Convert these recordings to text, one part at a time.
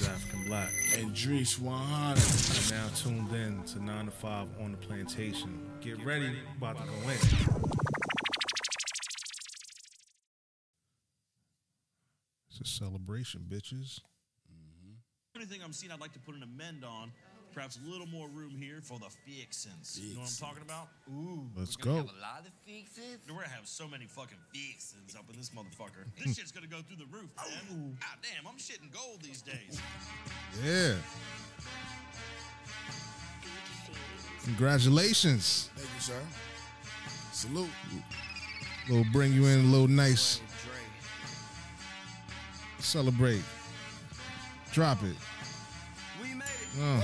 is African Black. And Drees 100. You're now tuned in to 9 to 5 on the plantation. Get ready, about to go in. It's a celebration, bitches. Anything I'm seeing, I'd like to put an amend on. Perhaps a little more room here for the fixins. You know what I'm talking about? Ooh. Let's go. Have A lot of fixins. We're gonna have so many fucking fixins up in this motherfucker. this shit's gonna go through the roof, man. Ah, damn, I'm shitting gold these days. Yeah. Congratulations. Thank you, sir. Salute. We'll bring you in a little nice. Celebrate. Drop it. We made it. Uh.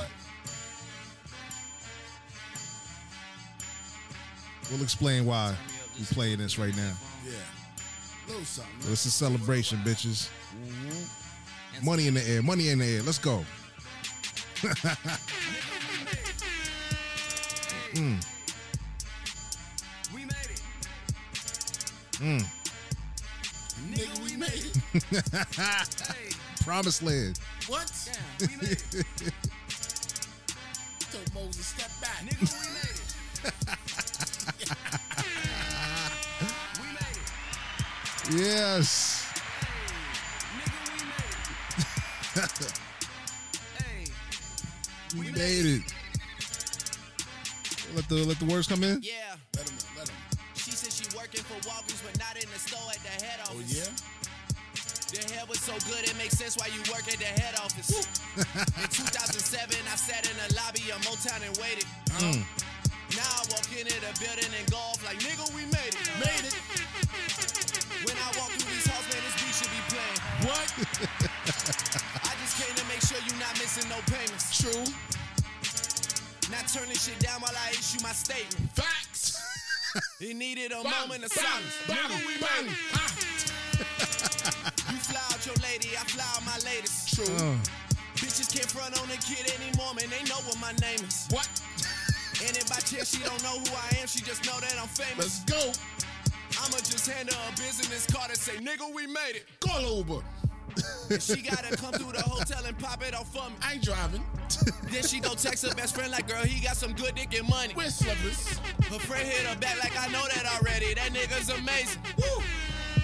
We'll explain why we playing this right now. Yeah. Little something. It's a celebration, bitches. Money in the air. Money in the air. Let's go. mm. We made it. Mm. Nigga, we made it. Promised land. What? Damn, we made it. Told Moses, step back. Nigga, we made it. Yes. Hey, We made it. Let the let the words come in. yeah. Let him, let him. She said she working for Walgreens, but not in the store at the head Oh, yeah? The hair was so good, it makes sense why you work at the head office. in 2007, I sat in the lobby of Motown and waited. Mm. Now I walk into the building and go off like, nigga, we made it. Made it. I just came to make sure you're not missing no payments. True. Not turn this shit down while I issue my statement. Facts. It needed a Bang, moment of bang, silence. bang, Nigga, we bang. made it. You fly out your lady, I fly out my latest. True. Uh, Bitches can't front on a kid anymore, man. They know what my name is. What? And if by chance she don't know who I am, she just know that I'm famous. Let's go. I'ma just hand her a business card and say, nigga, we made it. Call Uber. And she gotta come through the hotel and pop it off for me. I ain't driving. Then she go text her best friend like, girl, he got some good dick and money. Wear slippers. Her friend hit her back like I know that already. That nigga's amazing. Woo.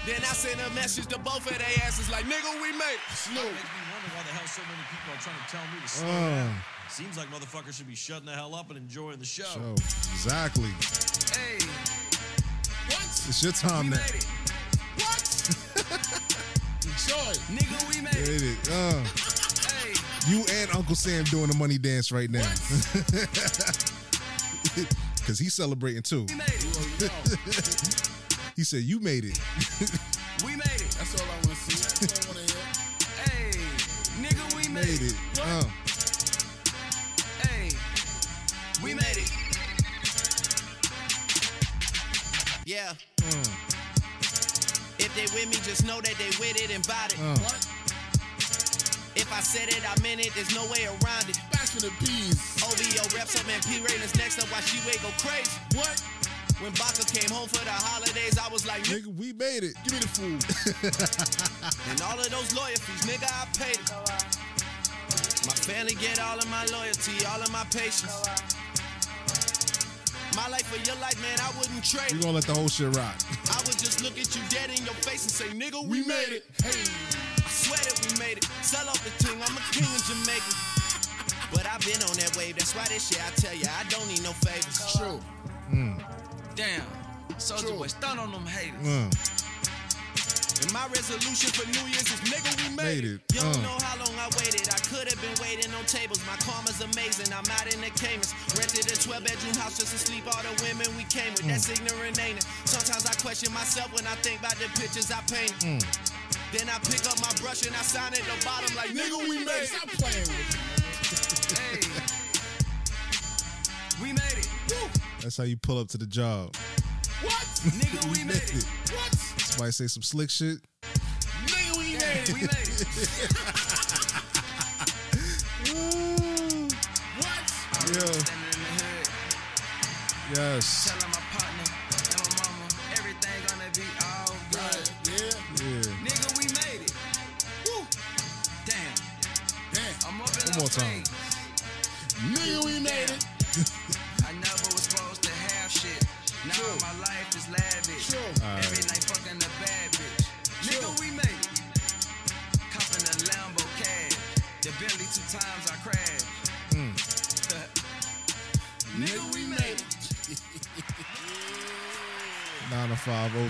Then I send a message to both of their asses like, nigga, we made it. Slow. Makes me wonder why the hell so many people are trying to tell me to slow uh, down. Seems like motherfuckers should be shutting the hell up and enjoying the show. so exactly. Hey, What? It's your time we now. Made it. What? Enjoy. Nigga, we made it. It. Uh, Hey, you and Uncle Sam doing the money dance right now. Cause he's celebrating too. we made it. He said you made it. We made it. That's all I want to see. That's all I want to hear. Hey, nigga, we made, Made it. Uh, Hey, we made it. Yeah. If they with me, just know that they with it and bout it. uh. What? If I said it, I meant it. There's no way around it. Back for the peas. OVO reps up and P Reign's next up while she wait go crazy. What? When Baka came home for the holidays, I was like, nigga, Nigga, we made it. Give me the food. and all of those lawyer fees, nigga, I paid it. My family get all of my loyalty, all of my patience. My life for your life, man, I wouldn't trade We it. gonna let the whole shit rock. I would just look at you dead in your face and say, nigga, We made it. Hey. I swear that we made it. Sell off the ting, I'm a king in Jamaica. But I've been on that wave, that's why this shit, I tell ya, I don't need no favors. True. Damn, Soldier True. Boy, stun on them haters. Uh, And my resolution for New Year's is nigga, we made, Made it. it. You don't Uh. know how long I waited. I could have been waiting on tables. My karma's amazing. I'm out in the Caymans. Rented a 12 bedroom house just to sleep all the women we came with. That's ignorant, ain't it? Sometimes I question myself when I think about the pictures I painted. Then I pick up my brush and I sign at the bottom like nigga, we made it. Stop playing with me. Hey, we made it. that's how you pull up to the job. What? Nigga, we made it. What? Somebody say some slick shit. Nigga, we made it. We made it. What? Yeah. Standing in the. Yes.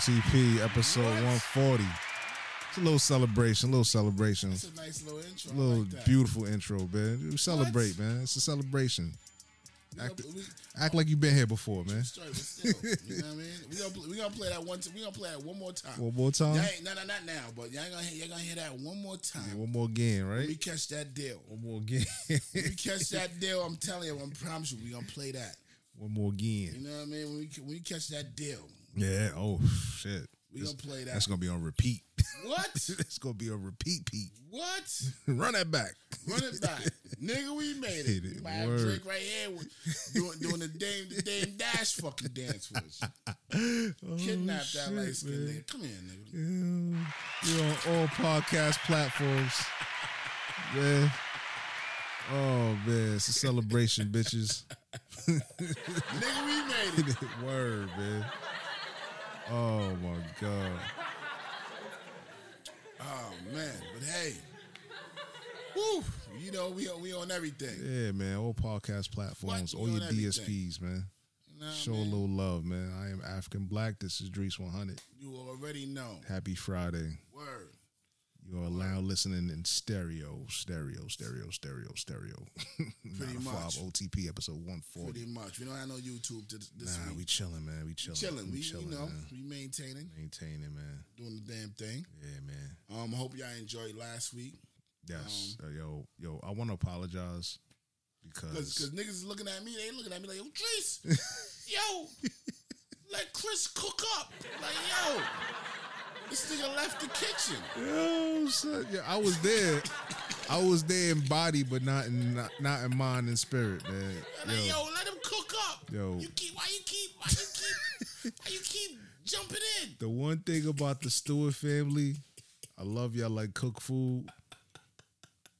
5 episode What? 140. It's a little celebration, a little celebration. It's a nice little intro. A little like that. beautiful intro, man. We celebrate, man. It's a celebration. We Act, gonna- we- act like you've been here before, man. Straight, but still, you know what I mean? We gonna we gonna play that one. T- we gonna play that one more time. One more time. No, no, not now, but y'all ain't gonna hear, y'all gonna hear that one more time. One more again, When we right? catch that deal. One more again. When we catch that deal, I'm telling you, I promise you, we gonna play that. One more game. You know what I mean? When we when we catch that deal, Yeah. Oh shit. we gonna play that. That's gonna be on repeat. what? it's gonna be on repeat, Pete. What? Run that back. Run it back, nigga. We made it. it. We might have Drake right here with- doing doing the Dame the Dame Dash fucking dance for us. Oh, Kidnap that Oh, light skin man. nigga. Come here, nigga. Yeah, We're on all podcast platforms. Man. Oh man, it's a celebration, bitches. Nigga, we made it. Word, man. Oh my god. Oh man, but hey, woo, you know we we on everything. Yeah, man. All podcast platforms, all your everything. DSPs, man. You know what I Show a little love, man. I am African Black. This is Drees 100. You already know. Happy Friday. Word. You are now listening in stereo, stereo, stereo, stereo, stereo. Pretty 9 to 5 much. OTP episode 140. Pretty much. We don't have no YouTube to this Nah, week. we chilling, man. We chilling. chilling. We, chilling, you know, man. we maintaining, Maintaining, man. doing the damn thing. Yeah, man. Um, I hope y'all enjoyed last week. Yes. Um, Uh, yo, yo, I want to apologize because Cause, Cause niggas is looking at me, they looking at me like, yo, Trace, yo, let Chris cook up. Like, yo, this nigga left the kitchen. Yo, son, yeah, I was there. I was there in body, but not in not, not in mind and spirit, man. Like, Yo, yo, let him cook up. Yo. you keep why you keep why you keep why you keep jumping in. the one thing about the Stewart family, I love y'all like cook food.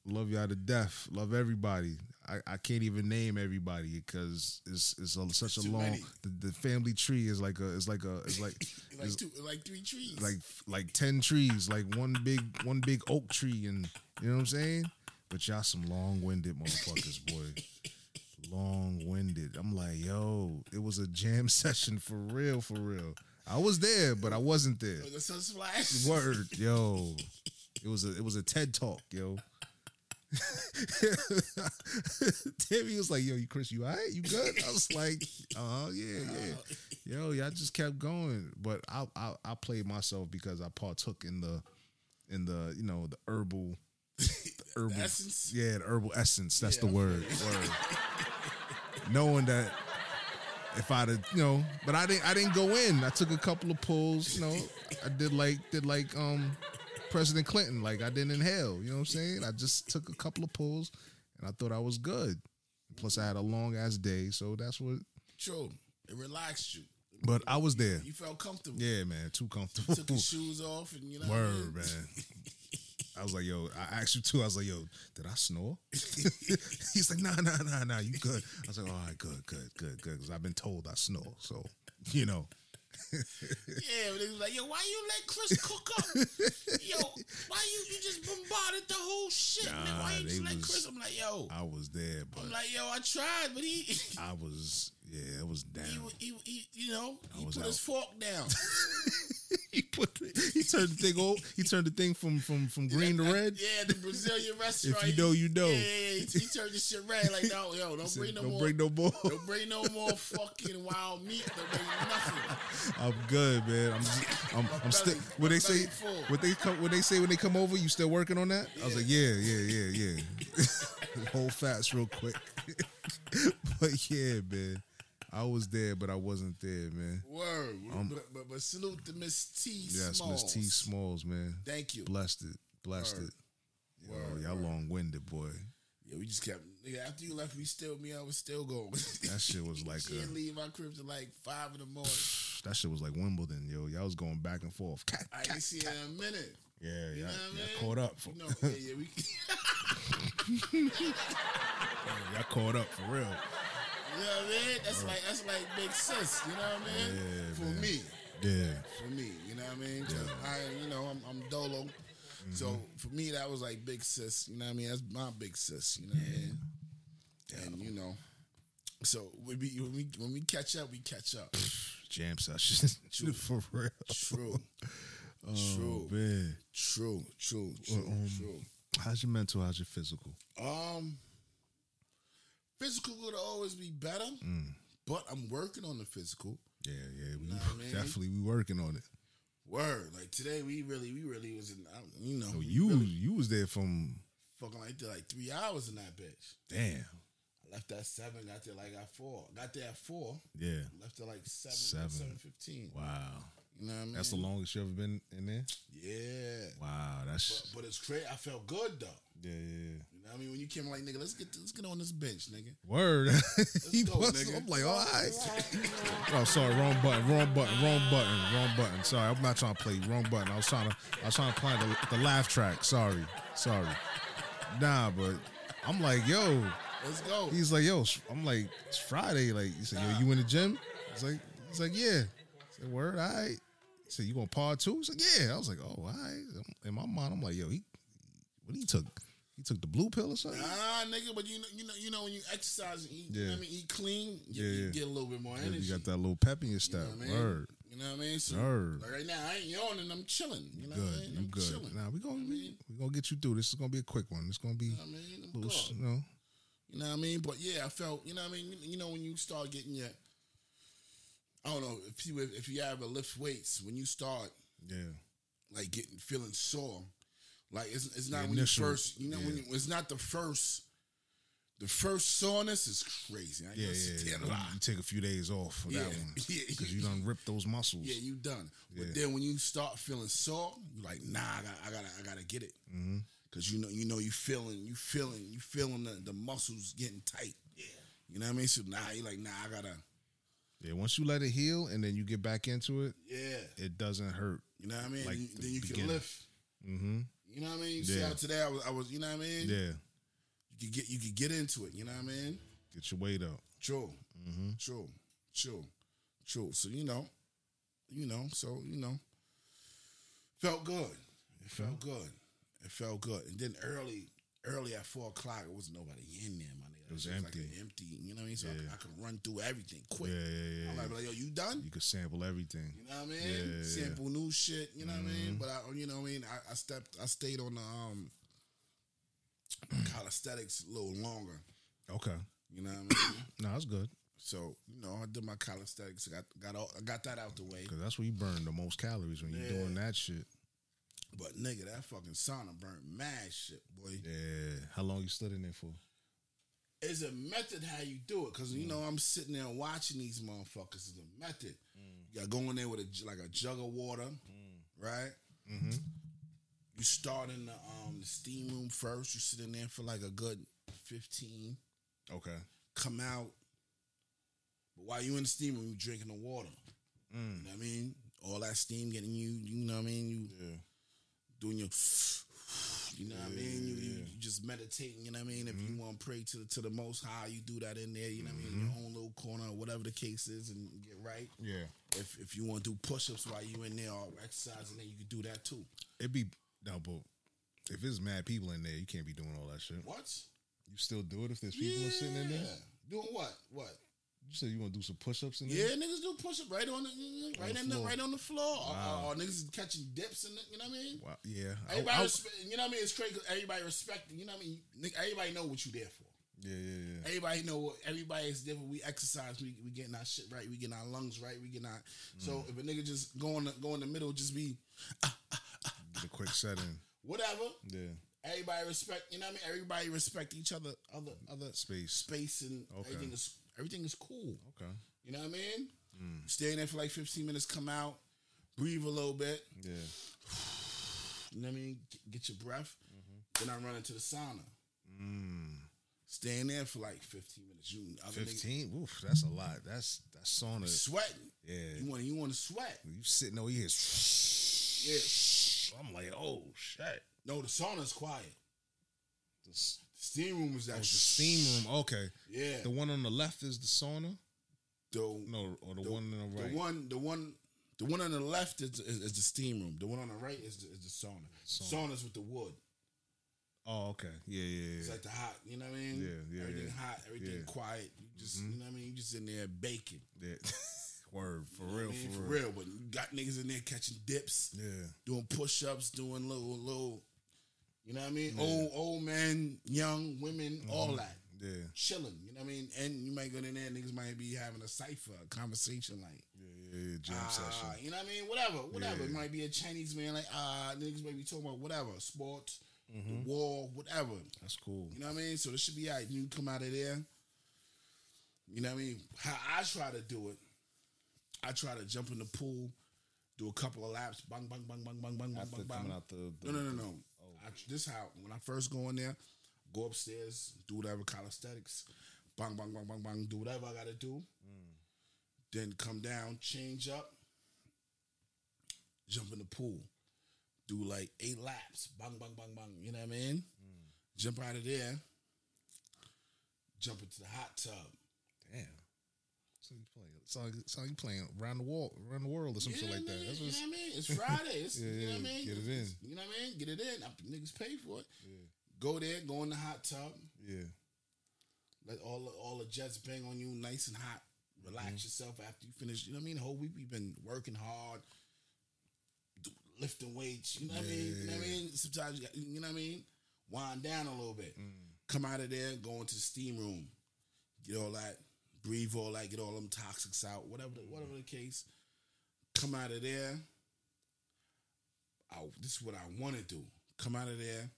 Love y'all to death. Love everybody. I, I can't even name everybody because it's it's a, such a long. The, the family tree is like a is like a is like Like is two, like three trees. like like ten trees, like one big one big oak tree, and you know what I'm saying. But y'all some long winded motherfuckers, boy. Long winded. I'm like, yo, it was a jam session for real, for real. I was there, but I wasn't there. the sun splash. Word, yo. It was a it was a TED talk, yo. Timmy was like, "Yo, you Chris, you all right? You good?" I was like, "Oh yeah, yeah." Yo, y'all just kept going, but I I I played myself because I partook in the in the you know the herbal the herbal essence? Yeah, the herbal essence. That's Yeah, the word. word. Knowing that if I'd have, you know, but I didn't. I didn't go in. I took a couple of pulls. You know, I did like did like um President Clinton. Like I didn't inhale. You know what I'm saying? I just took a couple of pulls, and I thought I was good. Plus, I had a long ass day, so that's what. True. It relaxed you. But I was there. You felt comfortable. Yeah, man, too comfortable. Took your shoes off and you know. what I mean? Word, man. I was like, yo, I asked you too. I was like, yo, did I snore? He's like, nah, nah, nah, nah, you good. I was like, all right, good, good, good, good. Because I've been told I snore. So, you know. Yeah, they was like, yo, why you let Chris cook up? yo, why you you just bombarded the whole shit? man? Why you just let was- Chris? I'm like, yo, I was there, but I'm like, yo, I tried, but he, I was, yeah, it was down. he, he, he you know, he was put his fork down. he put, the, he turned the thing old. He turned the thing from from from green to red. Yeah, the Brazilian restaurant. if you know, you know. Yeah, yeah, yeah. He, he turned the shit red. Like, no, yo, don't bring no Don't more. bring no more. Don't bring no more fucking wild meat. Don't bring nothing. I'm good, man. I'm just, I'm, I'm still. When they say, full. when they come, when they say when they come over, you still working on that? I was like, yeah, yeah, yeah, yeah. Hold fast real quick. but yeah, man, I was there, but I wasn't there, man. Word. but, but, but salute to Miss T. Um, Yes, Miss T Smalls, man. Thank you. Blessed it, blessed Word. it. Yo, y'all long winded, boy. Yeah, we just kept. Nigga, after you left, we still me. I was still going. That shit was like she a, didn't leave my crib till like five in the morning. that shit was like Wimbledon, yo. Y'all was going back and forth. Cat, I cat, see her in a minute. Yeah, You yeah, know what I yeah. Caught up. You know, yeah, yeah, we. Y'all caught up for real. You know what I mean? That's like that's like big sis. You know what I mean? Yeah, for man. me, Yeah. for me. You know what I mean? 'Cause I, you know, I'm, I'm dolo. So Mm-hmm. for me, that was like big sis. You know what I mean? That's my big sis. You know what I mean? And you know, so when we when we when we catch up, we catch up. Jam session. True. for real. True, Oh, true, man. true, true, true, um, true. How's your mental? How's your physical? Um, physical would always be better, Mm. but I'm working on the physical. Yeah, yeah. We Know what I mean? definitely we working on it. Word, like today, we really, we really was in, you know, So you really you was there from fucking like like three hours in that bitch. damn. I left at seven, got there like at four. Got there at four, Yeah. left at like seven, Seven. seven fifteen. Wow. You know what I mean? That's the longest you ever been in there? Yeah. Wow, But, that's but it's crazy. I felt good though. yeah, yeah, yeah. You know what I mean? When you came like, nigga, let's get let's get on this bench, nigga. Word. he go, was, nigga. I'm like, all right. oh, sorry, wrong button, wrong button, wrong button, wrong button. Sorry, I'm not trying to play wrong button. I was trying to, I was trying to play the, the laugh track. Sorry, sorry. Nah, but I'm like, yo. Let's go. He's like, yo. I'm like, it's Friday. Like, he said, yo, you in the gym? He's like, he's like, yeah. I said, word, all right. He said, you gonna par two? He's like, yeah. I was like, oh, all right. In my mind, I'm like, yo, he, what he took? He took the blue pill or something? Ah, nigga, but you know, you know, you know, when you exercise and eat, you know Yeah. what I mean, eat clean, you, Yeah, you get a little bit more energy. you got that little pep in your You step. know what I mean? Word. You know what I mean? So, Word. like right now, I ain't yawning. I'm chilling. You know what I Good. mean? You I'm good. chilling. Now we gonna You know we, we gonna get you through. This is gonna be a quick one. It's gonna be You know what I mean? I'm little, you know. You know what I mean? But yeah, I felt, you know what I mean? You, you know, when you start getting your, I don't know, if you if you ever lift weights, when you start Yeah. like getting feeling sore, like it's, it's not The when initial- you first, you know, when you, it's not the first, the first soreness is crazy. I Yeah, yeah, You, take a few days off for Yeah, that one yeah. because you done ripped those muscles. Yeah, you done. But Yeah. then when you start feeling sore, you like, nah, I gotta, I gotta, I gotta get it. Mm-hmm. Cause you know, you know, you feeling, you feeling, you feeling the, the muscles getting tight. Yeah. You know what I mean? So nah, you like, nah, I gotta, Yeah, Once you let it heal and then you get back into it, yeah. it doesn't hurt. You know what I mean? Like You- the then you can lift. Mm-hmm. You know what I mean? You see Yeah. how today I was, I was, you know what I mean? Yeah. You could get, you could get into it. You know what I mean? Get your weight up. True. Mm-hmm. True. True. True. So you know, you know, so you know, felt good. It felt good. It felt good. And then early, early at four o'clock, it was nobody in there, my. It was empty. Like empty. You know what I mean? So I, Yeah. could- I could run through everything quick. Yeah, yeah, yeah. I'm like, like, yo, you done? You could sample everything. You know what I mean? Yeah. Sample new shit. You know what I Mm-hmm. mean? But I, you know what I mean? I, I stepped. I stayed on the um calisthenics a little longer. Okay. You know what I mean? No, that's good So you know, I did my calisthenics. I got got all, I got that out the way. because that's where you burn the most calories when you're doing that shit. But nigga, that fucking sauna burnt mad shit, boy. Yeah. How long you stood in there for? It's a method how you do it, cause you know I'm sitting there watching these motherfuckers. It's a method. You got to go in there with a like a jug of water, right? Mm-hmm. You start in the um the steam room first. You sit in there for like a good fifteen. Okay. Come out, but while you in the steam room, you drinking the water. Mm. You know what I mean? All that steam getting you. You know what I mean? You Yeah. doing your, you know what I mean? You, you, you just meditating, you know what I mean? If Mm-hmm. you want to pray to the, to the Most High, you do that in there, you know what I mean? In your own little corner, or whatever the case is, and get right. Yeah. If if you want to do push ups while you in there or exercising, then you can do that too. It'd be no, but if there's mad people in there, you can't be doing all that shit. What? You still do it if there's people sitting in there. Doing what? What? You said you want to do some push-ups in there. Yeah, niggas do push up right on the right in the floor. right on the floor. Or- Wow. Or, or niggas is catching dips and you know what I mean. Wow. Yeah. I- Everybody, I- respect, you know what I mean? It's crazy. Everybody respecting. You know what I mean? Everybody know what you there for. yeah. Yeah. Yeah. Everybody know what everybody is different. We exercise, we we getting our shit right, we getting our lungs right, we getting our so mm. if a nigga just go in the go in the middle, just be ah, ah, ah, The quick setting. whatever. Yeah. Everybody respect you know what I mean? Everybody respect each other other other Space. space and Okay. everything is everything is cool. Okay. You know what I mean? Stay in there for like 15 minutes, come out, breathe a little bit, Yeah. you know what I mean? Get, your breath. Then I run into the sauna. Mm. Stay in there for like 15 minutes. You other niggas Fifteen. Oof. That's a lot. That's that's sauna. sweating. Yeah. You want you want to sweat. You sitting over here. Yeah. I'm like, oh shit. No, the sauna's quiet. The steam room is that Oh, the steam room. Okay. Yeah. The one on the left is the sauna. The, No, or the, the, one on the right. the one, the one, the one on the left is, is, is the steam room. The one on the right is the, is the sauna. Sauna's with the wood. Oh, okay. Yeah, yeah, yeah. It's like the hot. You know what I mean? Yeah, yeah, Everything yeah. hot. Everything Yeah. quiet. You just, mm-hmm. you know what I mean? You just in there baking. yeah. Word for You real, I mean? for, for real. real. But you got niggas in there catching dips, Yeah, doing push ups, doing little little. You know what I mean? Old old men, young women, all that. yeah, Chilling, you know what I mean? And you might go in there, niggas might be having a cipher, a conversation like, yeah, yeah, yeah. Jam ah, session. you know what I mean? Whatever, whatever. Yeah. It might be a Chinese man, like, ah, niggas might be talking about whatever, sports, Mm-hmm. the war, whatever. That's cool. You know what I mean? So this should be all right. You come out of there. You know what I mean? How I try to do it, I try to jump in the pool, do a couple of laps, bang, bang, bang, bang, bang, bang, After bang, bang. coming out the, the no, no, no, no. I, this how when I first go in there, go upstairs, do whatever calisthenics, bang, bang, bang, bang, bang, do whatever I gotta do. Then come down, change up, jump in the pool, do like eight laps, bang, bang, bang, bang. You know what I mean? Mm. Jump out of there, jump into the hot tub. Damn. So you playing? So, so you playing around the world, around the world, or something Yeah, like that. That's you know what I mean? It's Friday. It's, Yeah, you know what I mean? get it in. You know what I mean? Get it in. I- Niggas pay for it. Go there, go in the hot tub. yeah, Let all the, all the jets bang on you, nice and hot. Relax Mm-hmm. yourself after you finish. You know what I mean? The whole week we've been working hard, lifting weights. You know what I mean? You know what I mean? Sometimes you, got- you know what I mean. Wind down a little bit. Mm. Come out of there, go into the steam room, get all that, breathe all that, get all them toxics out, whatever, the, whatever the case. Come out of there. I, this is what I want to do. Come out of there,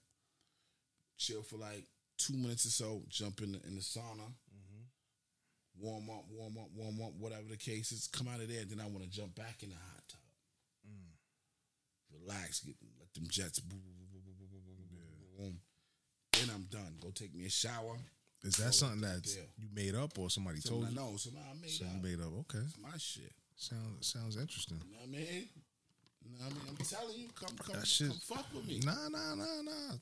chill for like two minutes or so, jump in the, in the sauna, mm-hmm. warm up, warm up, warm up, whatever the case is. Come out of there, then I want to jump back in the hot tub. Mm. Relax, get, let them jets. Boom, boom, boom, boom, boom, boom, boom. Then I'm done. Go take me a shower is that something that you made up or somebody told you? Know, something I made So up. made up. Okay, It's my shit. sounds sounds interesting. You know what I mean? You know what I mean? I'm telling you, come, come, shit- come fuck with me. Nah, nah, nah, nah.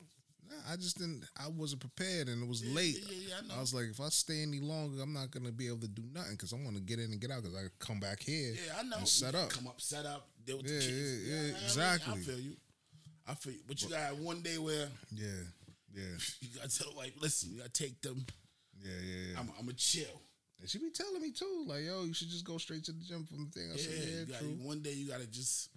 Nah, I just didn't. I wasn't prepared, and it was late. yeah, yeah, I know. I was like, if I stay any longer, I'm not gonna be able to do nothing because I want to get in and get out. Because I come back here, Yeah, I know. and set up. Come up, set up, deal with Yeah, the kids. yeah, yeah, what I mean? exactly. I feel you. I feel you. But you got one day where Yeah, yeah, you got to tell the wife, listen, you got to take them. yeah, yeah. yeah. I'm, I'm a chill. and she be telling me too, like, yo, you should just go straight to the gym from the thing. I Yeah, said, yeah, you got, true. one day you got to just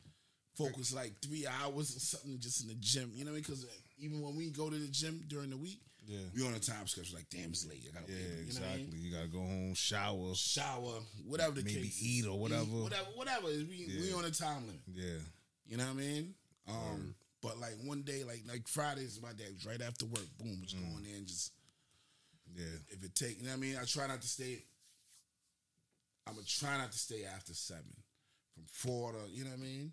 focus like three hours or something just in the gym. You know what I mean? Because even when we go to the gym during the week, Yeah. we on a time schedule. Like, damn, it's late. I got to Yeah, wait. You know exactly. what I mean? You gotta go home, shower. Shower, whatever the Maybe case. eat or whatever. whatever, whatever. We, we on a time limit. Yeah, You know what I mean? Um, but like one day, like like Fridays, my day was right after work. Boom, just Mm. going in, just yeah, if it take. You know what I mean? I try not to stay. I'm gonna try not to stay after seven, from four to you know what I mean.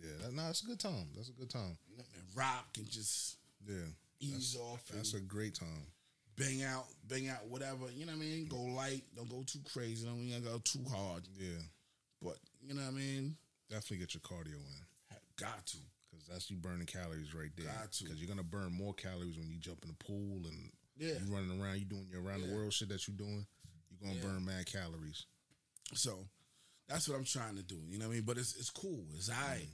yeah. That, nah, it's a good time. That's a good time. You know, and rock and just Yeah, ease off that's a great time. bang out, bang out, whatever. You know what I mean? Go light, don't go too crazy. Don't you go too hard. Yeah, But you know what I mean? definitely get your cardio in. Got to. Because that's you burning calories right there. Got to. Because you're gonna burn more calories when you jump in the pool and Yeah. you running around, you doing your around the world shit that you're doing. You're gonna Yeah. burn mad calories. So that's what I'm trying to do. You know what I mean? But it's it's cool. It's alright.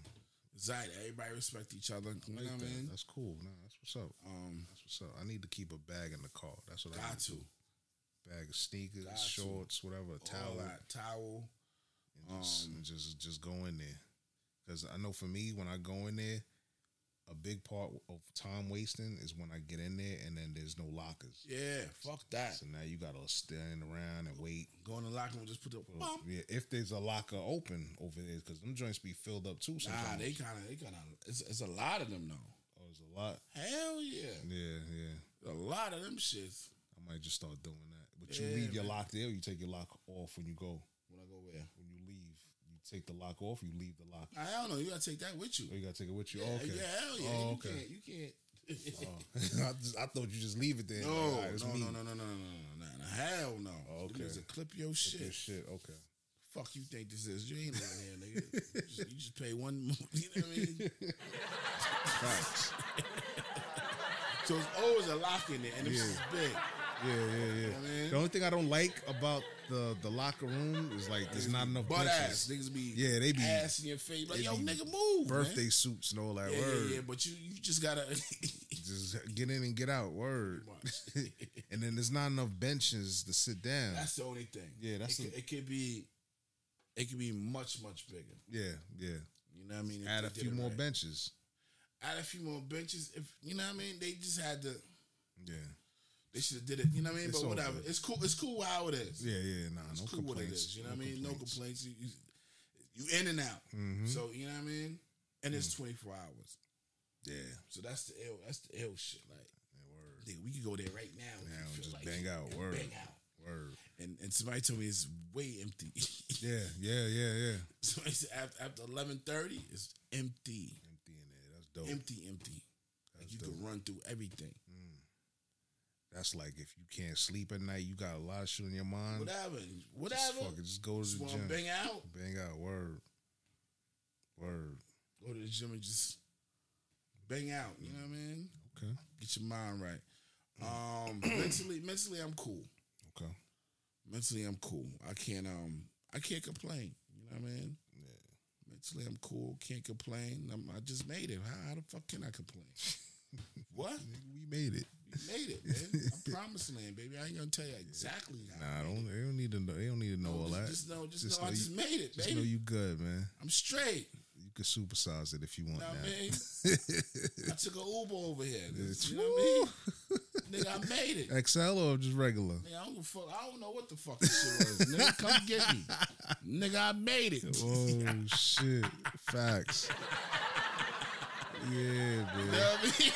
It's alright. Everybody respect each other. You know Like what I mean? That's cool. Nah, that's what's up. Um, That's what's up. I need to keep a bag in the car. That's what I got to. Bag of sneakers, Got to. shorts, whatever, a All towel, towel. and just, Um, and just just go in there. Because I know for me, when I go in there, a big part of time wasting is when I get in there and then there's no lockers. Yeah, fuck that. So now you gotta stand around and wait. Go in the locker room, just put the Well, yeah, if there's a locker open over there, because them joints be filled up too Nah, sometimes. they kind of, they kind of. It's, it's a lot of them though. oh, there's a lot. Hell yeah, Yeah, yeah. a lot of them shits. I might just start doing that. But you Yeah, leave your man. lock there, or you take your lock off when you go. When I go where? When you leave, you take the lock off. You leave the lock. I don't know. You gotta take that with you. Oh, you gotta take it with you. Yeah, oh, okay. yeah, hell yeah. Oh, you okay. can't. You can't. Oh. I, just, I thought you just leave it there. No, Like, right, no, no, no, no, no, no, no, no, no, hell no. Oh, Them okay. niggas will clip your shit. shit. Okay. Fuck you think this is? You ain't living here, nigga. You just, you just pay one. You know what I mean? So it's always a lock in there, and it's is big. Yeah, yeah, yeah. I mean- the only thing I don't like about the the locker room is like there's not enough butt benches. ass. Niggas be Yeah, they be- ass in your face. Like yo, nigga, move. Birthday man. suits and all that. Yeah, word. yeah, yeah. But you you just gotta. Just get in and get out. Word. And then there's not enough benches to sit down. that's the only thing. Yeah, that's it, a- could, it could be. It could be much much bigger. yeah, yeah. You know what I mean? Add a few more right. benches. Add a few more benches. If you know what I mean, they just had to. Yeah. They should have did it. You know what I mean? It's but whatever. good. It's cool. It's cool how it is. Yeah, yeah, nah, It's no cool what it complaints. You know what I mean? No complaints. complaints. You, you, you in and out. Mhm. So you know what I mean? And Mm. it's twenty four hours. Yeah. So that's the ill. That's the ill shit. Like, yeah we could go there right now. Now, just like bang out, word. Bang out. Word. And and somebody told me it's way empty. Yeah, yeah, yeah, yeah. somebody said after, after eleven thirty, it's empty, Empty in there. That's dope. empty, empty. Like you dope. could run through everything. That's like if you can't sleep at night, you got a lot of shit on your mind. Whatever, Just whatever. fucking just go to Just the gym. bang out. Bang out. Word. Word. Go to the gym and just bang out. You know what I mean? Okay. Get your mind right. Um, mentally, mentally, I'm cool. Okay. Mentally, I'm cool. I can't um, I can't complain. You know what I mean? Yeah. Mentally, I'm cool. Can't complain. I'm, I just made it. How, how the fuck can I complain? what? We made it. We made it, man. I'm promised land, baby. I ain't gonna tell you exactly how. Nah, I don't they don't need to know. They don't need to know it. all just, that. Just know, just, Just know, I just you- made it, Just baby. know you good, man. I'm straight. You can supersize it if you want Know what I mean? I took an Uber over here. You know what I mean? Nigga, I made it. XL or just regular? Nigga, I don't fuck. I don't know what the fuck this shit was. Nigga, come get me. Nigga, I made it. Oh shit! Facts. Yeah, You man. know what I mean?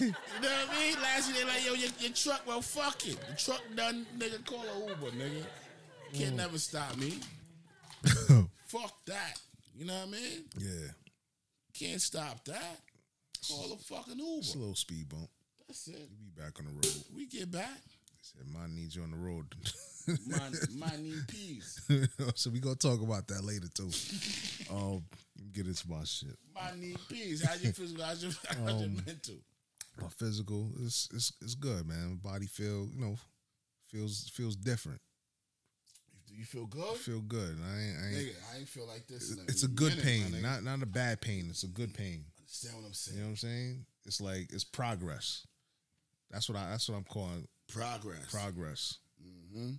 you know what I mean? Last year they like, yo, your, your truck, well, fuck it. The truck done, nigga, call a Uber, nigga. Can't never stop me. fuck that. You know what I mean? Yeah, Can't stop that. Call a fucking Uber. it's a little speed bump. That's it. You be back on the road. We get back. Said mine needs you on the road. My, my need peas. so we gonna talk about that later too. Um, get into my shit. My need peas. How's your physical? How's your, how's your Um, mental? My physical is it's it's good, man. My body feel you know feels feels different. Do you feel good? Feel good. I ain't, I ain't, Nigga, I ain't feel like this. in it's a good minute, pain, not not a bad pain. It's a good pain. Understand what I'm saying? You know what I'm saying? It's like it's progress. That's what I. That's what I'm calling Progress. progress. Mm-hmm.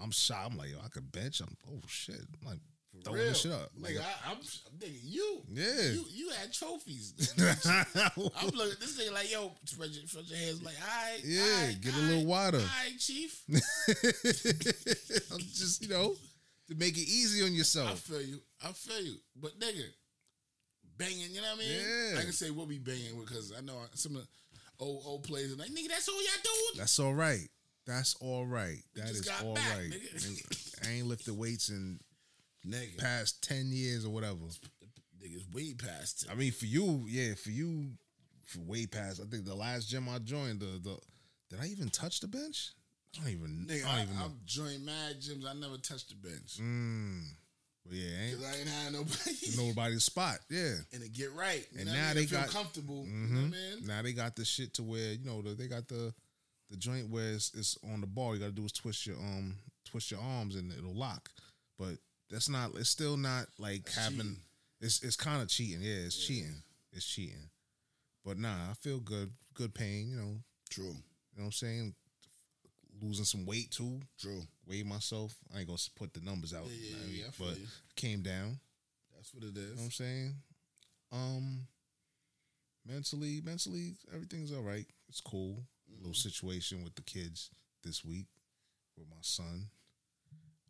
I'm shy. I'm like, yo, I could bench. I'm oh shit. I'm like For throwing real. this shit up. Like, nigga, I, I'm nigga, you. Yeah. You you had trophies. I'm looking at this nigga like, yo, spread your, spread your hands like, all right. Yeah, all right, get a little water. All right, chief. I'm just you know to make it easy on yourself. I feel you. I feel you. But nigga, banging, you know what I mean? Yeah. I can say what we banging because I know some of the old old players are like, nigga, that's all y'all doing. That's all right. That's all right. That is all back, right. nigga. I ain't lifted weights in Nigga, past ten years or whatever. niggas way past it. I mean, for you, yeah, for you, for way past. I think the last gym I joined, the the did I even touch the bench? I don't even. Nigga, I I, don't even know. I've joined mad gyms. I never touched the bench. Mm. But yeah, ain't Cause I ain't had nobody. nobody's spot. Yeah. and to get right. You And now I mean? they feel got- comfortable. You Mhm. know I mean? Now they got the shit to where you know the, they got the the joint where it's, it's on the ball. You got to do is twist your um twist your arms and it'll lock. But that's not. It's still not like That's having. cheating. It's it's kind of cheating. Yeah, it's cheating. It's cheating. But nah, I feel good. Good pain. You know. True. You know what I'm saying? Losing some weight too. True. Weigh myself. I ain't gonna put the numbers out. Yeah, yeah, you know I yeah, but you. came down. That's what it is. You know what I'm saying? Um mentally, mentally, everything's all right. It's cool. Mm-hmm. Little situation with the kids this week with my son.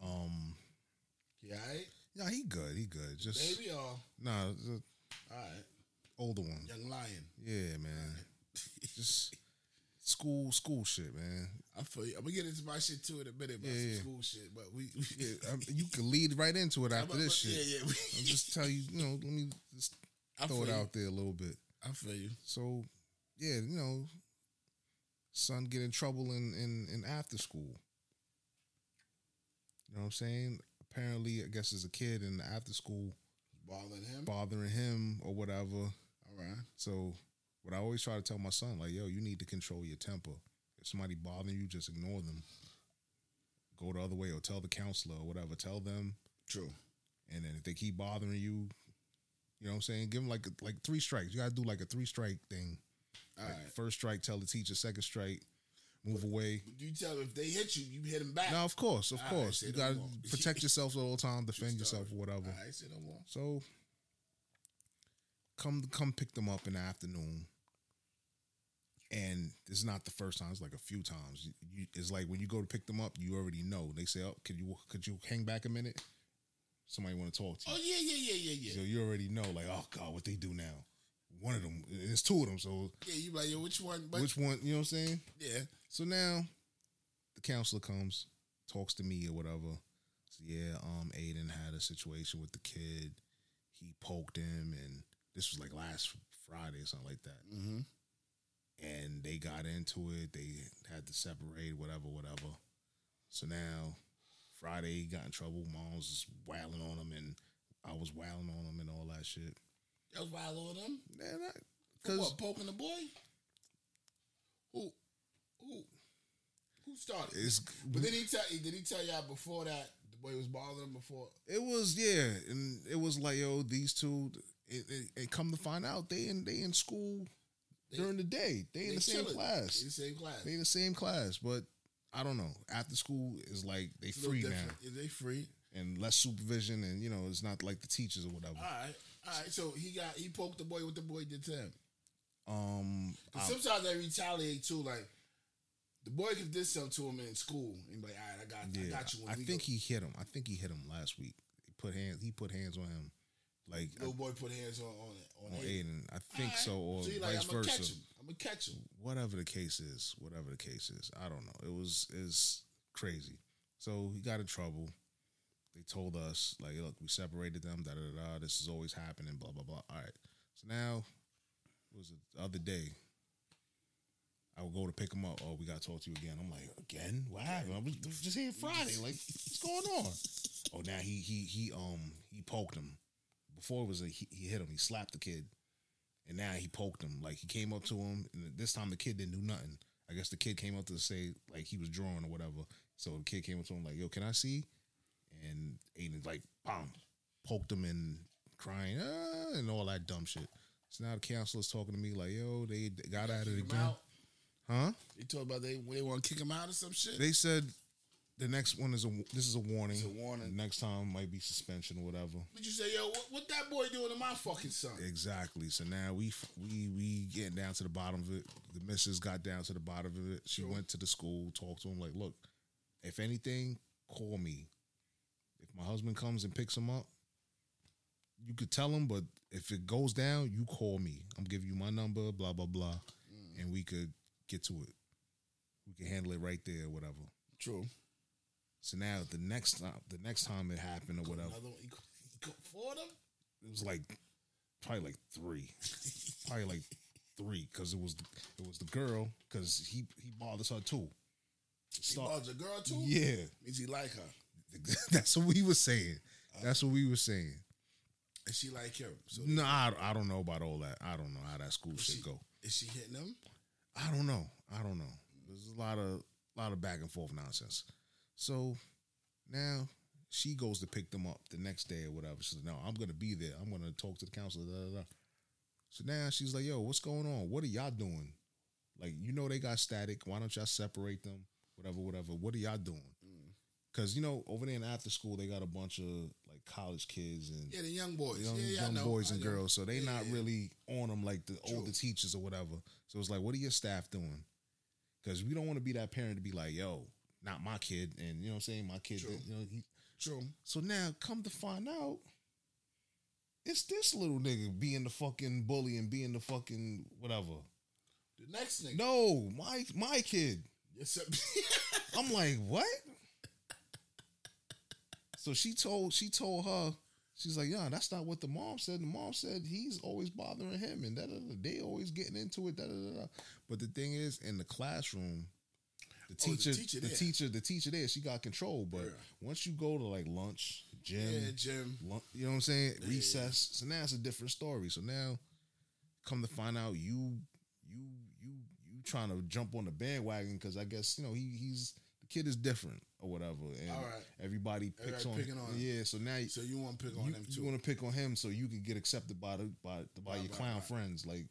Um Yeah, all right? yeah, he good. He good. Just Baby or nah, the all right. older one. Young lion. Yeah, man. Just school, school shit, man. I feel you. I'm gonna get into my shit too in a minute about Yeah, yeah. school shit, but we, we Yeah, you can lead right into it after this shit. Yeah, yeah. I'm just tell you, you know, let me just I throw it you. out there a little bit. I feel you. So, yeah, you know, son get in trouble in, in, in after school. You know what I'm saying? Apparently, I guess as a kid in the after school Bothering him. bothering him or whatever. All right. So What I always try to tell my son, like, yo, you need to control your temper. If somebody bothering you, just ignore them. Go the other way or tell the counselor or whatever. Tell them True. and then if they keep bothering you, you know what I'm saying? Give them like like three strikes. You gotta do like a three strike thing. All Like, right. First strike, tell the teacher. Second strike, move away. Do you tell them if they hit you, you hit them back. Now, of course, of All right, course, say you gotta more. protect yourself at all time, defend yourself, whatever. Right, say no more. So, come come pick them up in the afternoon. And it's not the first time; it's like a few times. You, you, it's like when you go to pick them up, you already know. They say, "Oh, could you could you hang back a minute? Somebody want to talk to you." Oh yeah, yeah, yeah, yeah, yeah. So you already know, like, oh god, what they do now? One of them, it's two of them. So yeah, you like yo, which one? But which one? You know what I'm saying? yeah, So now the counselor comes, talks to me or whatever. So yeah, um, Aiden had a situation with the kid. He poked him, and this was like last Friday or something like that. mm-hmm. And they got into it. They had to separate, whatever, whatever. So now Friday he got in trouble. Mom was wailing on him, and I was wailing on him and all that shit. That was wild on them. Man, I, For what poking the boy? Who? Who? Who started? it's but did he tell? Did he tell y'all before that the boy was bothering him before? It was yeah, and it was like yo, these two. It, it, it come to find out, they in they in school during the day. They in the same class. They the same class. They in the same class, but I don't know. After school is like they It's a little free now different. Is they free? and less supervision, and you know it's not like the teachers or whatever. All right, all right. So he got he poked the boy. What the boy did to him? Um, I- sometimes they retaliate too. Like the boy could did something to him in school, and like, "All right, I got, I got you." I think go. he hit him. I think he hit him last week. He put hands. He put hands on him, like little boy put hands on on on, on Aiden. I think All so, or so like, vice I'm versa. catch him. I'm gonna catch him. whatever the case is, whatever the case is, I don't know. It was is crazy. So he got in trouble. They told us like, look, we separated them. Da da da. This is always happening. Blah blah blah. All right. So now, what was the other day? I would go to pick him up. Oh, we got to talk to you again. I'm like, again? What happened? I was just here Friday. Like, what's going on? Oh, now he he he um he poked him. Before it was a, he, he hit him. He slapped the kid. And now he poked him. Like he came up to him, and this time the kid didn't do nothing. I guess the kid came up to say like he was drawing or whatever. So the kid came up to him like, "Yo, can I see?" And Aiden like, "Bam!" poked him and crying ah, and all that dumb shit. So now the counselor's talking to me like, "Yo, they they got it Kick him again, huh?" They talk about they they want to kick him out or some shit. They said the next one is a this is a warning. It's a warning. Next time might be suspension or whatever. But you say, yo, what, what that boy doing to my fucking son? Exactly. So now we we we getting down to the bottom of it. The missus got down to the bottom of it. She Sure. went to the school, talked to him like, "Look, if anything, call me. My husband comes and picks him up, you could tell him. But if it goes down, you call me. I'm giving you my number. Blah blah blah, Mm. and we could get to it. We can handle it right there, or whatever. True. So now the next time, the next time it happened or whatever, Another one. He, co- he co- four of them. it was like probably like three, probably like three because it was it was the girl because he he bothers her too. He bothers a girl too. yeah, Means he like her, that's what we were saying. That's what we were saying. and she like him. So No, I, I don't know about all that. I don't know how that school she- shit go. is she hitting him? I don't know. I don't know. There's a lot of lot of back and forth nonsense. So now she goes to pick them up the next day or whatever. She says, "No, I'm gonna be there. I'm gonna talk to the counselor." So now she's like, "Yo, what's going on? What are y'all doing? Like, you know they got static. Why don't y'all separate them? Whatever, whatever. What are y'all doing?" Because you know over there in after school they got a bunch of like college kids and Yeah, the young boys. young, yeah, young boys and girls, so they Yeah, not yeah. really on them like the True. older teachers or whatever. So it's like, what are your staff doing? Because we don't want to be that parent to be like, yo, not my kid, and you know what I'm saying, my kid, True. you know. He, True. so now, come to find out, it's this little nigga being the fucking bully and being the fucking whatever. The next nigga. No, my my kid. Yes, sir. I'm like, what? So she told she told her, she's like, yeah, that's not what the mom said. The mom said he's always bothering him and da. They always getting into it. Da da da. But the thing is, in the classroom, the Oh, the teacher, teacher the teacher, the teacher there, she got control. But Yeah. once you go to like lunch, gym, yeah, gym. lun- you know what I'm saying, Yeah. recess. So now it's a different story. So now, come to find out, you you you you trying to jump on the bandwagon because I guess you know he he's kid is different or whatever, and All right. everybody picks Everybody on, on him. yeah. So now So you want to pick on you, him you want to pick on him so you can get accepted by the by the, by your clown friends. Like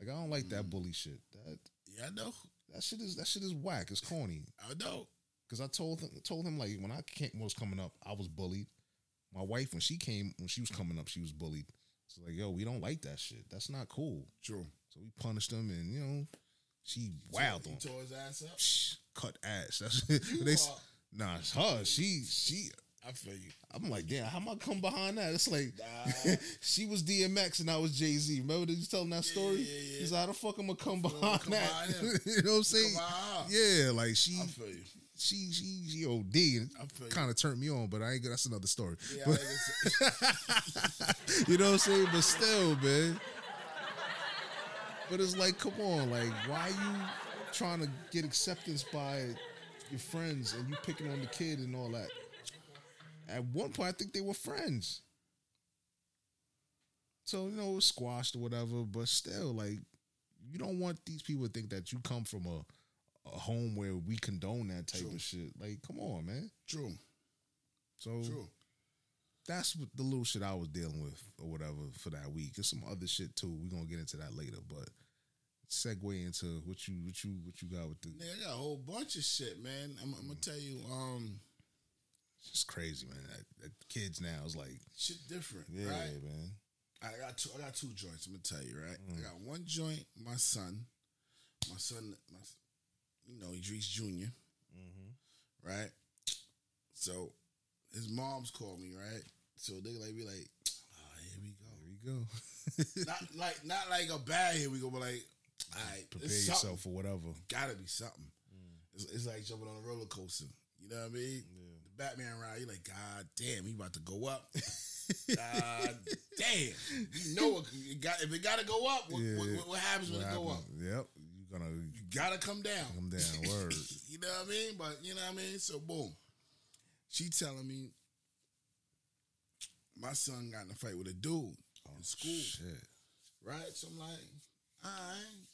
like I don't like that mm. bully shit. That yeah, I know. that shit is that shit is whack. It's corny. I know. Cause I told him told him like when I came, was coming up, I was bullied. My wife when she came when she was coming up, she was bullied. So like, yo, we don't like that shit. That's not cool. True. So we punished him, and you know, she wowed He on. tore his ass up. Shh, cut ass. That's they. are- Nah, it's her. She she. I feel you. I'm like, damn, how am I come behind that? It's like Nah. she was DMX and I was Jay Z. Remember did you tell him that story? yeah, yeah. He's like, how the fuck am I come behind come that? you know what I'm saying? Yeah, like she I feel you. she she she OD kind of turned me on, but I ain't. That's another story. Yeah, But- you know what I'm saying? But still, man. But it's like, come on, like, why are you trying to get acceptance by your friends and you picking on the kid and all that? At one point, I think they were friends. So, you know, it was squashed or whatever, but still, like, you don't want these people to think that you come from a, a home where we condone that type True. of shit. Like, come on, man. True. So True. That's what the little shit I was dealing with or whatever for that week. There's some other shit too. We're gonna get into that later, but segue into what you what you what you got with the Nigga, I got a whole bunch of shit, man. I'm, I'm gonna tell you, um, it's just crazy, man. That, that kids now is like, shit different, yeah, right? man. I got two. I got two joints. I'm gonna tell you, right? Mm. I got one joint. My son, my son, my, you know, Idris junior Mm-hmm. right? So his mom's called me, right? So they like be like, oh, here we go. Here we go. not like not like a bad here we go, but like, all right, Prepare yourself something. for whatever. Gotta be something. Mm. It's, it's like jumping on a roller coaster. You know what I mean? The Batman ride, you're like, God damn, he about to go up. God damn, you know it, it got if it got to go up. What, Yeah. what, what, what happens when What it go up? Yep, you're gonna You gotta come down. come down. Word. you know what I mean? But you know what I mean? So boom. She telling me my son got in a fight with a dude in oh, school. Shit. Right? So I'm like, all right.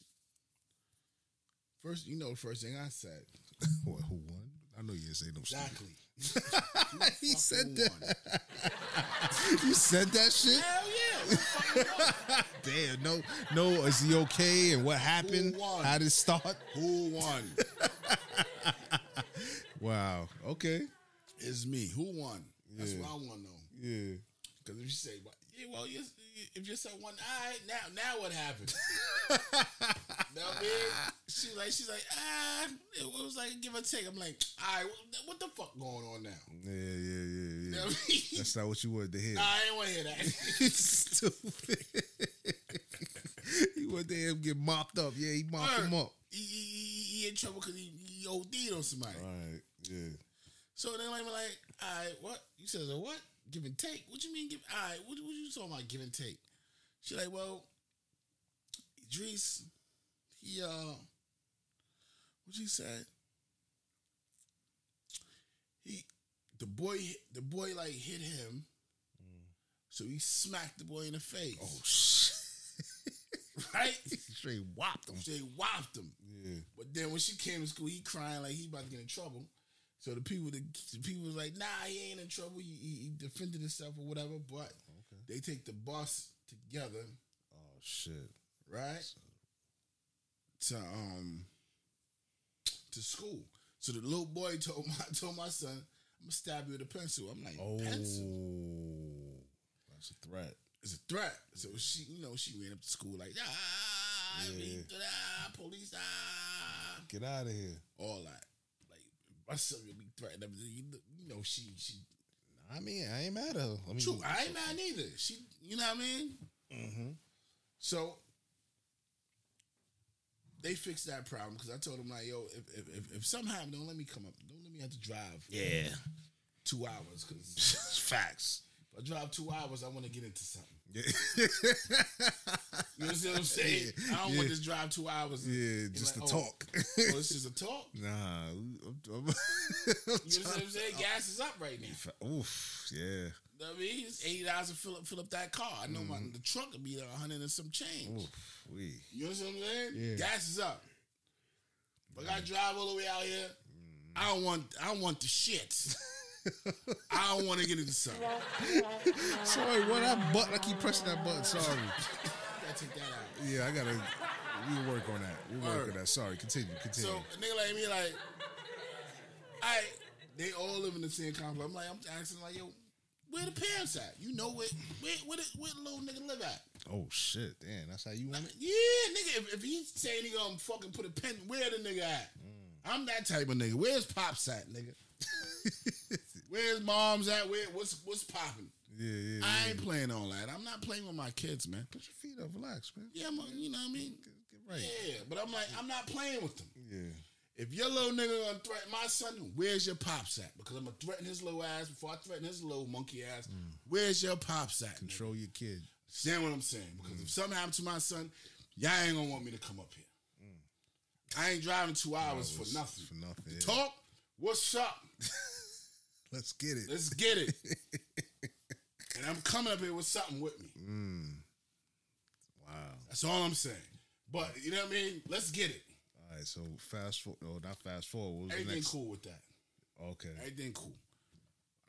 First, you know the first thing I said. What, who won? I know you didn't say no shit. Exactly. he said that. You said that shit. Hell yeah. Damn. No. No. Is he okay? And what happened? Who won? How did it start? Who won? Wow. Okay. It's me. Who won? That's Yeah. what I want to know. Yeah. Because if you say, well, yeah, well, you, if son won, all right, now, now what happened? know what I mean? She's like, she's like, ah, it was like give or take. I'm like, all right, what, the fuck going on now? Yeah, yeah, yeah, You know yeah. I mean? That's not what you wanted to hear. I ain't want to hear that. Stupid. he wanted to hear him get mopped up. Yeah, he mopped Word. him up. he, he, he- he in trouble because he, he OD'd on somebody. All right. Yeah. So then I'm like, all right, what? You said a what? Give and take? What you mean give? All right, what, what you talking about give and take? She like, well, Idris, he, uh, what she said? He, the boy, the boy like hit him. So he smacked the boy in the face. Oh shit. right? Straight whopped him. They whopped him. Yeah. But then when she came to school, he crying like he about to get in trouble. So the people, the, the people was like, "Nah, he ain't in trouble. He, he, he defended himself or whatever." But they take the bus together, Oh shit. right, to um to school. So the little boy told my told my son, "I'm gonna stab you with a pencil." I'm like, Oh. "Pencil." That's a threat. It's a threat. So she, you know, she ran up to school like, ah, Yeah. ah, police, ah, Get out of here. all that. My son would be threatened. You know- you know, she she I mean, I ain't mad at her. I mean, true. I ain't mad neither. She, you know what I mean. Mm-hmm. So they fixed that problem because I told them like, yo, if if, if if something happened, don't let me come up. Don't let me have to drive Yeah. two hours because Facts. if I drive two hours, I want to get into something. Yeah. You understand what I'm saying? I don't Yeah. want this drive two hours. and- yeah, just like, to oh, talk. Oh, this is a talk. nah. I'm, I'm, You understand what I'm saying? Gas is up right now. Oof. Yeah. You know know I mean? It's eighty dollars to fill up fill up that car. I know my mm-hmm. the truck would be a hundred and some change. Oof, we. You know what I'm saying? Yeah. Gas is up. But I mm. drive all the way out here. Mm. I don't want I don't want the shit. I don't want to get into something. Sorry, what that button? I keep pressing that button. Sorry. Gotta take that out. Yeah, I gotta. We work on that. We work on that. Sorry, continue. Continue. So a nigga like me, like, I they all live in the same complex. I'm like, I'm asking like, yo, where the parents at? You know where where where the, where the little nigga live at? oh shit, damn, that's how you want it. Yeah, nigga. If, if he's saying he gonna fucking put a pen, where the nigga at? Mm. I'm that type of nigga. Where's pops at, nigga? Where's mom's at? Where what's what's popping? Yeah, yeah. I ain't playing all that. I'm not playing with my kids, man. Put your feet up, relax, man. Yeah, I'm, you know what I mean. Get right. Yeah, but I'm like, I'm not playing with them. Yeah. If your little nigga gonna threaten my son, where's your pops at? Because I'm gonna threaten his little ass before I threaten his little monkey ass. Mm. Where's your pops at? nigga? Control your kid. Understand what I'm saying? Because if mm. something happened to my son, y'all ain't gonna want me to come up here. Mm. I ain't driving two hours for Hours nothing. For nothing. yeah. Talk. What's up? Let's get it. Let's get it. and I'm coming up here with something with me. Wow. That's all I'm saying. But you know what I mean? Let's get it. All right. So fast forward. Oh, not fast forward. What was the Everything cool with that. Okay. Everything cool.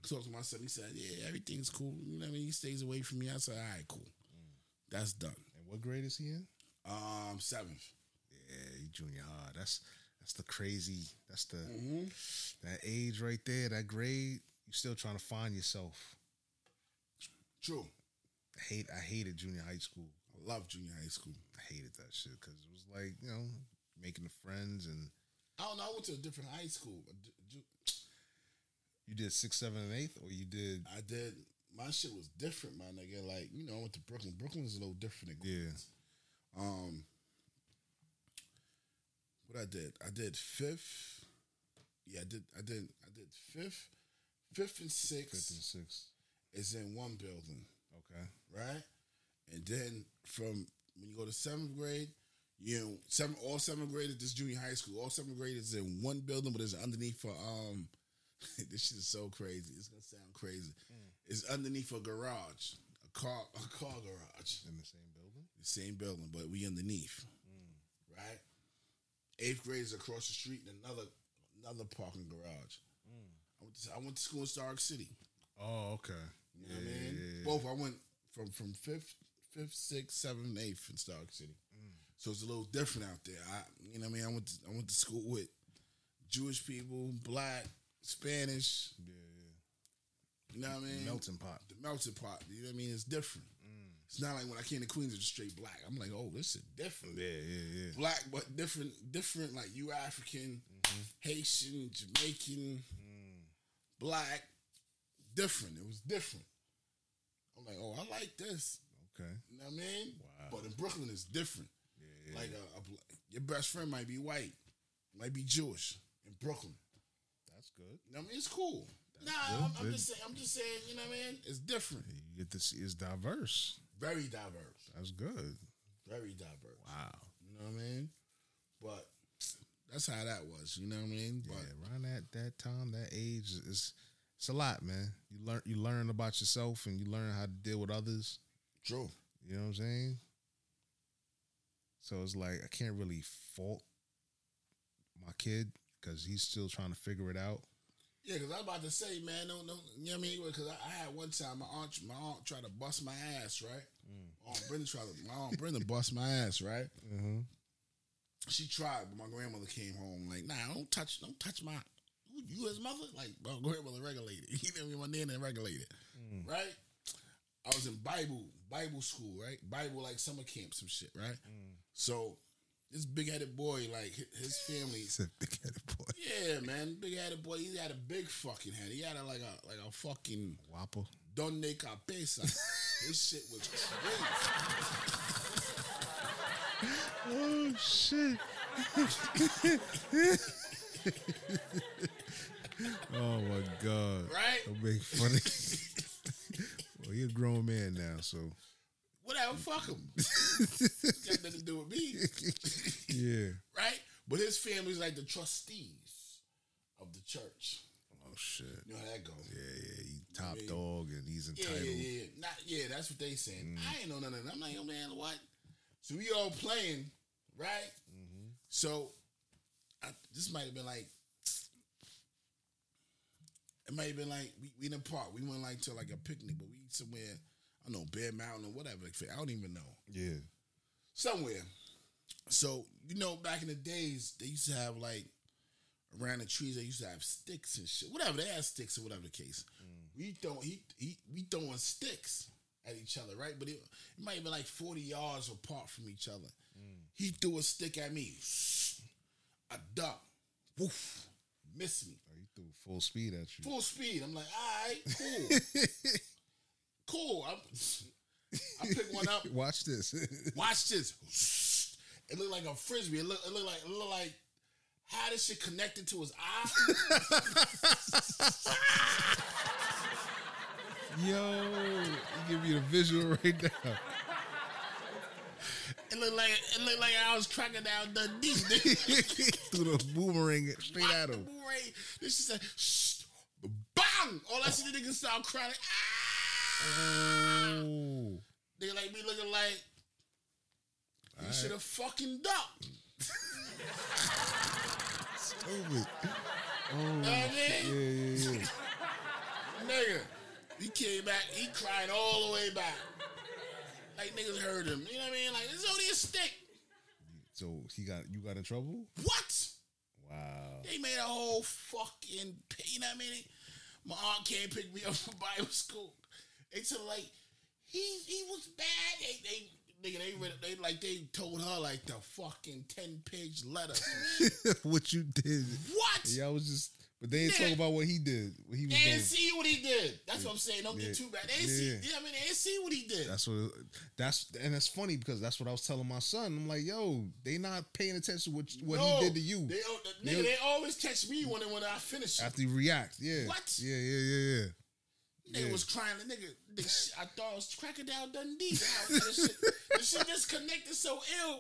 I talked to my son. He said, "Yeah, everything's cool." You know what I mean? He stays away from me. I said, "All right, cool. That's done." And what grade is he in? Um, seventh. Yeah, he junior high. That's that's the crazy. That's the Mm-hmm. that age right there. That grade. You're still trying to find yourself. True. I hate. I hated junior high school. I love junior high school. I hated that shit because it was like you know making the friends and I don't know. I went to a different high school. but ju- ju- you did six, seven, and eighth, or you did I did. My shit was different, my nigga. Like you know, I went to Brooklyn. Brooklyn is a little different. Yeah. Um, what I did, I did fifth. Yeah, I did. I did. I did fifth, fifth and sixth Fifth and sixth. is in one building, Okay. right? And then from when you go to seventh grade, you know, seven all seventh graders, this junior high school, all seventh graders in one building, but it's underneath for um. this shit is so crazy. It's gonna sound crazy. It's underneath a garage, a car, a car garage In the same building. the same building, but we underneath? Eighth grade is across the street in another another parking garage. Mm. I, went to, I went to school in Starrett City. Oh, okay. You know what I mean? Both I went from from fifth, fifth, sixth, seventh, eighth in Starrett City. Mm. So it's a little different out there. I, you know what I mean? I went to, I went to school with Jewish people, black, Spanish. Yeah, yeah. You know what I mean? Melting pot. the melting pot. You know what I mean? It's different. It's not like when I came to Queens, it was straight black. I'm like, oh, this is different. Yeah, yeah, yeah. Black, but different, different. Like you African, mm-hmm. Haitian, Jamaican, mm. black, different. It was different. I'm like, oh, I like this. Okay. You know what I mean? Wow. But in Brooklyn, it's different. Yeah. Like a, a, your best friend might be white, might be Jewish in Brooklyn. That's good. You know what I mean? It's cool. Nah, good. I'm, I'm just saying. I'm just saying. You know what I mean? It's different. You get to see it's diverse. Very diverse. That's good. Very diverse. Wow. You know what I mean? But that's how that was. You know what I mean? But yeah, around that that time, that age is it's a lot, man. You learn you learn about yourself and you learn how to deal with others. true. You know what I'm saying? So it's like I can't really fault my kid because he's still trying to figure it out. Yeah, because I was about to say, man, no, no, you know what I mean? Because I, I had one time my aunt, my aunt tried to bust my ass, right? Mm. Aunt Brenda tried to, my aunt Brenda bust my ass, right? Mm-hmm. She tried, but my grandmother came home like, nah, don't touch, don't touch my, you as mother? Like, my grandmother regulated. You know what I mean? My nana regulated, mm. right? I was in Bible, Bible school, right? Bible like summer camp, some shit, right? Mm. So this big headed boy, like his family, He's a big headed boy. yeah, man, big headed boy. He had a big fucking head. He had a, like a like a fucking Wapple. donde cabeza. His shit was crazy. Oh shit. oh my god. Right? Don't make funny. well, you're a grown man now, so Whatever, fuck him. Got nothing to do with me, yeah. right? But his family's like the trustees of the church. Oh shit. You know how that go. Yeah, yeah. He top Yeah. dog and he's entitled. yeah, yeah. Not, yeah, that's what they saying. Mm. I ain't know none of that. I'm like, oh man, what? So we all playing, right? Mm-hmm. So I, this might have been like, it might have been like we, we in the park. We went like to like a picnic, but we somewhere, I don't know, Bear Mountain or whatever. I don't even know Yeah. somewhere. So you know, back in the days, they used to have like around the trees. They used to have sticks and shit. Whatever they had sticks or whatever the case. Mm. We throw he, he we throwing sticks at each other, right? But it, it might be like forty yards apart from each other. Mm. He threw a stick at me. I duck. Woof. Missed me. Oh, he threw full speed at you. Full speed. I'm like, all right, cool. cool. I'm, I pick one up. Watch this. Watch this. It looked like a frisbee. It looked, it looked like it looked like how this shit connected to his eye. Yo, give you the visual right now. It looked like it looked like I was tracking down Dundee. nigga. Threw the boomerang straight at him. Boomerang. This shit said, shh, bang. All I see the nigga start crying. Ah. Oh. They like me looking like you should have fucking ducked. Stupid. Oh, You know what I oh, mean? yeah, yeah, yeah. Nigga, he came back, he cried all the way back. Like niggas heard him. You know what I mean? Like, it's only a stick. So he got you got in trouble? What? Wow. They made a whole fucking, you know what I mean? My aunt can't pick me up from Bible school. They said like, he he was bad. They they nigga they read, they like they told her like the fucking ten page letter. what you did. what? Yeah, I was just but they didn't Yeah. talk about what he did. What he was They didn't see what he did. That's what I'm saying. Don't Yeah. get too bad. They didn't see. Yeah. What I mean? They didn't see what he did. That's what that's and it's funny because that's what I was telling my son. I'm like, yo, they not paying attention to what what No, he did to you They, the- nigga, They- they always catch me when when I finish. after you react. Yeah. What? Yeah, yeah, yeah, yeah. Nigga Yeah. was crying. The nigga, the sh- I thought it was Crocodile Dundee. The shit, the shit just connected so ill.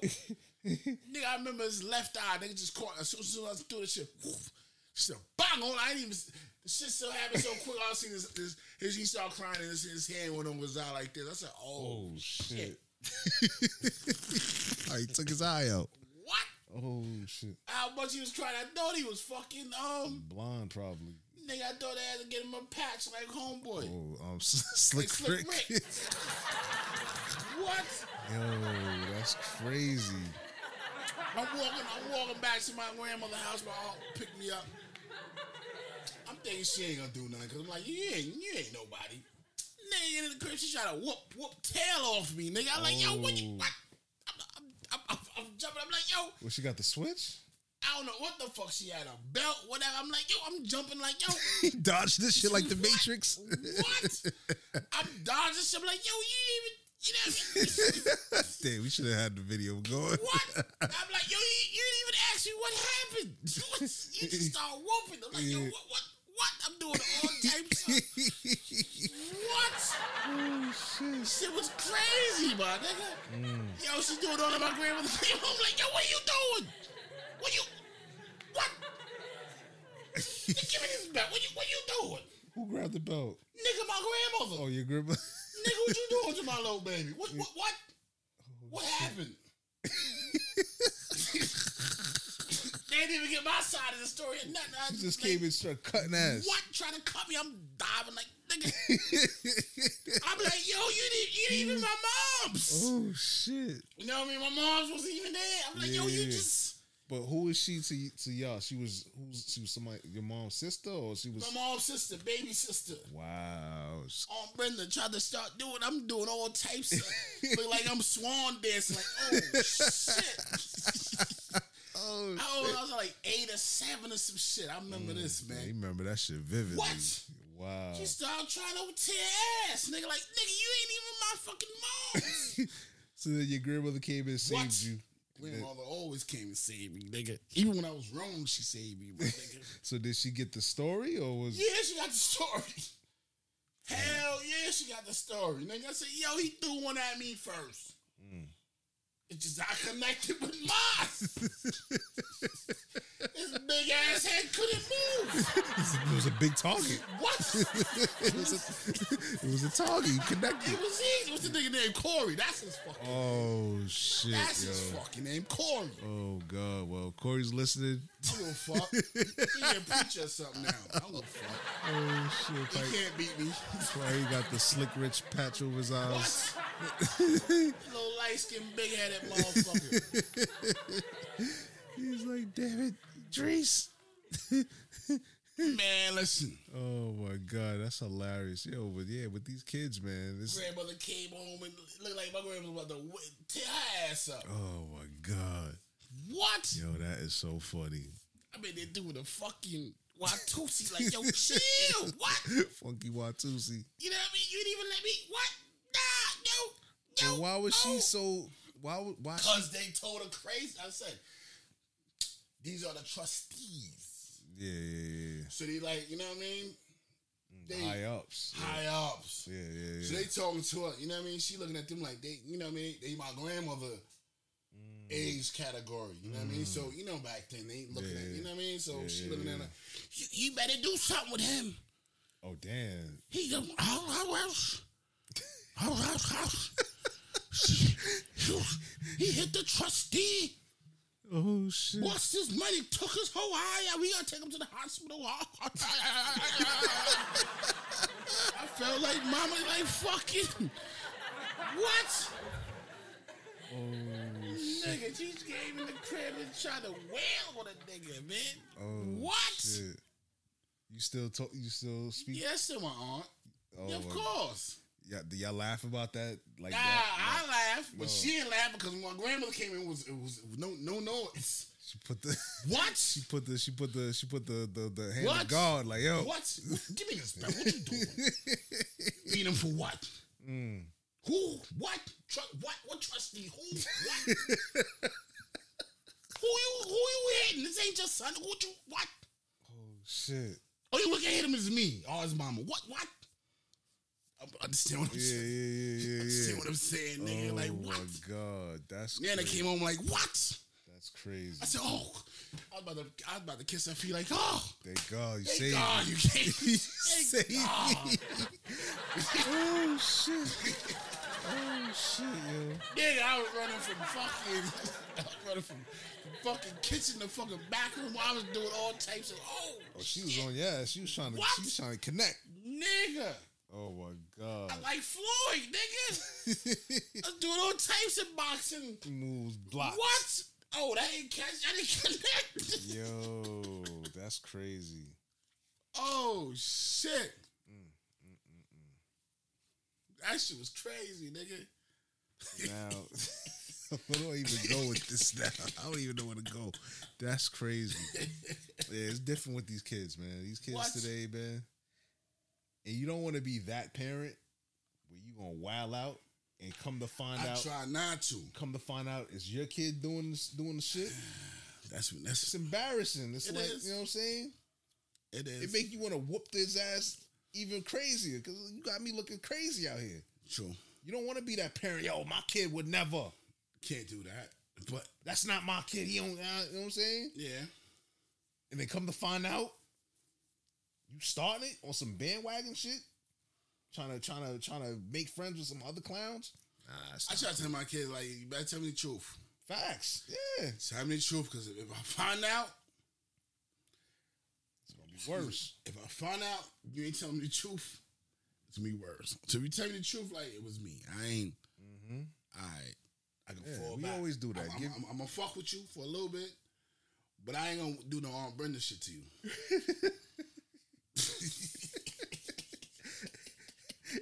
nigga, I remember his left eye. Nigga just caught. As soon as I threw the shit, whoof, shit, bang! On, I didn't even. The shit still happened so quick. I seen his, his, his he started crying and his, his hand went on his eye like this. I said, "Oh, Oh shit. shit. oh, he took his eye out. what? Oh shit. How much he was crying? I thought he was fucking um." Blonde probably. Nigga, I thought I had to get him a patch like homeboy. Oh, um, slick, Slick Rick. Rick. What? Yo, that's crazy. I'm walking, I'm walking back to my grandmother's house. My aunt picked me up. I'm thinking she ain't gonna do nothing because I'm like, you ain't, you ain't nobody. Nigga in the crib, she try to whoop, whoop tail off me. Nigga, I'm like, yo, what you, Oh. what? I'm, I'm, I'm, I'm, I'm jumping. I'm like, yo, Well, she got the switch. I don't know what the fuck she had a belt, whatever. I'm like, yo, I'm jumping like, yo, He dodged this shit like the Matrix. what? I'm dodging shit. I'm like, yo, you didn't even, you know what I mean? Damn, we should have had the video going. What? I'm like, yo, you, you didn't even ask me what happened. You just start whooping. I'm like, yo, what, what, what? I'm doing all types of. What? oh shit. Shit was crazy, my nigga. Mm. Yo, she doing all of my grandmother's grandmother I'm like, yo, what are you doing? What you, what? Give me this belt. What you, what you doing? Who grabbed the belt? Nigga, my grandmother. Oh, your grandma. Nigga, what you doing to my little baby? What, what, what? Oh, what happened? they didn't even get my side of the story. or Nothing. I just like, came and started cutting ass. What? Trying to cut me? I'm diving like nigga. I'm like, yo, you didn't, you didn't even my mom's. oh shit. You know what I mean? My mom's wasn't even there. I'm like, yo, you Yeah. just But who is she to to y'all? She was who's she was somebody your mom's sister or she was my mom's sister, baby sister. Wow. Aunt Brenda tried to start doing. I'm doing all types of look like I'm swan dancing. Like, oh shit. Oh, I was, I was like eight or seven or some shit. I remember mm, this, yeah, you remember that shit vividly. What? Wow. She started trying to tear ass, nigga. Like, nigga, you ain't even my fucking mom. so then your grandmother came and saved What? you. My grandmother always came and saved me, nigga. Even when I was wrong, she saved me, nigga. So did she get the story or was Yeah, she got the story. Hell yeah, she got the story. Nigga, I said, yo, he threw one at me first. Mm. It just I connected with mine. His big ass head couldn't move. It was a big target. What? It was a, it was a target. You connected. It was easy. What's the nigga named Corey? That's his fucking. Oh shit, that's his fucking name, Corey. Oh god. Well, Corey's listening. I a fuck. he preacher or something now. I don't give a fuck. Oh shit. He Like, can't beat me. That's why he got the Slick Rick patch over his eyes. What? Little light skinned, big headed motherfucker. He's like, damn it, Drees. Man, listen. Oh my god, that's hilarious. Yo, but yeah, with these kids, man, this. Grandmother came home and looked like my grandmother was about to tear her ass up. Oh my god, What? yo, that is so funny. I mean, they're doing a fucking Watusi. Like, yo, chill. What? Funky Watusi. You know what I mean? You didn't even let me. What? Nah, no. And No. why was she so? Why? Why? Because they told her crazy. I said, these are the trustees. yeah, yeah, yeah. So they like, you know what I mean? They. High ups. Yeah, high ups. yeah, yeah. yeah. So they talking to her, you know what I mean? She looking at them like they, you know what I mean? They my grandmother Mm. age category, you know what I mean? So, you know, back then they looking at, you know what I mean? So Yeah, she yeah, looking at her, you, you better do something with him. oh damn. He go, house, house, house, house, house. She- he hit the trustee. Oh shit. What's this money? Took his whole eye. We gotta take him to the hospital. I felt like mama, like fucking. What? Oh Nigga, she came in the crib and tried to wail on a nigga, man. Oh, what? shit. You still talk? You still speak? That's still my aunt. Oh, yeah, of course. Yeah, do y'all laugh about that? Like Nah, that? I laugh, but no. she didn't laugh because when my grandmother came in, it was it was no no noise. She put the What? she put the she put the she put the the, the hand What? of God like yo. What? Give me this bell. What you doing? Beat him for what? Mm. Who? What? Tru- what? What trustee? Who? What? who you? Who you hitting? This ain't your son. Who you? What? Oh shit. Oh, you look at him as me. Oh, his mama. What? What? I understand what I'm Yeah, yeah, saying. yeah, yeah, Understand what I'm saying, nigga. oh like what? my god, that's Yeah, they crazy. came home like what? That's crazy. I said, oh. I was about to, I was about to kiss her feet like, oh. Thank God you saved God me. you came. You saved me. Oh shit. Oh shit, yo. Nigga, I was running from fucking, I was running from fucking kitchen to fucking back room. I was doing all types of, oh, Oh, she was on yeah. She was trying to What? she was trying to connect. nigga. Oh my god. I'm like Floyd, nigga. I was doing all types of boxing. Moves blocked. What? Oh, that ain't catch. I didn't connect. Yo, that's crazy. Oh shit. Mm, mm, mm, that shit was crazy, nigga. Now, where do I even go with this now? I don't even know where to go. That's crazy. Yeah, it's different with these kids, man. These kids What? today, man. And you don't want to be that parent where you gonna wild out and come to find I out, try not to. come to find out, is your kid doing this, doing the shit? That's It's that's embarrassing. It's It like is. you know what I'm saying. it is. It make you want to whoop this ass even crazier because you got me looking crazy out here. True. You don't want to be that parent. Yo, my kid would never. Can't do that. But That's not my kid. He don't. Uh, you know what I'm saying? yeah. And they come to find out, you starting it on some bandwagon shit, trying to trying to trying to make friends with some other clowns. Nah, I try to tell my kids like, you better tell me the truth. facts. Yeah, Tell me the truth, because if I find out, it's gonna be worse. if I find out you ain't telling me the truth, it's gonna be worse. So if you tell me the truth, like it was me. I ain't. Mm-hmm. I I can Yeah, fall we back. always do that. I'm, Give- I'm, I'm gonna fuck with you for a little bit, but I ain't gonna do no Aunt Brenda shit to you.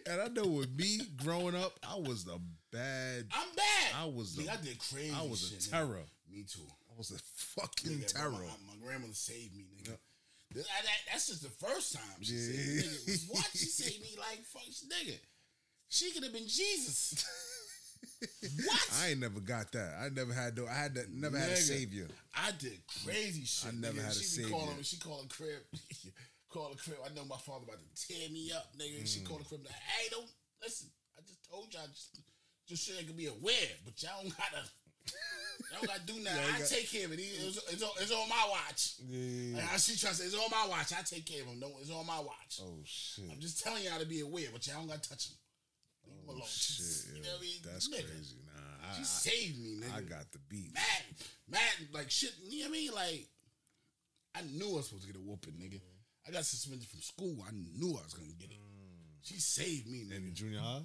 And I know with me growing up, I was the bad. I'm bad. I was Nigga, the- I did crazy. I was a shit, nigga. terror. Me too. I was a fucking Nigga, terror. My, my grandmother saved me, nigga. Th- I- that- that's just the first time she saved me. Nigga. What? She saved me like fuck, nigga. She could have been Jesus. what? I ain't never got that. I never had no. I had that. Never had a savior. I did crazy shit. I never nigga. had a she be savior. calling. She calling crib. call the crib. I know my father about to tear me up, nigga. She Mm. called the crib. Like, hey, don't listen. I just told y'all just just so they could be aware, but y'all don't gotta. Y'all don't gotta do nothing. Yeah, I got- take care of it. It's, it's, on, it's on my watch. Yeah. Like, I see trying to it's on my watch. I take care of him. No, it's on my watch. Oh shit. I'm just telling y'all to be aware, but y'all don't gotta touch him. Leave him alone. Oh, shit. You know what I mean? That's Nigga, crazy. Nah, I, She I, saved me, nigga. I got the beat. mad, mad, like shit. You know what I mean? Like, I knew I was supposed to get a whooping, nigga. I got suspended from school. I knew I was gonna get it. She saved me, nigga. In junior high,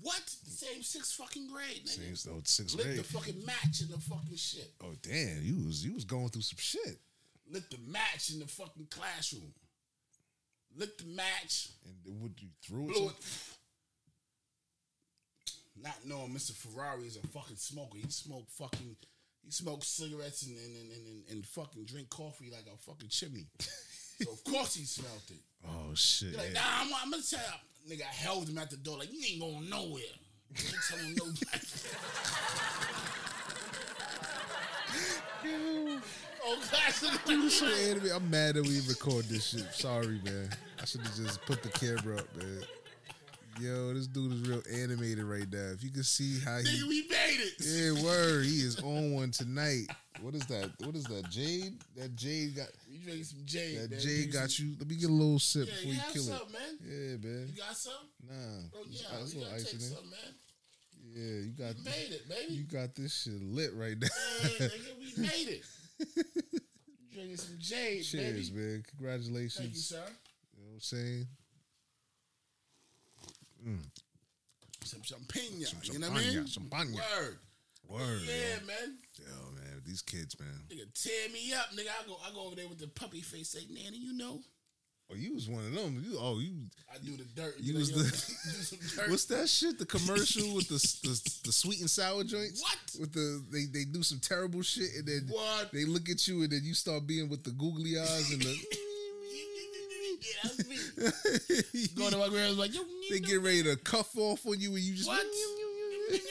What? The same sixth fucking grade, nigga. same so sixth Lit grade. the fucking match in the fucking shit. Oh damn, you was you was going through some shit. Lit the match in the fucking classroom. Lit the match. And what you threw it? It. Not knowing Mr. Ferrari is a fucking smoker. He smoked fucking. He smoked cigarettes and and, and, and, and fucking drink coffee like a fucking chimney. so of course he smelled it. Oh shit. He's like, nah, I'm, I'm gonna tell you. Nigga, I held him at the door like, you ain't going nowhere. Oh, you ain't telling nobody. oh, classic. Dude, this shit anime. I'm mad that we record this shit. Sorry, man. I should have just put the camera up, man. Yo, this dude is real animated right now. If you can see how Nigga, he, we made it. yeah, word, he is on one tonight. What is that? What is that? Jade? That Jade got We drinking some Jade. that man. Jade got some- you. Let me get a little sip Yeah, before you you kill some, it. man. Yeah, man. You got some? Nah, Bro, yeah, uh, you gotta ice take in there. some, man. Yeah, you got We made it, baby. you got this shit lit right now. Hey, nigga, we made it. Drinking some Jade, Cheers, baby. man. Congratulations. Thank you, sir. You know what I'm saying? Mm. Some champagne. Some you know what I mean? champagne, champagne. Word. Word. Yeah, man. Yo, man, these kids, man. Nigga, tear me up, nigga. I go, I go over there with the puppy face, say, Nanny, you know, Oh, you was one of them. You, oh, you. I do the dirt. You was the- do some dirt. What's that shit? The commercial with the, the the sweet and sour joints. What? With the they they do some terrible shit and then What? they look at you and then you start being with the googly eyes and the. yeah, that's me. Go to my grandma's like, yo, they get ready to cuff off on you and you just. What?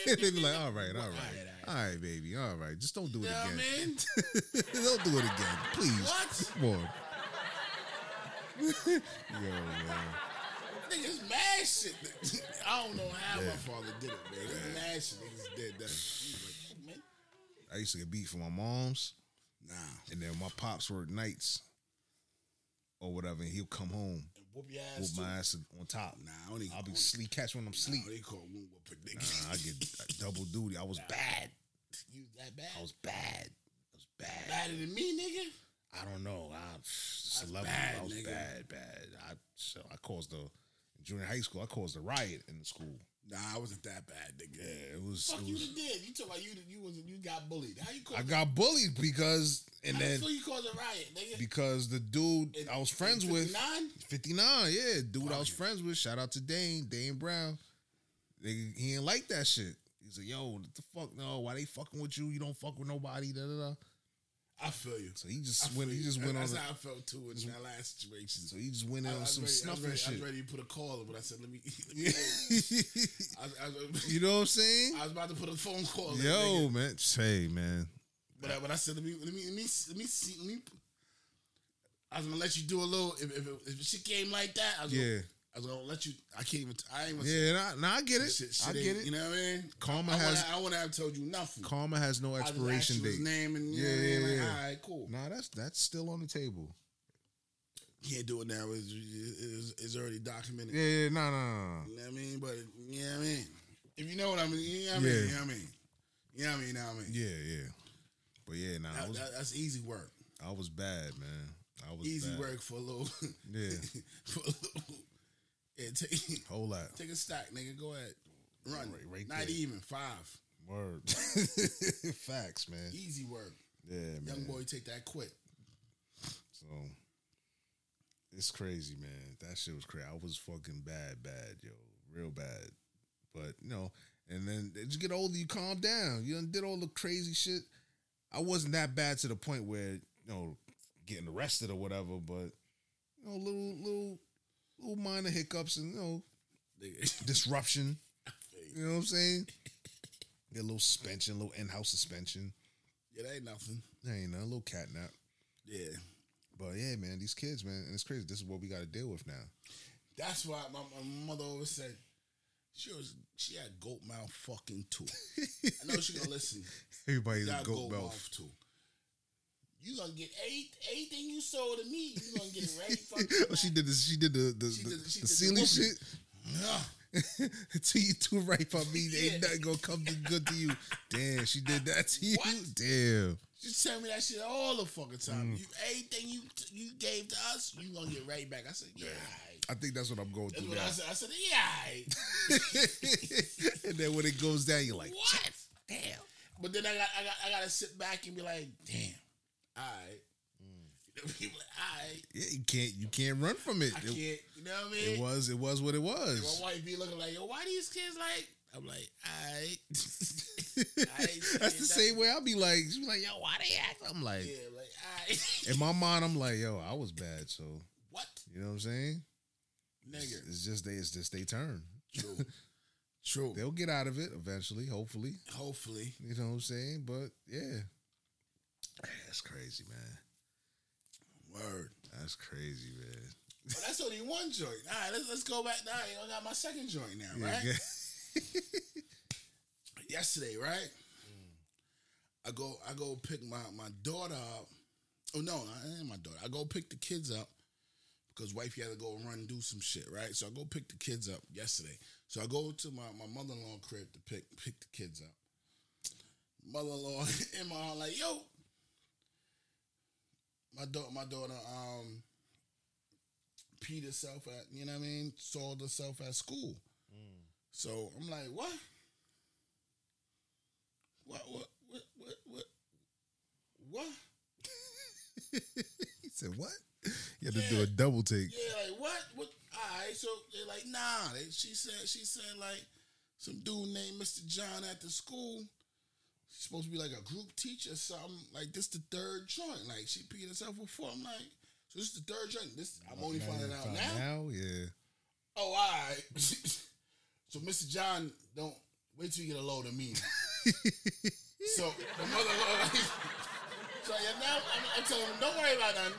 they be like, all right, all right, all right, baby, all right. Just don't do it You I again. mean? don't do it again, please. What? Come on. Yo, man. Niggas mad shit. I don't know how my father did it, man. It's mad shit niggas did that. Like, "Oh, man. I used to get beat from my mom's. Nah. And then my pops worked nights or whatever, and he'll come home, And whoop your ass whoop too. my ass on top. Nah, I only, I'll be sleep, catch when I'm sleep. Nah, they call wound whooping Nah. I get double duty. I was bad. You that bad? I was bad. I was bad. badder than me, nigga. I don't know. I, it's a That's level. bad, I was nigga. bad, bad. I so I caused the in junior high school. I caused a riot in the school. Nah, I wasn't that bad, nigga. It was. Fuck It you was did. You talk about you you was you got bullied. How you I got bullied because and how then you caused a riot, nigga? because the dude In- I was friends with 59? 59, yeah, dude I was friends with. Shout out to Dane, Dane Brown. Nigga, he ain't like that shit. He's like, yo, what the fuck? No, why they fucking with you? You don't fuck with nobody. Da da da. I feel you. So he just feel went. He you. just went on. That's how I felt too in that last situation. So he just went in I, I on some ready, I was snuffing ready, I was ready to put a call, but I said, let me. Let me you I, I, was, know what I'm saying? I was about to put a phone call. Yo, man. Say, man. But I, but I said, let me let me let me let me see. Let me, I was gonna let you do a little. If if, if shit came like that, I was Yeah. Gonna, I was gonna let you. I can't even. I ain't gonna. Yeah, nah, nah, I get it. Shit, shit I get it. You know what I mean? Karma I, I has- Wanna, I wouldn't have told you nothing. Karma has no expiration asked you his date. name and Yeah, know what I mean? yeah, Like, all right, cool. Nah, that's that's still on the table. Can't do it now. It's, it's, it's already documented. Yeah, yeah, nah, nah, nah. You know what I mean? But you know what I mean? If you know what I mean, you know what I mean? Yeah. You know what I mean? You know what I mean? You know what I mean? Yeah, yeah. But yeah, nah, That- was that- that's easy work. I was bad, man. I was Easy bad. work for a little. Yeah. for a little. Yeah, take, Whole lot. take a stack, nigga. Go ahead. Run. Right- right Not there. even. Five. Word. Facts, man. Easy work. Yeah, man. Young boy, take that quick. So it's crazy, man. That shit was crazy. I was fucking bad, bad, yo, real bad. But you know, and then as you get older, you calm down. You done did all the crazy shit. I wasn't that bad to the point where you know getting arrested or whatever, but you know, little little little minor hiccups and you know disruption. You know what I'm saying? Get a little suspension, a little in-house suspension. Yeah, that ain't nothing. Ain't nothing, a little cat nap. Yeah. But yeah, man, these kids, man, and it's crazy. This is what we got to deal with now. That's why my, my mother always said, She was she had goat mouth fucking too. I know she gonna listen. Everybody's a Got goat mouth. too. You gonna get eight, anything you sold to me. You gonna get it right. Oh, she did this. She did the the, She the, did- she the did the ceiling whooping. shit. Until you too right for me, Yeah. ain't nothing gonna come to good to you. Damn, she did that to you. What? Damn. She tell me that shit all the fucking time. Mm. You anything you you gave to us, you gonna get right back. I said, yeah. I think that's what I'm going That's through what now. I said. I said, yeah. aight." and then when it goes down, you're like, what? Damn. But then I got I got I gotta sit back and be like, damn. All right. People mm. like, all right. yeah, you can't you can't run from it. I It, can't. You know what I mean? it was it was what it was. My wife be looking like, yo, why these kids like? I'm like, all right. That's the same way I'll be like, she be like, yo, why they act? I'm like, Yeah, like, all right. in my mind, I'm like, yo, I was bad, so what? you know what I'm saying? Nigga. It's just they, it's just they turn. True. True. They'll get out of it eventually, hopefully. Hopefully. You know what I'm saying? But yeah, that's crazy, man. Word. That's crazy, man. But that's only one joint. All right, let's, let's go back now. I got my second joint now, right? Yeah, Yesterday, right? Mm. I go I go pick my, my daughter up. Oh no, I ain't my daughter. I go pick the kids up because wifey had to go run and do some shit, right? So I go pick the kids up yesterday. So I go to my, my mother in law crib to pick pick the kids up. Mother in law in my heart like, yo, my daughter my daughter um peed herself at you know what I mean, soiled herself at school. So I'm like, what? What what what what what what? he said what? You had to do a double take. Yeah, like what? What? All right, so they're like, nah. They, she said, she said like some dude named Mr. John at the school. She's supposed to be like a group teacher or something. Like this the third joint. Like she peed herself before. I'm like, so this is the third joint. This I'm only finding out now. Now, yeah. Oh, all right. so Mr. John, don't wait till you get a load of me. so the mother-in-law, like, so yeah, now I'm, I'm telling him, don't worry about nothing.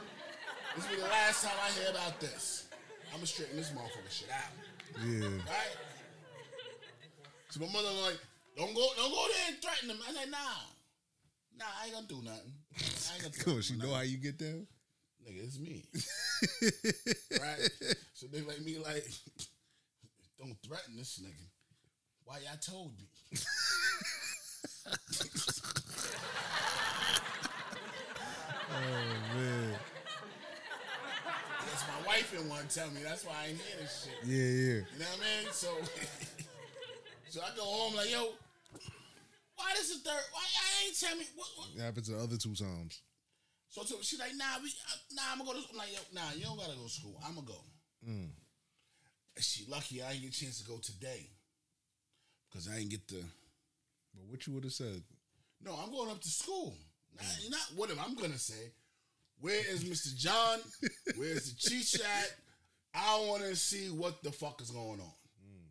This will be the last time I hear about this. I'm gonna straighten this motherfucker shit out, Yeah. right? So my mother like, don't go, don't go there and threaten him. I like, nah, nah, I ain't gonna do nothing. I ain't gonna Cool. She know how you get down? Nigga, it's me. right? So they like me like, don't threaten this nigga. Why y'all told me? Oh man. That's my wife didn't want to tell me. That's why I ain't hear this shit. Yeah, yeah. You know what I mean? So, so I go home like, yo, why this is third? Why y'all ain't tell me? What, what? It happened to the other two times. So, so she like, nah, we, uh, nah, I'm gonna go to. I'm like, yo, nah, you don't gotta go to school. I'm gonna go. Mm. And She lucky I didn't get a chance to go today because I didn't get the. But what you would have said? No, I'm going up to school. Not, mm. not what am I'm gonna say. Where is Mr. John? Where's the cheat chat? I want to see what the fuck is going on. Mm.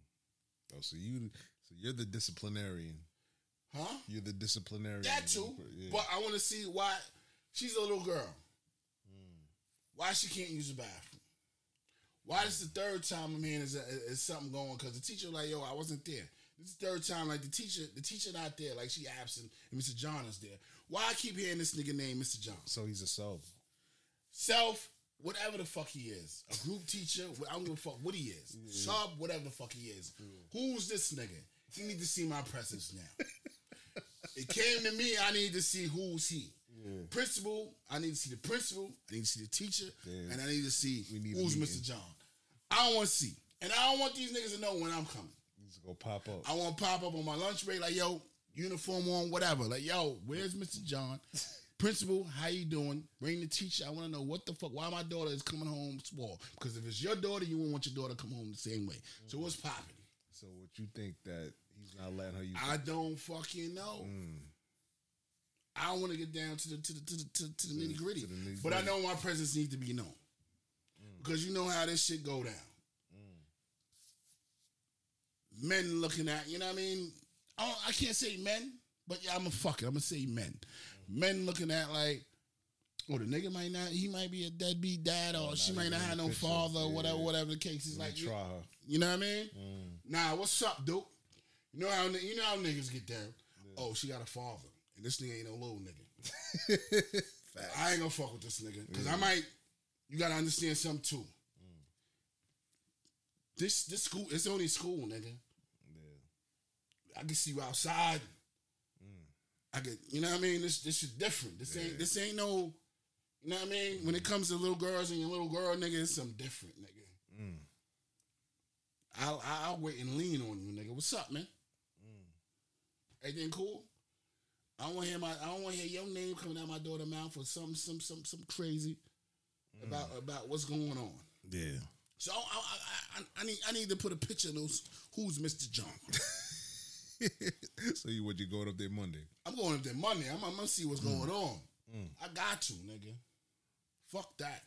Oh, so you, so you're the disciplinarian. Huh? You're the disciplinarian. That too. Yeah. But I want to see why she's a little girl. Hmm. Why she can't use the bathroom? Why this is the third time I'm hearing uh, is, is something going? Because the teacher like, yo, I wasn't there. This is the third time, like the teacher, the teacher not there, like she absent, and Mr. John is there. Why I keep hearing this nigga name Mr. John? so he's a sub. Self, whatever the fuck he is, a group teacher. I don't give a fuck what he is. Sub, whatever the fuck he is. Who's this nigga? He need to see my presence now. it came to me. I need to see who's he. Principal, I need to see the principal. I need to see the teacher, Yeah. and I need to see We need who's. Mr. John. I don't want to see, and I don't want these niggas to know when I'm coming. He's gonna pop up. I want to pop up on my lunch break, like yo, uniform on, whatever. Like yo, where's Mr. John? Principal, how you doing? Bring the teacher. I want to know what the fuck. Why my daughter is coming home small? Because if it's your daughter, you won't want your daughter to come home the same way. So what's popping? So what you think that not letting her use? I don't fucking know. Mm. I don't want to get down to the to the to the, to, to the nitty gritty. to the nitty-gritty. But I know my presence needs to be known mm. because you know how this shit go down. Mm. Men looking at you know what I mean. I, I can't say men, but yeah, I'm a fuck it. I'm gonna say men. Mm. Men looking at like. Oh, the nigga might not. He might be a deadbeat dad, or Oh, she might not have no picture. father, or whatever, whatever the case is. Like, try her. You know what I mean? Nah, what's up, dude? You know how you know how niggas get down. Oh, she got a father, and this nigga ain't no little nigga. I ain't gonna fuck with this nigga because I might. You gotta understand something too. Mm. This this school, it's only school, nigga. Yeah. I can see you outside. Mm. I could, you know what I mean. This this is different. This ain't this ain't no. You know what I mean? When it mm. comes to little girls and your little girl, nigga, it's something different, nigga. I'll I'll wait and lean on you, nigga. What's up, man? Everything cool? I don't want to hear my I don't want to hear your name coming out my daughter's mouth for some some some some crazy about mm. about what's going on. Yeah. So I, I, I, I need I need to put a picture of those. Who's Mr. John? so you what you going up there Monday? I'm going up there Monday. I'm, I'm gonna see what's mm. going on. Mm. I got you, nigga. Fuck that.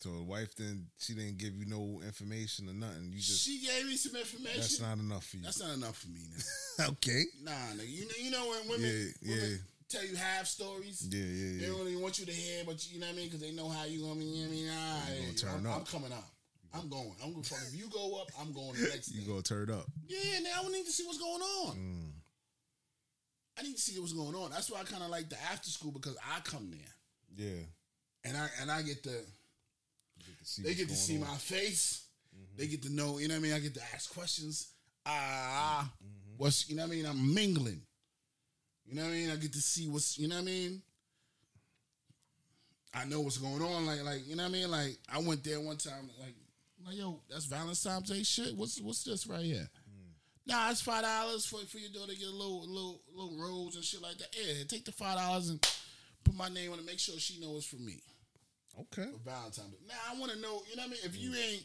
So the wife then she didn't give you no information or nothing. You just she gave me some information. that's not enough for you. That's not enough for me, okay. nah, nigga. You know, you know when women, Yeah, women yeah. tell you half stories. Yeah, yeah, They yeah. don't even want you to hear, but you, you know what I mean? Because they know how you gonna. You know what I mean? All right, gonna turn I'm, up. I'm coming out. I'm going. I'm going. Fuck. If you go up, I'm going the next. You day. go turn up. Yeah, now I need to see what's going on. Mm. I need to see what's going on. That's why I kind of like the after school because I come there Yeah. and I and I get to See they get to see on. Mm-hmm. my face. They get to know. You know what I mean? I get to ask questions. Ah, Mm-hmm. what's you know what I mean? I'm mingling. You know what I mean? I get to see what's you know what I mean. I know what's going on. Like like you know what I mean? Like I went there one time. Like like yo, that's Valentine's Day shit. What's what's this right here? Nah, it's five dollars for for your daughter to get a little little little rose and shit like that. Yeah, take the five dollars and put my name on it. Make sure she knows it's for me Okay. for Valentine's Day. Now I want to know. You know what I mean? If you mm. ain't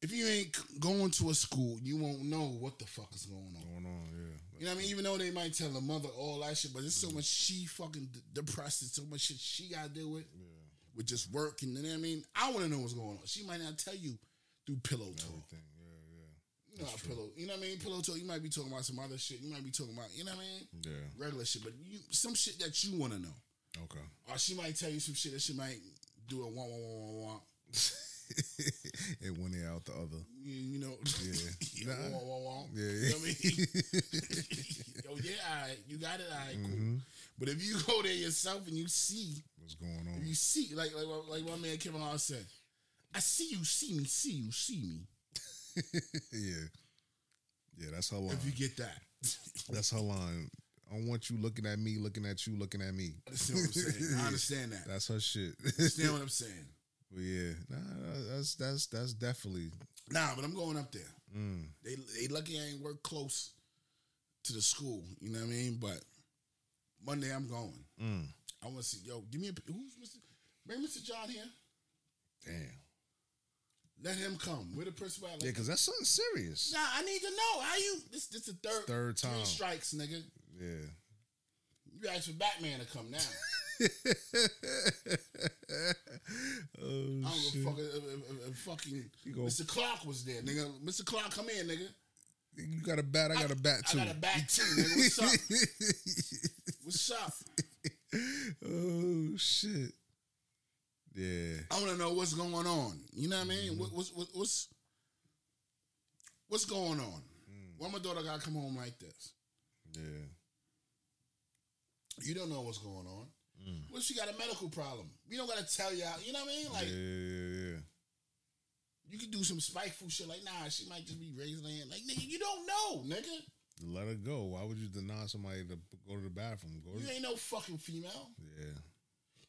if you ain't going to a school, you won't know what the fuck is going on. Going on, yeah. You know what I mean? Even though they might tell the mother all that shit, but there's so mm. much she fucking d- depressed and so much shit she got to deal with Yeah. with just work and you know what I mean. I want to know what's going on. She might not tell you through pillow talk. Everything. Yeah. You know, pillow. You know what I mean? Pillow talk. You might be talking about some other shit. You might be talking about you know what I mean? Yeah. Regular shit, but you some shit that you want to know. Okay. Or she might tell you some shit that she might do a wah wah wah wah wah. it went out the other. You, you know, Yeah. yeah, Nah. wah, wah, wah. Yeah, You yeah. know what I mean? Yo, yeah, all right, you got it, all right. Mm-hmm. But if you go there yourself and you see, What's going on? you see, like like like my man Kevin Hart said, I see you, see me, see you, see me. yeah. Yeah, that's her line. If you get that, That's her line. I don't want you looking at me, looking at you, looking at me. understand what I'm saying? I understand that. That's her shit. understand what I'm saying? but yeah, nah, that's that's that's definitely Nah, but I'm going up there. mm, They they lucky I ain't work close to the school. You know what I mean? But Monday I'm going. mm, I want to see. Yo, give me a who's Mr. Bring Mr. John here. damn. Let him come. Where the principal? Yeah, because that's something serious. Nah, I need to know how you. This this the third Third time. three time. strikes, nigga. Yeah. You asked for Batman to come now. oh I don't shit. give a fuck if, if- if fucking Mr. Clark was there, nigga. Mr. Clark, come in, nigga. You got a bat. I got a bat too. I got a bat too, nigga. What's up? What's up? oh shit. Yeah. I want to know what's going on. You know what I mean? Mm-hmm. What, what's what, what's what's going on? Mm. Why my daughter gotta come home like this? Yeah. You don't know what's going on. What if she got a medical problem? We don't gotta tell y'all. You know what I mean? Like yeah, yeah, yeah. you could do some spiteful shit. Like nah, she might just be raising her hand. Like nigga, you don't know, nigga. Let her go. Why would you deny somebody to go to the bathroom? Go. You To, ain't no fucking female. yeah.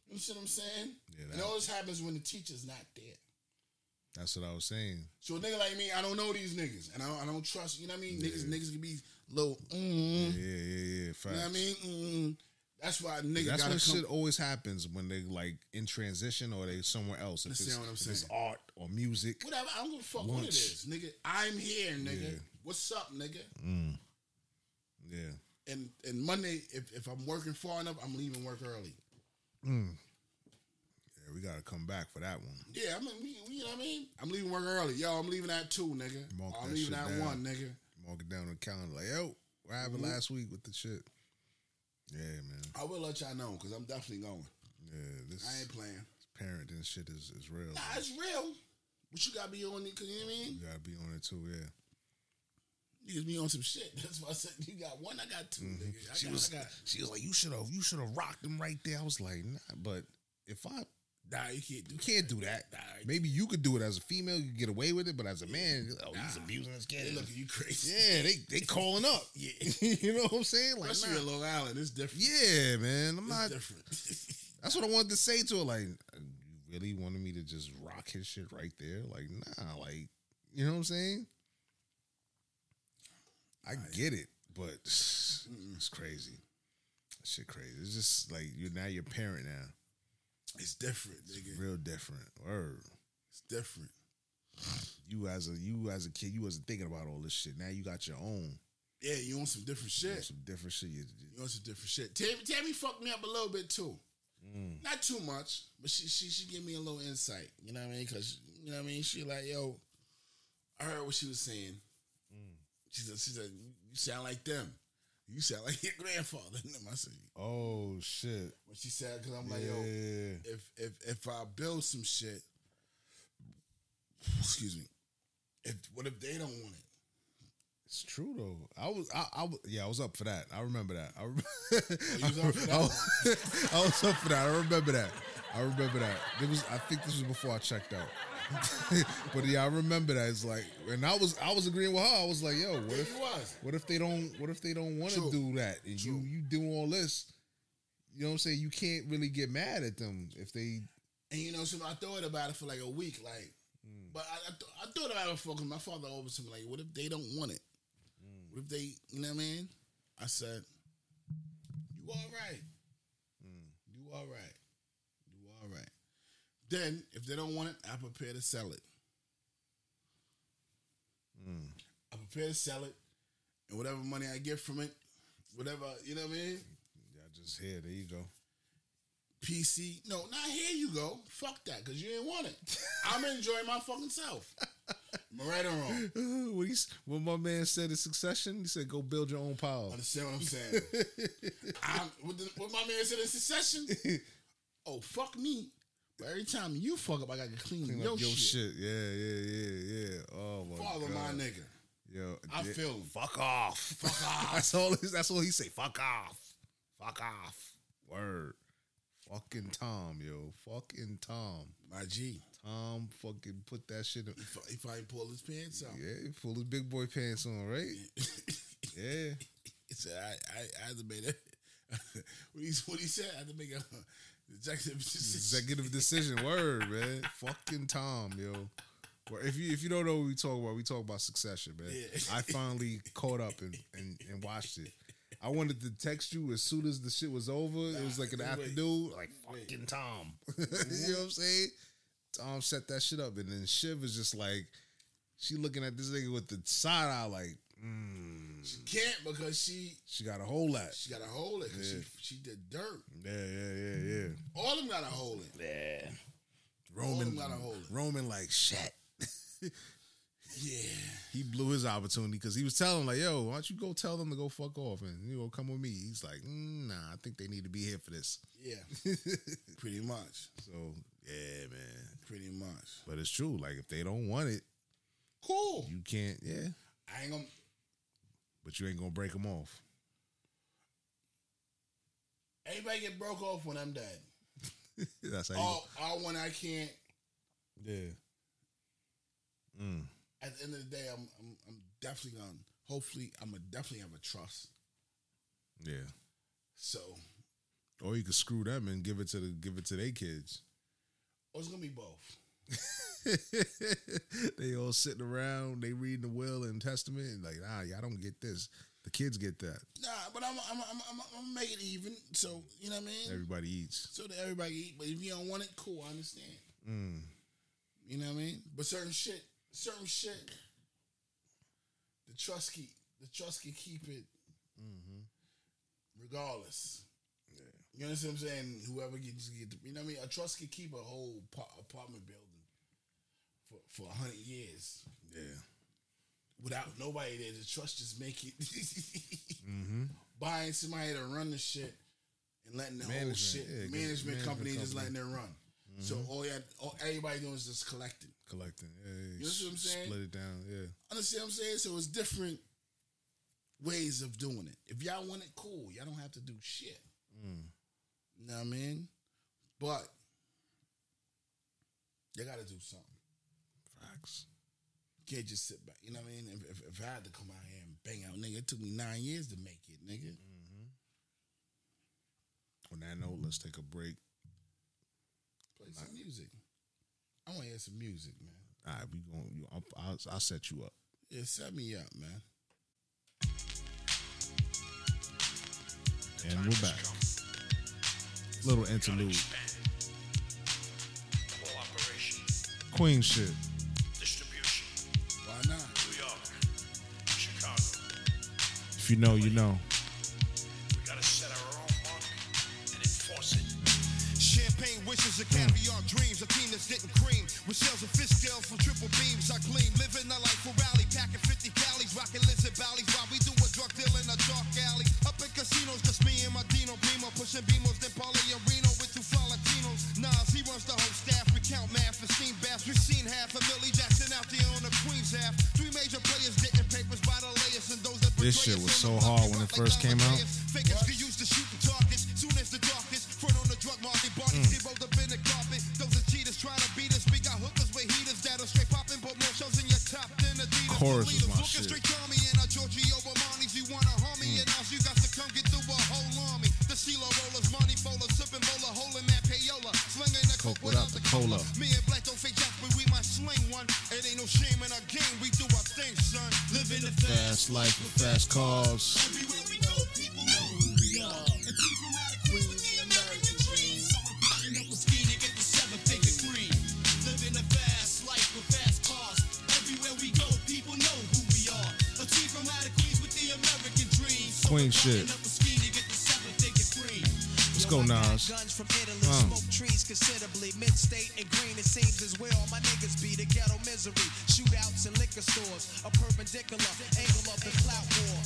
You see what I'm saying? Yeah, and that- all this happens when the teacher's not there. That's what I was saying. So a nigga like me, I don't know these niggas, and I don't, I don't trust. You know what I mean? Niggas, Yeah. niggas can be little. Yeah, Mm, yeah, yeah. you Facts. know what I mean? Mm, that's why nigga That's when shit always happens when they like in transition or they somewhere else. If it's, Understand what I'm if it's art or music. Whatever. I don't give a fuck what it is, nigga. I'm here, nigga. Yeah. What's up, nigga? Mm. Yeah. And and Monday, if, if I'm working far enough, I'm leaving work early. Mm. Yeah, we gotta come back for that one. Yeah, I mean, we, we- you know what I mean? I'm leaving work early. Yo, I'm leaving at two, nigga. Mark I'm leaving at down. one, nigga. Mark it down on the calendar. Like, yo, what happened Mhm. last week with the shit? Yeah, man. I will let y'all know because I'm definitely going. Yeah, this I ain't playing. parenting shit is, is real. Nah, it's real. But you gotta be on it, cause you know what I mean? You gotta be on it too, yeah. Niggas be on some shit. That's why I said you got one, I got 2 mm-hmm. nigga. I She got, was got, she was like, You should have you should have rocked him right there. I was like, nah, but if I nah, you can't do you can't do that. Nah, Maybe you could do it as a female, you could get away with it, but as a man, oh, he's abusing his They kid. look at you crazy. Yeah, they they calling up. Yeah. you know what I'm saying? Like, Especially nah. in Long Island, it's different. yeah, man. I'm It's not. different. That's what I wanted to say to her. Like, uh, you really wanted me to just rock his shit right there? Like, nah. Like, you know what I'm saying? I get it, but it's crazy. That shit crazy. It's just like you're now your parent now. It's different, nigga. Real different. Word. It's different. You as a you as a kid, you wasn't thinking about all this shit. Now you got your own. Yeah, you want some different shit. some different shit. You, You want some different shit. Tammy, Tammy fucked me up a little bit too. Mm. Not too much, but she she she gave me a little insight. You know what I mean? Because you know what I mean. She like, yo, I heard what she was saying. Mm. She said, she said, you sound like them. You sound like your grandfather. I said, oh shit. when she said, because I'm Yeah. like, yo, if if if I build some shit, excuse me, if what if they don't want it? It's true though. I was, I, I, yeah, I was up for that. I remember that. I, rem- you was up for that? I, was, I was up for that. I remember that. I remember that. It was. I think this was before I checked out. but yeah, I remember that. It's like, and I was, I was agreeing with her. I was like, yo, what if, what if they don't, what if they don't want to do that? And you, True. you do all this. You know what I'm saying? You can't really get mad at them if they. And you know, so I thought about it for like a week, like, Mm. but I, I, th- I thought about it before because my father always told me like, what if they don't want it? If they, you know what I mean? I said, you all right, Mm. you all right, you all right. Then if they don't want it, I prepare to sell it. Mm. I prepare to sell it, and whatever money I get from it, whatever you know what I mean. Yeah, just here. There you go. PC. No, not here you go. Fuck that, because you didn't want it. I'm enjoying my fucking self. Am I right or wrong? what, what my man said in Succession, he said, "Go build your own power." Understand what I'm saying? I'm, what, the, what my man said in succession? Oh, fuck me. But every time you fuck up, I gotta clean, Clean your, your shit. shit. Yeah, yeah, yeah, yeah. Oh my Father, god. my nigga. Yo, I yeah, feel. Fuck off. Fuck off. that's all. That's all he say. Fuck off. Fuck off. Word. Fucking Tom, yo. Fucking Tom. My G. Tom fucking put that shit in. He, fi- he finally pulled his pants on. Yeah, he pulled his big boy pants on, right? Yeah. I, I, I had to make that. what, he, what he said, I had to make a executive decision. Executive decision. Word, man. Fucking Tom, yo. Well, if you if you don't know what we talk about, we talk about Succession, man. Yeah. I finally caught up and, and and watched it. I wanted to text you as soon as the shit was over. it was like in the wait. afternoon, like Wait. fucking Tom. you know what I'm saying? Tom set that shit up, and then Shiv is just like, she looking at this nigga with the side eye, like, mm, She can't because she she got a whole lot. she got a hold it because Yeah. she, she did dirt. Yeah, yeah, yeah, yeah. All of them got to hold it. Yeah. All Roman, them got a hold it. Roman, like shit. Yeah. he blew his opportunity because he was telling like, "Yo, why don't you go tell them to go fuck off and you know come with me?" He's like, mm, "Nah, I think they need to be here for this." Yeah. Pretty much. So yeah, man. Pretty much. But it's true. Like if they don't want it, Cool. you can't. Yeah, I ain't gonna. but you ain't gonna break them off. Everybody get broke off when I'm dead. That's how you. All, all when I can't. Yeah. Mm. At the end of the day, I'm I'm, I'm definitely gonna. Hopefully, I'm gonna definitely have a trust. Yeah. So, Or you could screw them and give it to the give it to their kids. oh, it's gonna be both. they all sitting around, they reading the will and testament, and like, ah, y'all don't get this. The kids get that. Nah, but I'm I'm I'm, I'm, I'm gonna make it even. So you know what I mean. Everybody eats. so that everybody eat. But if you don't want it, cool. I understand. Mm. You know what I mean? But certain shit, certain shit, the trust keep the trust can keep it regardless. Yeah. You understand what I'm saying? Whoever gets get, the, you know what I mean? A trust can keep a whole pa- apartment building for for a hundred years Yeah. without nobody there. The trust just make it Mm-hmm. buying somebody to run the shit and letting the whole Management, shit yeah, management, management company, just letting it run. So all you all, everybody doing is just collecting. Collecting. Yeah, yeah, You know what I'm saying? Split it down. Yeah. Understand what I'm saying? So it's different ways of doing it. If y'all want it, cool. Y'all don't have to do shit. Mm. You know what I mean? But you got to do something. Facts. You can't just sit back. You know what I mean? If, if, if I had to come out here and bang out, nigga, it took me nine years to make it, nigga. Mm-hmm. On that note, let's take a break. Play some music. I want to hear some music, man. All right, we going. I'll, I'll, I'll set you up. Yeah, set me up, man. And we're back. Little interlude. Cooperation, Queen shit. distribution, Why not? New York, Chicago. If you know, you know. We gotta set our own mark and enforce it. Champagne wishes and caviar dreams. A team that's getting cream. With shells and fish scales from triple beams. I gleam. Living a life for rally. Packing 50 calories. Rocking lizard valleys. While we do a drug deal in a dark alley. Up in casinos. Just me and my Dino Primo. Pushing Beamos. Then Paulie and Reno with two Latinos. Nas, he runs the whole staff. We count math and steam baths. We've seen half a Millie Jackson out there on the Queen's half. Three major players getting papers by the layers. And those that This shit was so hard when it first came out. Amadeus. Fakers used to shooting targets. Soon that payola. Slinging the Coke without the cola. Me and Black don't fake jacks, but we might sling one. It ain't no shame in our game. We do our thing, son. Living the Fast life with fast cars. Seven-figure green. Let's go, Nas. Uh. smoke trees considerably. Mid-state and green, it seems is where all my niggas be. The ghetto misery, shootouts liquor stores. A perpendicular angle of the clout war.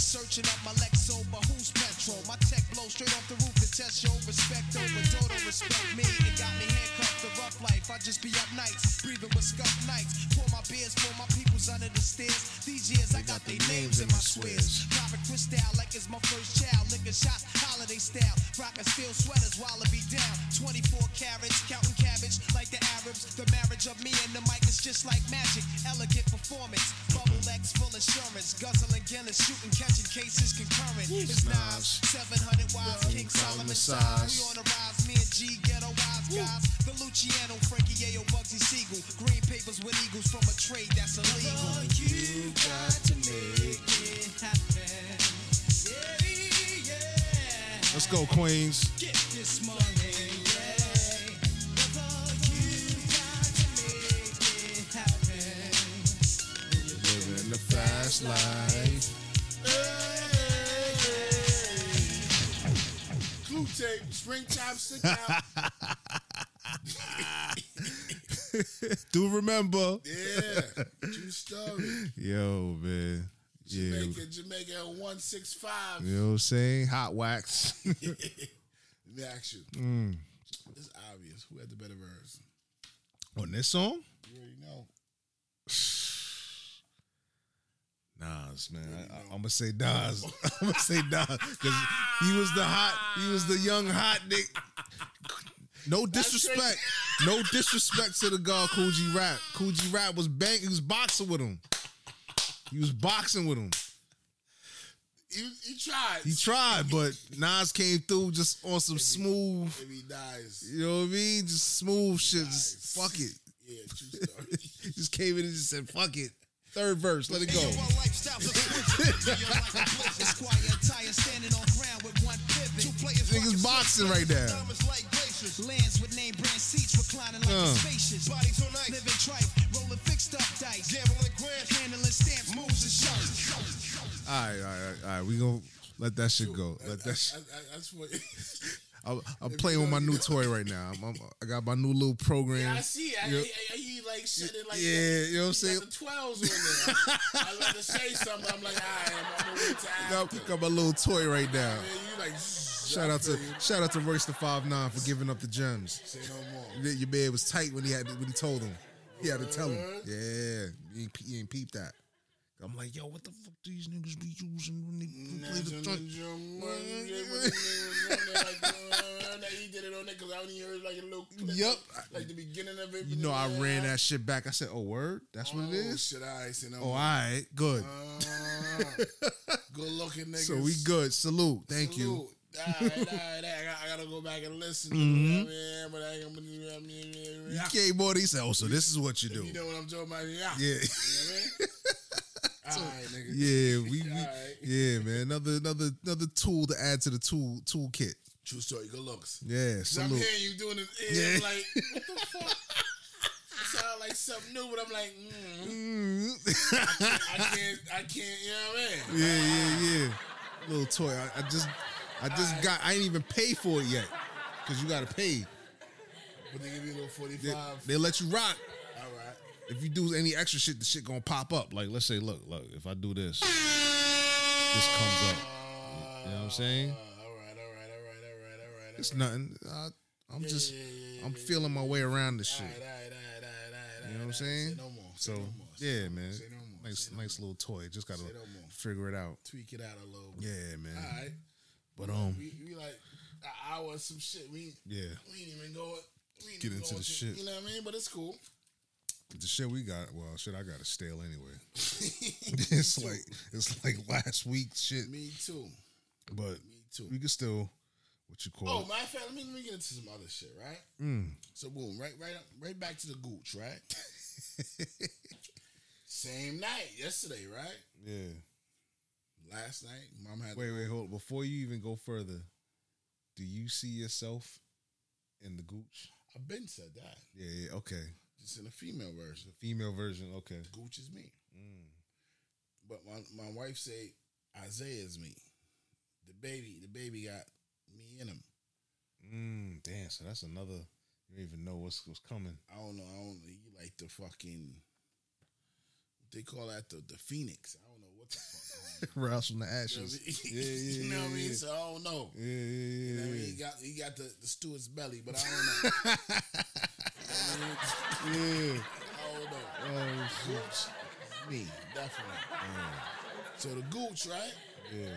Searching up my Lexo, but who's petrol? My tech blow straight off the roof to test your respect over total respect me. It got me handcuffed to rough life. I just be up nights, breathing with scuff nights. Pour my beers for my peoples under the stairs. These years I got their names in my swears. Popping crystal like it's my first child. Liquor shots, holiday style. Rockin' steel sweaters while I be down. 24 carats, counting cabbage like the Arabs. The marriage of me and the mic is just like magic. Elegant performance. Assurance. Guzzling Guinness, shooting, catching cases concurrent. It's Nas, 700 wives, King Solomon size. We on the rise, me and G, ghetto wise guys. The Luciano, Frankie Bugsy Siegel. Green papers with eagles from a trade that's illegal. You got to make it happen. Yeah, yeah. Let's go, Queens. Get this money, the fast life. Clue tape, springtime stick out. Do remember. yeah, true story. Yo, man. Yeah. Jamaica, Jamaica at 165. You know what I'm saying? Hot wax. Let me ask you. Mm. It's obvious. Who had the better verse? On this song? You already know. Nas, man. I, am gonna say Nas. I'm gonna say Nas because he was the hot. He was the young hot Nick. No disrespect. No disrespect to the guy Kool G Rap. Kool G Rap was bang. He was boxing with him. He was boxing with him. He, he tried. He tried, but Nas came through just on some smooth. If he dies. You know what I mean? Just smooth shit. Just fuck it. Yeah, true story. just came in and just said, "Fuck it." Third verse, let it go. Our lifestyles are switching. You're like a blizzard. Esquire attire standing on ground with one pivot. Two players Niggas boxing right now. diamonds like glaciers. Lands with name brand seats reclining like Uh. spacious. Bodies on ice. Living tripe, rolling fixed up dice. Gambling grand. Handling stamps, moves and shots. All right, all right, all right. We gonna let that shit go. Let that. I, Shit. I, that's what. I'm, I'm playing with my new toy right now. I'm, I'm, I got my new little program. Yeah, I see. I, Yeah. I, I, he like said like Yeah, that. you know what I'm saying? the twelves on there. I let to say something. I'm like, I'm, I'm gonna wait to Got, my little toy right now. Man, you like, Shout out to shout out to Royce the Five Nine for giving up the gems. Say no more. Your bed was tight when he had to, when he told him. He had to tell him. Yeah, he he ain't peeped that. I'm like, yo, what the fuck do these niggas be using when they play the joint? He did it on there because I only heard like a little clip. Yup. Like the beginning of it. You know, I ran that shit back. I said, oh, word? That's what it is." Oh, shit, I no Oh, all right, good. Uh, good looking niggas. So we good. Salute. Thank you. Salute. All right, all right, I, got, I gotta go back and listen. Mm-hmm. You know I mean? But I ain't gonna do- I mean, You yeah. came more. He said, oh, so this is what you do. You know what I'm talking about? Yeah. Yeah. You know what I mean? All right, nigga. Yeah, we, we Alright. yeah, man. Another another another tool to add to the tool toolkit. True story. Good looks. Yeah, 'Cause I'm salute. hearing you doing this. Yeah. Yeah. I'm like, what the fuck? It sound like something new, but I'm like, mm, I can't, I can't, you know what I mean? Yeah, yeah, yeah. Little toy. I, I just, I just got. I ain't even pay for it yet, cause you gotta pay. But they give you a little 45. They, they let you rock. If you do any extra shit, the shit gonna pop up. Like, let's say, look, look. If I do this, this comes up. You know what I'm saying? All right, all right, all right, all right, all right. It's nothing. I, I'm just, yeah, yeah, I'm feeling my way around this shit. All right, all right, all right, all right, You know what I'm saying? No more. So no more. Yeah, man. Say no more. Nice, nice little toy. Just gotta Say no more. figure it out. Tweak it out a little. Yeah, man. All right. But um, We, we like an hour or some shit. We yeah, we ain't even go. We ain't Get into the shit. You know what I mean? But it's cool. The shit we got. Well, shit, I got a stale anyway. it's like it's like last week's shit, Me too. but Me too. we can still what you call Oh, it. matter fact, let me, let me get into some other shit, right? Mm. So boom, right, right, right back to the gooch, right? Same night, yesterday, right? Yeah. Last night, mom had Wait, wait, hold. Before you even go further, do you see yourself in the gooch? I've been said that, Yeah, yeah. Okay. Just in a female version. Female version. Okay. Gooch is me, Mm. but my my wife say Isaiah is me. The baby, the baby got me in him. Mm. Damn. So that's another. You don't even know what's what's coming. I don't know. I don't. know. You like the fucking. They call that the the phoenix. I don't know what the fuck. Rouse from the You know what I ashes. mean? Yeah, yeah, you know what I mean? So I don't know. Yeah, yeah, You yeah. know what I mean? He got he got the, the steward's belly, but I don't know. I, mean, yeah. I don't know. Oh shit. Gooch, me, definitely. So the gooch, right? Yeah.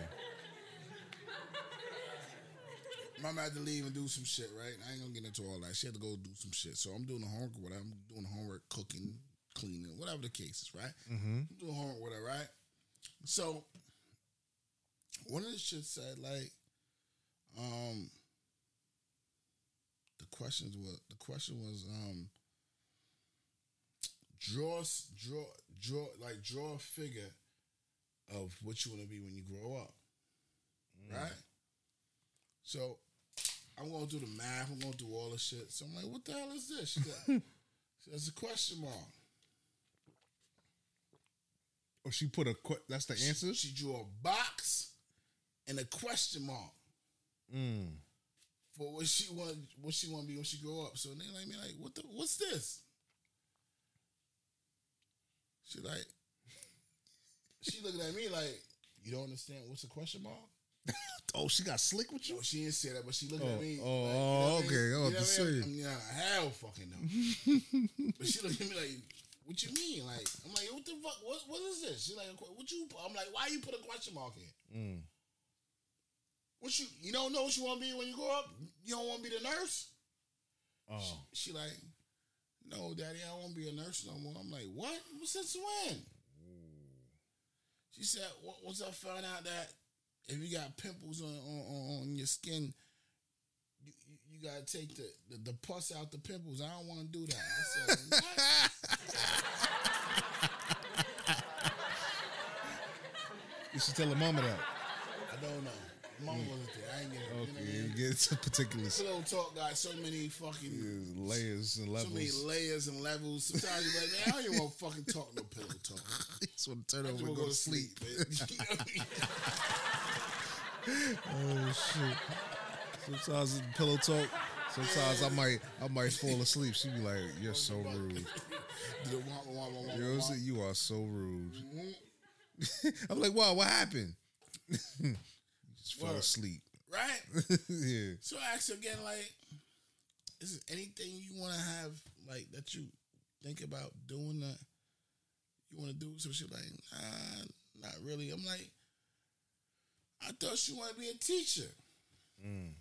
Mama had to leave and do some shit, right? I ain't gonna get into all that. She had to go do some shit. So I'm doing the homework, whatever. I'm doing the homework, cooking, cleaning, whatever the case is, right? Mm-hmm. I'm doing homework with her, right? So one of the shit said like, um, the questions was the question was um, draw draw draw like draw a figure of what you want to be when you grow up, right? So I'm gonna do the math. I'm gonna do all the shit. So I'm like, what the hell is this? Like, There's a question mark. Oh, she put a. que- That's the answer. She drew a box and a question mark Mm. for what she want, what she want to be when she grow up. So they like me like, what the, what's this? She like, she looking at me like, you don't understand what's a question mark? Oh, she got slick with you. No, she didn't say that, but she looked Oh, at me. oh, like, oh, what I mean? okay. I You know what I mean? I'm, yeah, hell fucking no. but she looked at me like, what you mean? Like, I'm like, what the fuck? What, what is this? She's like, what you? I'm like, why you put a question mark here? Mm. What you? You don't know what you want to be when you grow up? You don't want to be the nurse? Oh. She like, no, daddy, I to be a nurse no more. I'm like, what? Since when? She said, "Wa- once I found out that if you got pimples on on, on your skin, you, you, you gotta take the, the, the pus out the pimples. I don't want to do that. I said, what? You should tell her mama that. I don't know. Mama wasn't there. I ain't get it. Okay, You know I mean? get into particulars. Pillow talk got so many fucking Layers and levels. so many layers and levels. Sometimes you're like, man, I don't even want to fucking talk no pillow talk. Just want to turn over and want go to sleep. man. You know I mean? Oh shit. Sometimes pillow talk. Sometimes I might I might fall asleep. She be like, "You're so rude." You know what I'm saying? You are so rude. Mm-hmm. I'm like, "Wow, what happened?" Just fell Word. asleep. right? yeah. So I asked her again, like, is there anything you want to have, like, that you think about doing that you want to do? So she like, nah, not really. I'm like, I thought she wanted to be a teacher. Mm.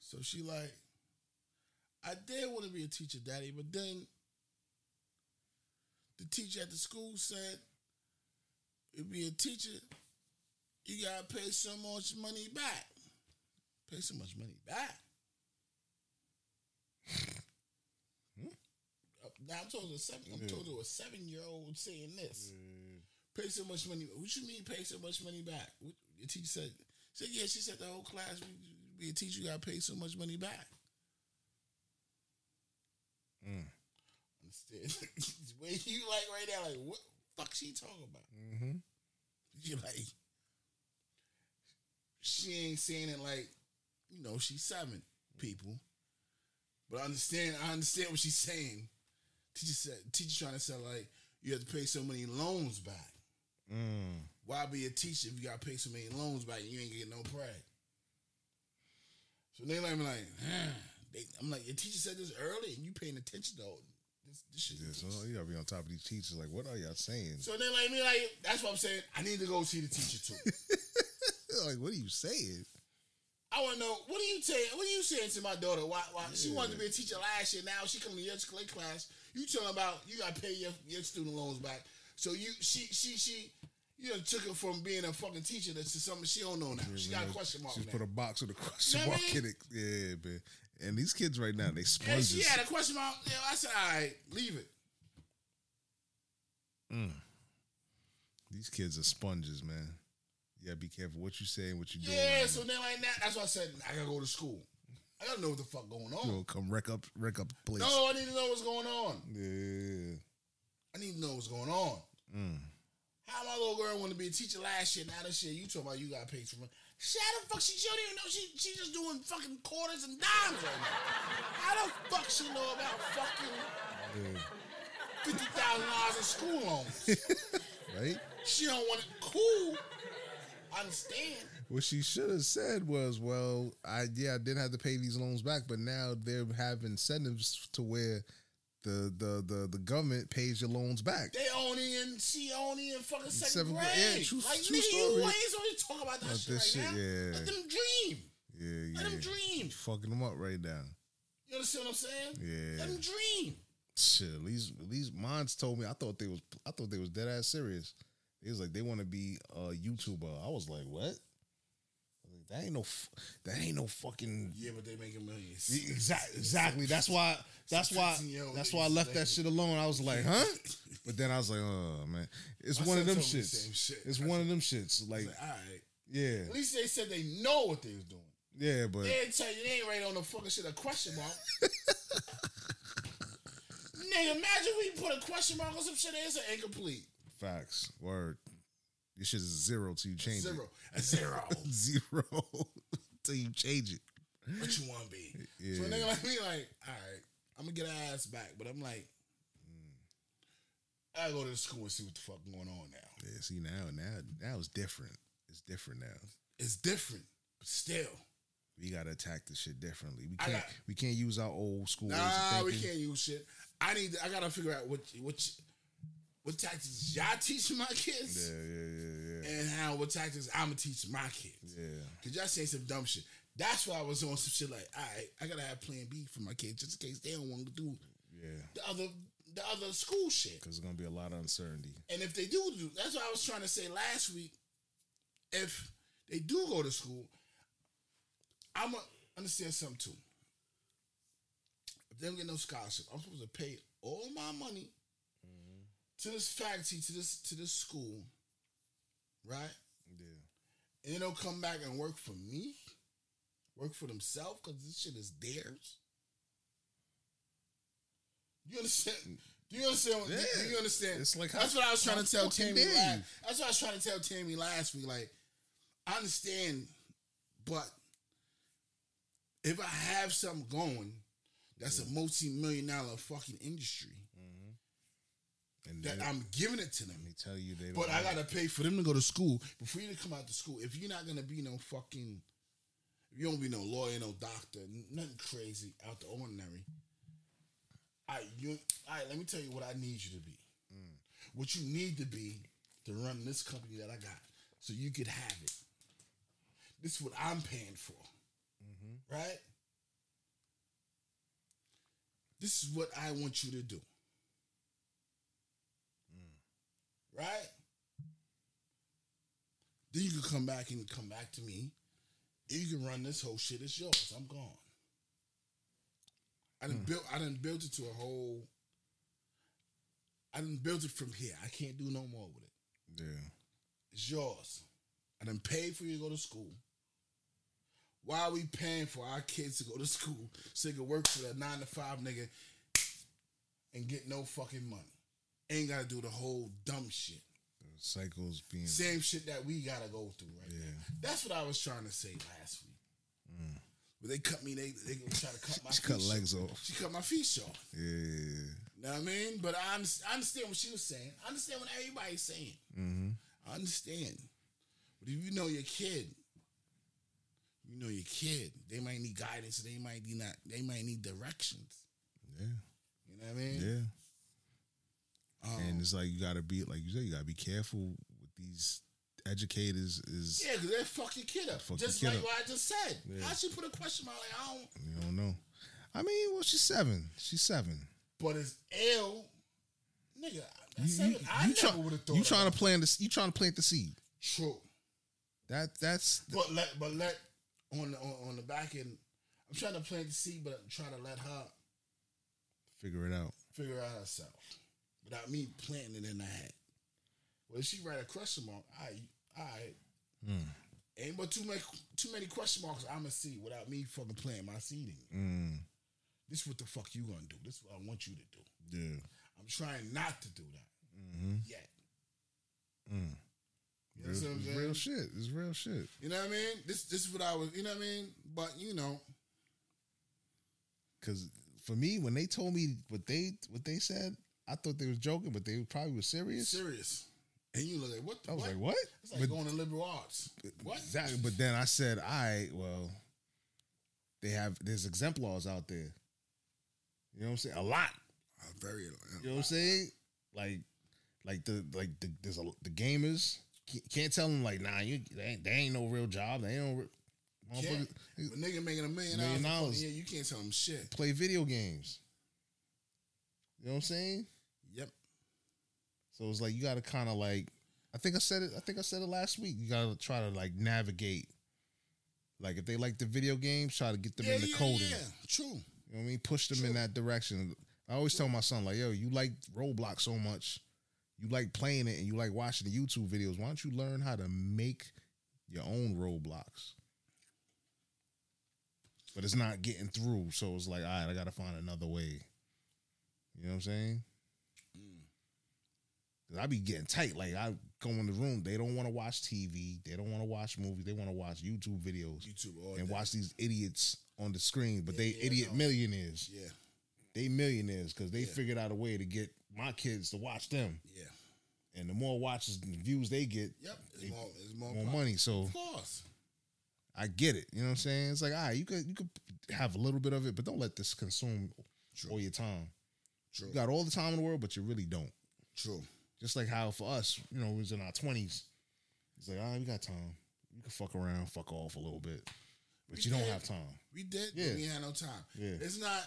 So she like, I did want to be a teacher, daddy, but then the teacher at the school said, to be a teacher, you gotta pay so much money back. Pay so much money back. Uh, Now I'm told a seven. I'm told to a seven year old saying this. Pay so much money. What you mean pay so much money back? What, the teacher said. Said yeah. She said the whole class. we- Be a teacher. You gotta pay so much money back. Understand? Where you like right now? Like what? Fuck she talking about? Mm-hmm. you like she ain't saying it like you know she's seven people. But i understand i understand what she's saying. Teacher said teacher trying to say like you have to pay so many loans back. Mm. why be a teacher if you gotta pay so many loans back and you ain't getting no pay so they like me like they, i'm like your teacher said this early and you paying attention though. This, this shit Yeah, so you gotta be on top of these teachers. Like, what are y'all saying? so they like me like that's what i'm saying. I need to go see the teacher too like, what are you saying? I want to know what are you saying? What are you saying to my daughter? Why? Why she wanted to be a teacher last year? Now she coming to your clay class. You telling about you got to pay your, your student loans back. So you she she she you know took her from being a fucking teacher to something she don't know now. she got a question mark. She's now. put a box with a question Know what mark in it. Yeah, man. And these kids right now, they and sponges. she had a question mark. Yeah, I said, all right, leave it. Mm. These kids are sponges, man. You gotta be careful what you say and what you do. Yeah. So then like that, that's why I said I gotta go to school. I gotta know what the fuck going on. you know, come wreck up, wreck up the place. No, I need to know what's going on. Yeah. I need to know what's going on. Mm. How my little girl want to be a teacher last year? Now this year you talking about you got paid for money. Shut the fuck. She, she don't even know. She she just doing fucking quarters and dimes right now. How the fuck she know about fucking fifty thousand dollars in school loans? Right. she don't want it. Cool. Understand. What she should have said was, "Well, I yeah, I didn't have to pay these loans back, but now they have incentives to where the the the, the government pays your loans back." They only in she only in fucking second grade. grade. Yeah, true- like true nigga, story. you ain't supposed to talk about that shit this right shit, now. yeah. Let them dream. Yeah, yeah. Let them dream. Fucking them up right now. You understand what I'm saying? Yeah. Let them dream. Shit, at least at least mines told me. I thought they was I thought they was dead ass serious. It was like they want to be a YouTuber. I was like, what? Like, that ain't no that ain't no fucking Yeah, but they making millions. exactly exactly. That's why that's why that's why I left that shit alone. I was like, huh? But then I was like, oh man, it's My one of them shits. shit. It's I one of them shits. Like, Like, all right. yeah, At least they said they know what they was doing. yeah, but They didn't tell you they ain't right on the fucking shit a question mark. Nigga, imagine we put a question mark on some shit that is incomplete. Facts. Word. Your shit is zero till you change Zero. A zero. it. Zero till you change it. what you want to be? Yeah. So a nigga like me, like, all right, I'm gonna get ass back, but I'm like, I go to the school and see what the fuck going on now. Yeah, see now, now, now it's different. It's different now. It's different, but still. We gotta attack this shit differently. We can't. got- we can't use our old school Nah, we can't use shit. I need. To, I gotta figure out what what what tactics y'all teaching my kids, Yeah, yeah, yeah, yeah, and how what tactics I'm gonna teach my kids. yeah. Cause y'all saying some dumb shit. That's why I was on some shit like, all right, I gotta have Plan B for my kids just in case they don't want to do Yeah, the other the other school shit. because it's gonna be a lot of uncertainty. And if they do do, that's what I was trying to say last week. If they do go to school, I'm gonna understand something too. If they don't get no scholarship, I'm supposed to pay all my money to this faculty, to this to this school, right? Yeah, And they don't come back and work for me, work for themselves because this shit is theirs. You understand? Do you understand? What, do you understand? It's like that's how- what I was trying to tell Tammy. Last, that's what I was trying to tell Tammy last week. Like, I understand, but if I have something going, that's a multi-million dollar fucking industry. And that they, I'm giving it to them. they tell you they. But I gotta pay for them to go to school. But for you to come out to school, if you're not gonna be no fucking, if you don't be no lawyer, no doctor, nothing crazy out the ordinary. I you, I let me tell you what I need you to be. Mm. What you need to be to run this company that I got, so you could have it. This is what I'm paying for, mm-hmm. right? This is what I want you to do. Right? Then you can come back and come back to me. You can run this whole shit. It's yours. I'm gone. I didn't hmm. build. I didn't build it to a whole. I didn't build it from here. I can't do no more with it. Yeah. It's yours. I didn't pay for you to go to school. Why are we paying for our kids to go to school so they can work for that nine to five nigga and get no fucking money? Ain't gotta do the whole dumb shit. The cycles being. Same shit that we gotta go through right Yeah. now. That's what I was trying to say last week. But they cut me, they they gonna try to cut my She feet cut short. legs off. She cut my feet short. Yeah. You know what I mean? But I, I understand what she was saying. I understand what everybody's saying. Mm-hmm. I understand. But if you know your kid, you know your kid. They might need guidance. They might need not. They might need directions. Yeah. You know what I mean? Yeah. It's like you gotta be like you said, you gotta be careful with these educators. Is yeah, because they fuck your kid up. Just kid like up. what I just said. Yeah. How she put a question mark? Like I don't. you don't know. I mean, well, she's seven. She's seven. But it's ill, nigga. You, That's you, seven. I you never would have thought. you trying to plant the you trying to plant the seed. True. That that's But let but let on the on, on the back end. I'm trying to plant the seed, but I'm trying to let her figure it out. figure out herself without me planting it in her head. Well, if she write a question mark, I I Hmm. ain't but too many too many question marks I'ma see without me fucking planting my seed in. Mm, This is what the fuck you gonna do. This is what I want you to do. yeah. I'm trying not to do that Mm-hmm. yet. Mm. You know what I'm saying? real shit. It's real shit. You know what I mean? This this is what I was. You know what I mean? But you know, Cause for me, when they told me what they what they said, I thought they was joking, but they probably were serious. serious. And you look like what? The, I was what? like, what? It's like But- going to liberal arts. What? Exactly. But then I said, all right, well, they have there's exemplars out there. You know what I'm saying? A lot. Uh, very. You know what I'm saying? Like, like the like the there's a the gamers can't- can't tell them like, nah, you they ain't, they ain't no real job. They ain't no re- Can't. motherfuckers A nigga making a million Million dollars. Yeah, you can't tell them shit. play video games. You know what I'm saying? So it's like you got to kind of like I think I said it. I think I said it last week. You got to try to like navigate. Like if they like the video games, try to get them yeah, the yeah, coding. yeah. True. You know what I mean? Push them in that direction. I always tell my son like, "Yo, you like Roblox so much, you like playing it, and you like watching the YouTube videos. Why don't you learn how to make your own Roblox?" But it's not getting through, so it's like, all right, I got to find another way. You know what I'm saying? Cause I be getting tight. Like I go in the room, they don't want to watch TV, they don't want to watch movies, they want to watch YouTube videos YouTube and day. watch these idiots on the screen. But Yeah, they yeah, idiot no. millionaires. Yeah. They millionaires because they Yeah. figured out a way to get my kids to watch them. Yeah. And the more watches and views they get, Yep. It's They- more. It's more, more money. So Of course. I get it. You know what I'm saying? It's like, all right, you could you could have a little bit of it, but don't let this consume all your time. True. You got all the time in the world, but you really don't. True. Just like how for us, you know, it was in our twenties. It's like, all right, we got time. You can fuck around, fuck off a little bit. But We you don't have time. We did. Yeah. But we had no time. Yeah. It's not.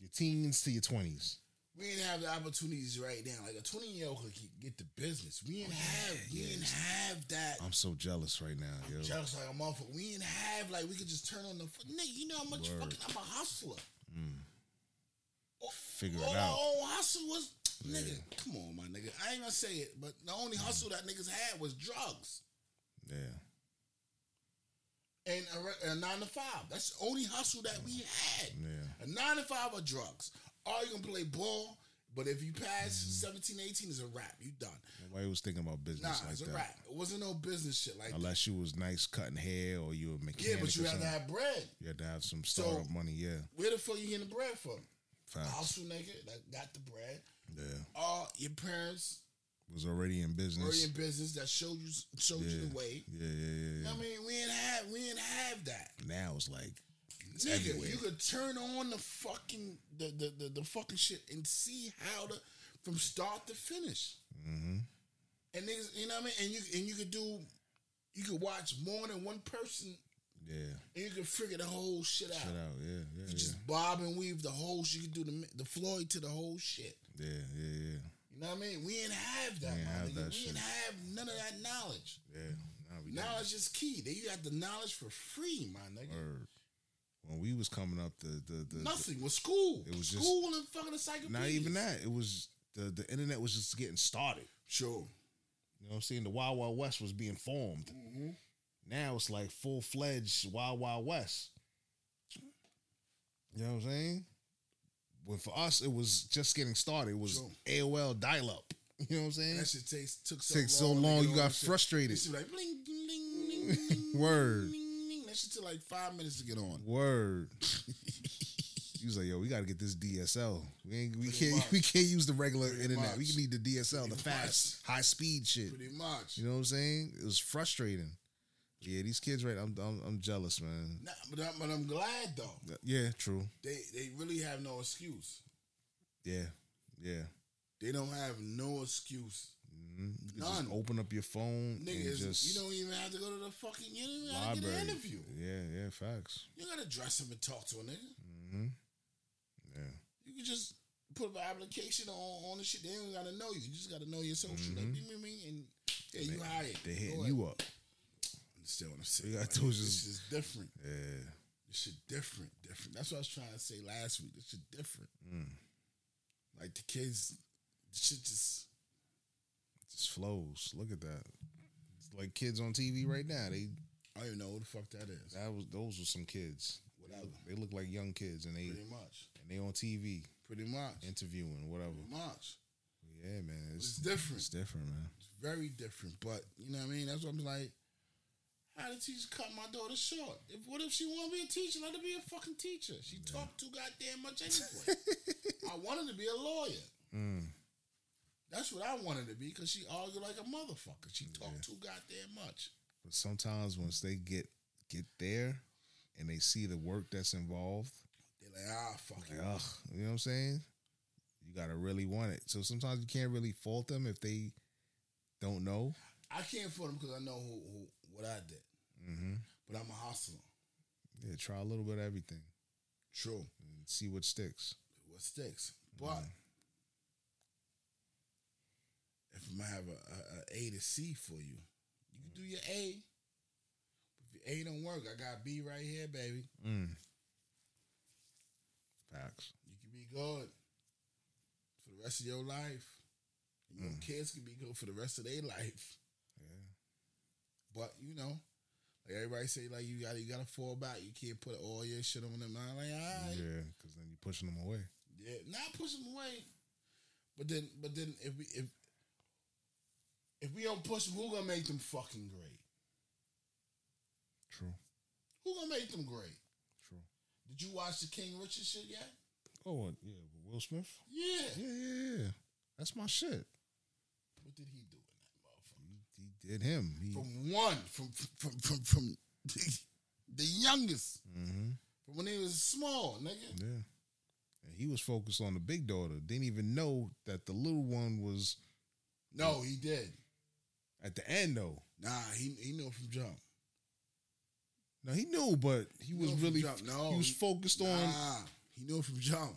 Your teens to your twenties. We didn't have the opportunities right now. Like a twenty year old could get the business. We didn't oh, have. We yeah. didn't have that. I'm so jealous right now, yo. Just like a motherfucker. We didn't have like we could just turn on the nigga. You know how much Word. fucking I'm a hustler. Mm. Figure All it out. own hustle was nigga. Come on, my nigga. I ain't gonna say it, but the only mm. hustle that niggas had was drugs Yeah. and a, a nine to five. That's the only hustle that we had. Yeah. A nine to five or drugs. Or you can play ball, but if you pass mm-hmm. 17, 18, it's a wrap. You done. Nobody was thinking about business Nah, like it's a that. wrap. It wasn't no business shit like that. Unless you was nice cutting hair or you were mechanic. Yeah, but you had to have bread. You had to have some So- startup money, yeah. Where the fuck you getting the bread from? Facts. hustle nigga that got the bread, Yeah. or your parents Was already in business. were in business that showed you showed you the way. Yeah, yeah, yeah, yeah. I mean, we didn't have we didn't have that. now it's like it's Nigga, everywhere. you could turn on the fucking the the, the, the fucking shit and see how to from start to finish. mm-hmm. And niggas, you know what I mean? And you and you could do you could watch more than one person Yeah. and you can figure the whole shit out. Shut out. Yeah, yeah, You yeah. just bob and weave the whole shit. You can do the the Floyd to the whole shit. Yeah, yeah, yeah. You know what I mean? We didn't have that, We ain't my have that we shit. didn't have none of that knowledge. Yeah. Now we Knowledge is key. Then you got the knowledge for free, my nigga. Word. When we was coming up, the the, the, Nothing was school. It was just- school and fucking the encyclopedias. not even that. It was the the internet was just getting started. Sure. You know what I'm saying? The Wild Wild West was being formed. Mm-hmm. Now it's like full fledged Wild Wild West. You know what I'm saying? When for us, it was just getting started. It was Sure. AOL dial up. You know what I'm saying? That shit takes took so Takes long. to long, you got shit. frustrated. It should be like bling, bling, bling, bling, Word. bling, bling. That shit took like five minutes to get on. Word. he was like, "Yo, we got to get this DSL. We ain't, we Pretty can't much. we can't use the regular Pretty internet. We need the DSL, the Pretty fast, high speed shit. Pretty much. You know what I'm saying? It was frustrating. Yeah, these kids, right? I'm I'm, I'm jealous, man. Nah, but, I'm, but I'm glad though. Yeah, true. They they really have no excuse. Yeah, yeah. They don't have no excuse. Mhm. You can just open up your phone Nigga, and just you don't even have to go to the fucking. You don't even have to get library. an interview. Yeah, yeah. Facts. You gotta dress up and talk to a nigga. hmm Yeah. You can just put an application on on the shit. They don't gotta know you. You just gotta know your social. Like, me, me, and yeah, you hired. They hitting you up. Understand what I'm saying? We got Like, those This just- is different. Yeah. This shit different, different. That's what I was trying to say last week. This shit different. Mm. Like the kids, this shit just Just flows. Look at that. It's like kids on TV right now. They I don't even know who the fuck that is. that was those were some kids. Whatever. They look like young kids and they Pretty much. and they on TV Pretty much. interviewing whatever. Pretty much. Yeah, man. It's different. It's different, man. It's very different. But you know what I mean? That's what I'm like. How the teacher cut my daughter short? If what if she want to be a teacher? Let her be a fucking teacher. She talked too goddamn much anyway. I wanted to be a lawyer. Mm. That's what I wanted to be because she argued like a motherfucker. She talked too goddamn much. But sometimes once they get get there and they see the work that's involved, They're like, ah, fuck like, ugh, you know what I'm saying? You gotta really want it. So sometimes you can't really fault them if they don't know. I can't fault them because I know who, who what I did. Mm-hmm. But I'm a hustler. Yeah, try a little bit of everything True. and see what sticks. What sticks? But if I'm gonna have a, a, a A to C for you, you can do your A. If your A don't work, I got B right here, baby. Mm. Facts. You can be good for the rest of your life. And your kids can be good for the rest of their life. Yeah. But you know, everybody say, like you got you got to fall back. You can't put all your shit on them. I'm like, all right, Yeah, because then you're pushing them away. yeah, not push them away. But then, but then if we if if we don't push them, who gonna make them fucking great? True. Who gonna make them great? True. Did you watch the King Richard shit yet? Oh, yeah, Will Smith? Yeah. Yeah, yeah, yeah. That's my shit. What did he do in that He, he did him. He, From one, from from from from the, the youngest, mm-hmm. from when he was small, nigga. Yeah. And he was focused on the big daughter. Didn't even know that the little one was No, he did. at the end though. Nah, he he knew from jump. No, he knew, but he was really. No, he was he- focused on Nah, he knew from jump.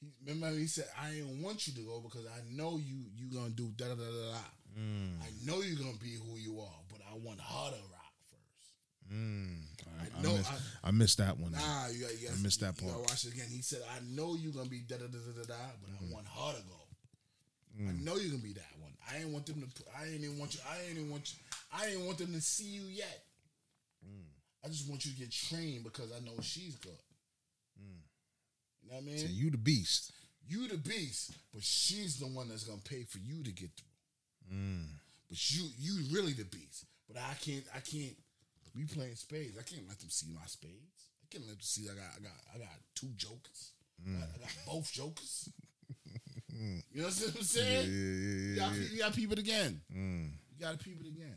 He, remember he said, "I didn't want you to go because I know you you gonna do da da da da. Mm, I know you're gonna be who you are, but I want her to rock first. mm. I, I I, know- missed, I- I missed that one. Nah, you got you I missed that you part. watch it again. He said, "I know you're gonna be da da da da da but Mm-hmm. I want her to go. Mm. I know you're gonna be that one. I ain't want them to. I ain't even want you. I ain't even want you. I ain't want them to see you yet. Mm. I just want you to get trained because I know she's good. You know what I mean? So you the beast. You the beast, but she's the one that's gonna pay for you to get through. Mm. But you, you really the beast. But I can't, I can't. We playing spades. I can't let them see my spades. I can't let them see. I got, I got, I got two jokers. I, got, I got both jokers. you know what I'm saying? Yeah, yeah, You yeah, you got to peep it again. Mm. You got to peep it again.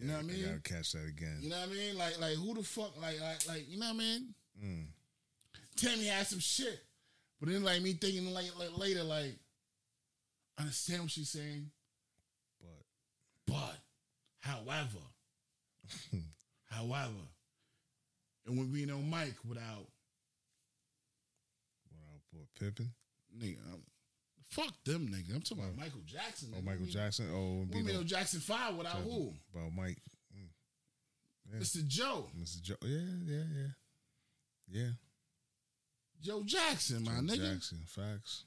You know what I mean? gotta catch that again. You know what I mean? Like, like who the fuck? Like, like, like you know what I mean? Mm. Tammy had some shit, but then like me thinking like, like later, like, I understand what she's saying, But but however, however, and when we know Mike without without what Pippen? nigga, I'm, fuck them nigga. I'm talking about Michael Jackson. Oh. Michael We- Jackson. Oh, be made no, Jackson Five without who? about Mike, mm. Yeah. Mr. Joe, Mr. Joe. Yeah, yeah, yeah, yeah. Joe Jackson, my Joe nigga. Jackson. Facts.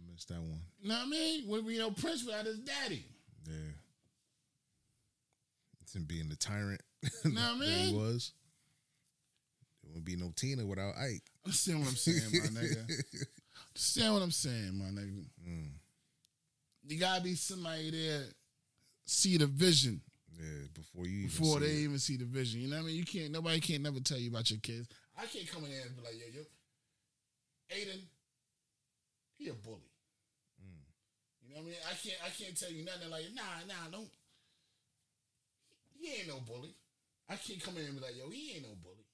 I missed that one. You know what I mean? When we know Prince without his daddy. Yeah. It's him being the tyrant. You know what I that he mean? was. There wouldn't be no Tina without Ike. Understand what I'm saying, my nigga? Understand what I'm saying, my nigga? Mm. You gotta be somebody there, see the vision Yeah, before you even before see they it. even see the vision. You know what I mean? You can't. Nobody can't never tell you about your kids. I can't come in there and be like, yo, yo, Aiden, he a bully. Mm. You know what I mean? I can't. I can't tell you nothing like, nah, nah, don't. He ain't no bully. I can't come in and be like, yo, he ain't no bully.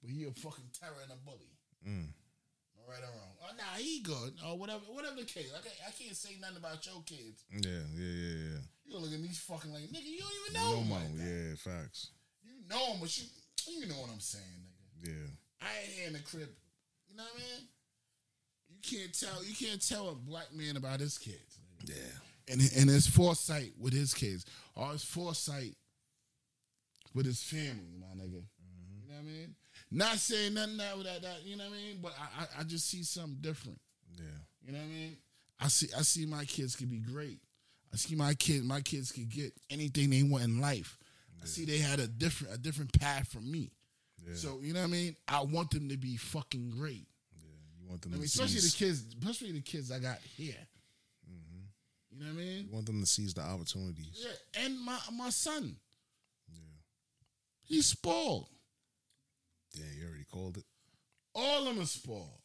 But he a fucking terror and a bully. Mm. Right or wrong. Oh, nah, he good. Or whatever, whatever the case. I can't, I can't say nothing about your kids. Yeah, yeah, yeah, yeah. You look at me fucking like, nigga, you don't even No, know him. mo. like that. Yeah, facts. You know him, but you, you know what I'm saying, nigga. Yeah. I ain't here in the crib. You know what I mean? Can't tell. You can't tell a black man about his kids. nigga. Yeah. And and his foresight with his kids, or his foresight with his family, my nigga. Mm-hmm. You know what I mean? Not saying nothing that that, that you know what I mean, but I, I I just see something different. Yeah. You know what I mean? I see I see my kids could be great. I see my kids my kids could get anything they want in life. I see they had a different a different path from me. Yeah. So you know what I mean? I want them to be fucking great. You want them I mean, especially seize, the kids, especially the kids I got here. Mm-hmm. You know what I mean? you want them to seize the opportunities. Yeah, and my my son, Yeah. he's spoiled. Yeah, you already called it. All of them are spoiled.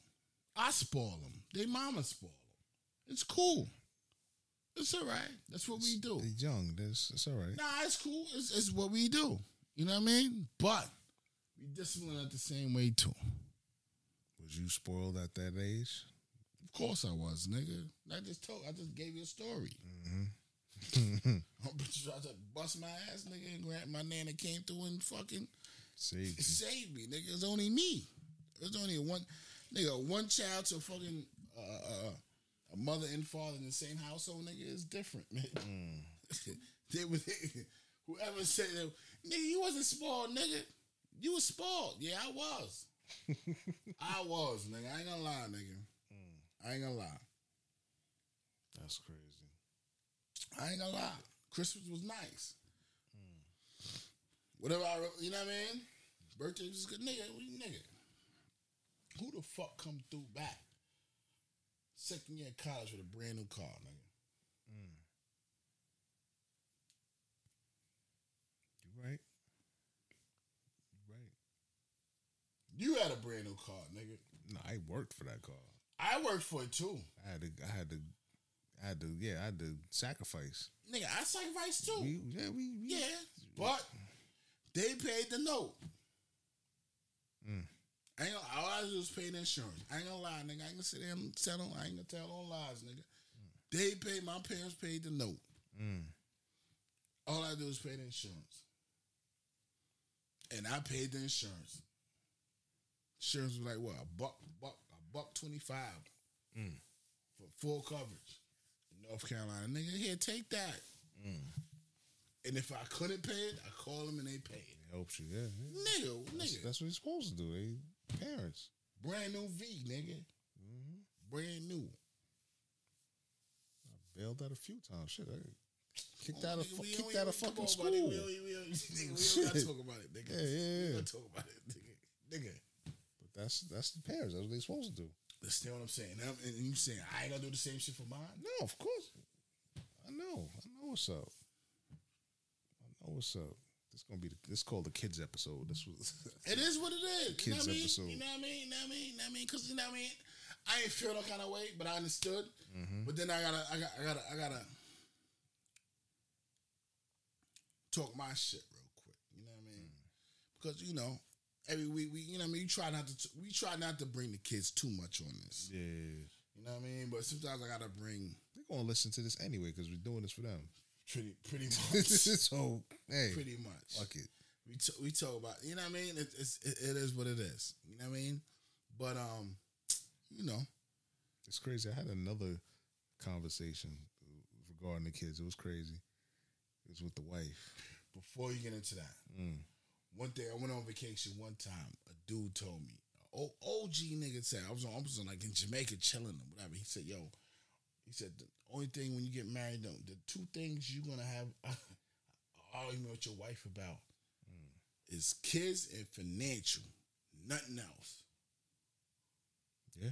I spoil them. They mama spoil them. It's cool. It's all right. That's what we do. They're young. That's it's all right. Nah, it's cool. It's, it's what we do. You know what I mean? But we discipline at the same way too. Was you spoiled at that age? Of course I was, nigga. I just told. I just gave you a story. Mm-hmm. I'm trying to bust my ass, nigga, and grab my nana came through and fucking Saved you. saved me, nigga. It's only me. It's only one, nigga. One child to fucking uh, uh, a mother and father in the same household, nigga, is different, man. they was whoever said that, nigga, you wasn't spoiled, nigga. You was spoiled. Yeah, I was. I was, nigga. I ain't gonna lie, nigga. Mm. I ain't gonna lie. That's crazy. I ain't gonna lie. Christmas was nice. Mm. Whatever I, wrote, you know what I mean? Birthday was a good, nigga. What you nigga? Who the fuck come through back? Second year of college with a brand new car, nigga. You right. You right. You had a brand new car, nigga. No, I worked for that car. I worked for it too, I had to. I had to. I had to. Yeah, I had to sacrifice. nigga. I sacrificed too. We, yeah, we. we yeah, but they paid the note. Mm. I ain't gonna, all I do is pay the insurance. I ain't gonna lie, nigga. I ain't gonna sit there and tell them. I ain't gonna tell no lies, nigga. They paid. My parents paid the note. Mm. All I do is pay the insurance, and I paid the insurance. Insurance was like what a buck, buck, a buck twenty five Mm. for full coverage. in North Carolina, nigga, here take that. Mm. And if I couldn't pay it, I call them and they pay it. It helps you. Yeah. yeah. Nigga, That's, nigga, that's what you're supposed to do. They parents. brand new V, nigga, Mm-hmm. brand new. I bailed out a few times. Shit, I kicked Oh, out fu- kicked out a fucking school. We don't, we don't, nigga, we don't talk about it, nigga. Yeah, yeah, We yeah. don't talk about it, nigga. Nigga. That's that's the parents. That's what they're supposed to do. Understand what I'm saying? And, I'm, and you saying I ain't gonna do the same shit for mine? No, of course. I know. I know what's up. I know what's up. This gonna be the, this called the kids episode. This was It is what it is. you know Kids what I mean? episode. You know what I mean? You know what I mean? You know what I mean? Because you know what I mean? I ain't feel no kind of way, but I understood. Mm-hmm. But then I gotta, I gotta, I gotta, I gotta talk my shit real quick. You know what I mean? Because you know, every week we, you know, what I mean, you try not to, we try not to bring the kids too much on this. yeah. You know what I mean? But sometimes I gotta bring They're gonna listen to this anyway because we're doing this for them. pretty, pretty much, so hey, pretty much. fuck it. we t- we talk about you know what I mean. It, it's it, it is what it is. You know what I mean. But um, you know, It's crazy. I had another conversation regarding the kids. It was crazy. It was with the wife. before you get into that, one day I went on vacation. One time, a dude told me, o- OG nigga said I was on, I was on like in Jamaica chilling or whatever. He said, "Yo," he said the only thing when you get married, though, the two things you're gonna have an argument with your wife about hmm. is kids and financial, nothing else. Yeah.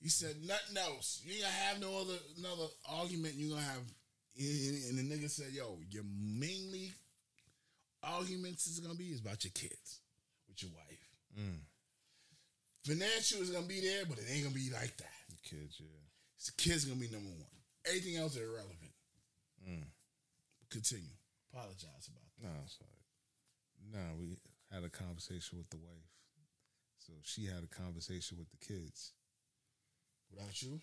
He said nothing else. You ain't gonna have no other another argument. You gonna have, and the nigga said, "Yo, your mainly arguments is gonna be is about your kids with your wife. Mm. Financial is gonna be there, but it ain't gonna be like that. The kids, yeah. It's the kids gonna be number one. Everything else is irrelevant. Mm. Continue. Apologize about that. Nah, sorry. Nah, we had a conversation with the wife. So she had a conversation with the kids. Without you,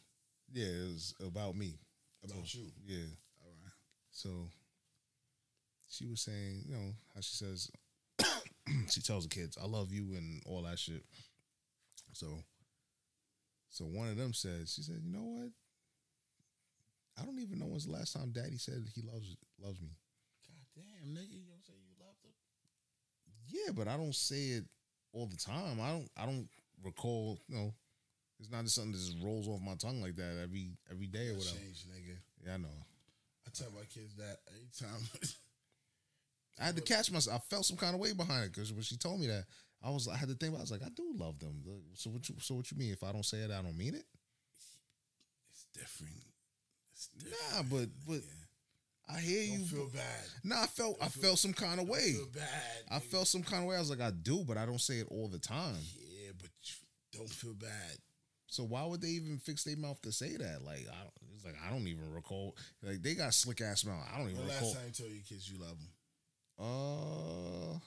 Yeah, it was about me. about you. Yeah. All right. So she was saying, you know, how she says she tells the kids, I love you and all that shit. So so one of them said, she said, you know what? I don't even know when's the last time daddy said he loves loves me. God damn, nigga, you don't say you love them. Yeah, but I don't say it all the time. I don't I don't recall, you know, it's not just something that just rolls off my tongue like that every every day or whatever. Change, nigga. Yeah, I know. I tell my kids that anytime. I had to catch myself. I felt some kind of way behind it because when she told me that, I was I had to think. about it. I was like, I do love them. So what you so what you mean? If I don't say it, I don't mean it. it's different. It's different. Nah, but but I hear Don't you. feel bad. Nah, I felt I felt some kind of way. Feel bad. I nigga. felt some kind of way. I was like, I do, but I don't say it all the time. Yeah, but don't feel bad. So why would they even fix their mouth to say that? Like, I don't, it's like I don't even recall. Like they got slick ass mouth. I don't even the recall. last time you told your kids you love them? Uh,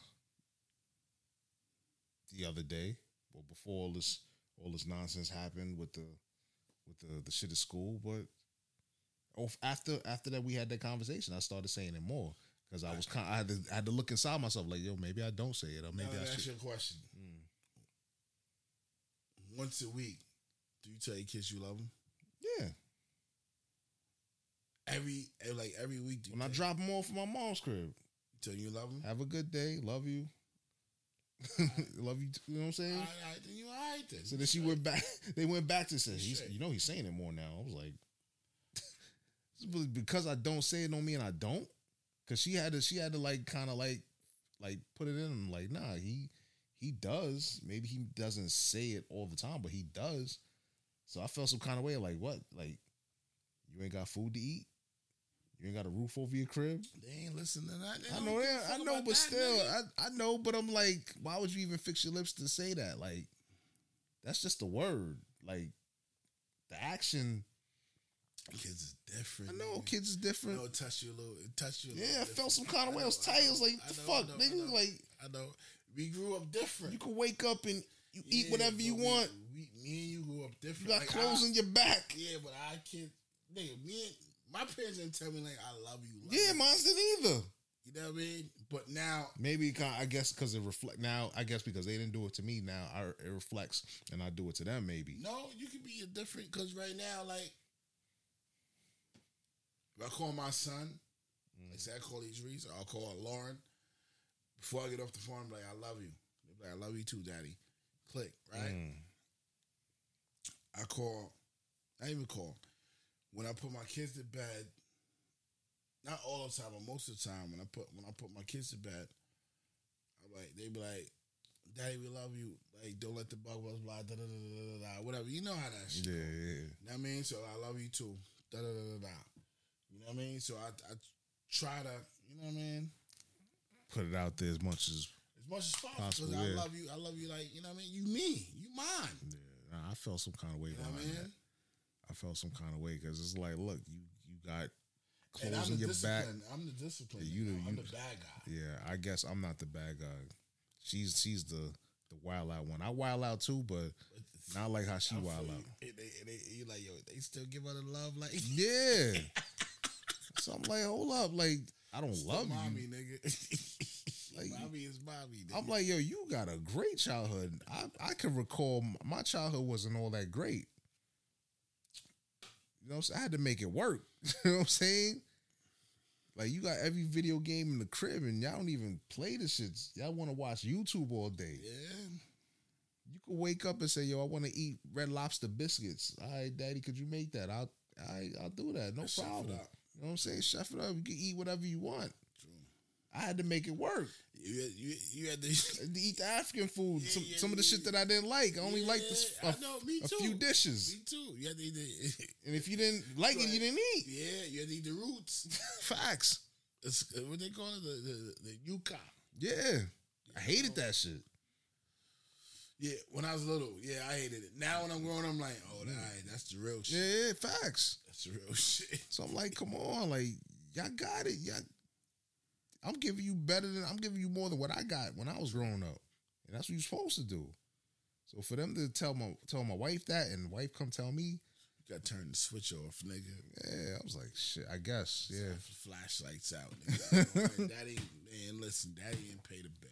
the other day, well, before all this all this nonsense happened with the with the the shit at school, but oh, after after that we had that conversation, I started saying it more because I was kind. I had to I had to look inside myself like, yo, maybe I don't say it, or maybe I ask should. you a question. Once a week, do you tell your kids you love them? Yeah, Every eh, like every week, do you when I drop them off from my mom's crib, tell you love them? have a good day, love you, love you. You know what I'm saying? All right, all right, then you all right then. So then she went back. They went back to say, he's, you know, he's saying it more now. I was like, because I don't say it don't mean I don't. Cause she had to, she had to like kind of like, like put it in. him, like, nah, he, he does. Maybe he doesn't say it all the time, but he does. So I felt some kind of way. Like, what? Like, you ain't got food to eat. You ain't got a roof over your crib. They ain't listening to that. They I know that. I know, but that, still, nigga. I, I know. But I'm like, why would you even fix your lips to say that? Like, that's just the word. Like, the action. kids is different. I know nigga. kids is different. know, it touch you a little. It touch you. A Yeah, little I felt some kind of way. I was tired. I was like, I the fuck, know, I nigga? know. Like, I know. We grew up different. you can wake up and you eat whatever you we- want. We, me and you grew up different. You got Like, clothes I- on your back. Yeah, but I can't. Nigga, me and my parents didn't tell me like I love you. love Yeah, you. mine didn't either. You know what I mean? But now, Maybe I guess because it reflect now. I guess because they didn't do it to me. Now I, it reflects, and I do it to them. Maybe. no, you can be different because right now, like, if I call my son, like say I call Idris, or I'll call Lauren. Before I get off the phone, I'm like, I love you. Like, I love you too, daddy. Click, right? Mm. I call, I even call. When I put my kids to bed, not all the time, but most of the time, when I put when I put my kids to bed, I'm like, they be like, Daddy, we love you. Like, don't let the bug buzz fly, da da da da da da. Whatever. You know how that shit. Yeah, yeah. You know what I mean? So I love you too. Da da da da da. You know what I mean? So I I try to, you know what I mean? put it out there as much as as much as possible. Possible, Because I love you. I love you like you know what I mean. You me. You mine. yeah, I felt some kind of way You know behind what I that. I felt some kind of way because it's like, look, you you got And I'm clothes the in your back. I'm the discipline. Yeah, you the- I'm you- the bad guy. Yeah, I guess I'm not the bad guy. She's she's the the wild out one. I wild out too, but not like how she I feel wild out. And they, they, you like yo, they still give her the love like Yeah. so I'm like, hold up, like I don't love mommy, you. nigga. Like, mommy is mommy. Nigga. I'm like, yo, you got a great childhood. I I can recall my childhood wasn't all that great. You know, what I'm saying? I had to make it work. you know what I'm saying? Like you got every video game in the crib, and y'all don't even play the shits. Y'all want to watch YouTube all day. yeah. You could wake up and say, "Yo, I want to eat Red Lobster biscuits." All right, Daddy, could you make that? I'll, I, I'll do that. No problem. You know what I'm saying? Chef it up. You can eat whatever you want. I had to make it work. You, you, you had to. To eat the African food. Yeah, some, some of the shit that I didn't like. I only liked Yeah, a, I know, a few dishes. Me too. You had to eat the. And if you didn't like it, you didn't eat. yeah, you had to eat the roots. Facts. It's, uh, what they call it, the the, the yuca. Yeah. I hated that shit. Yeah, when I was little, yeah, I hated it. Now when I'm grown, I'm like, oh, all right, that's the real shit. Yeah, yeah, facts. That's the real shit. So I'm like, come on, like y'all got it. Y'all, I'm giving you better than I'm giving you more than what I got when I was growing up, and that's what you're supposed to do. So for them to tell my tell my wife that, and wife come tell me, You got to turn the switch off, nigga. yeah, I was like, shit. I guess, yeah. Flashlights out. Nigga. Man, Daddy, man, listen, Daddy didn't pay the bill.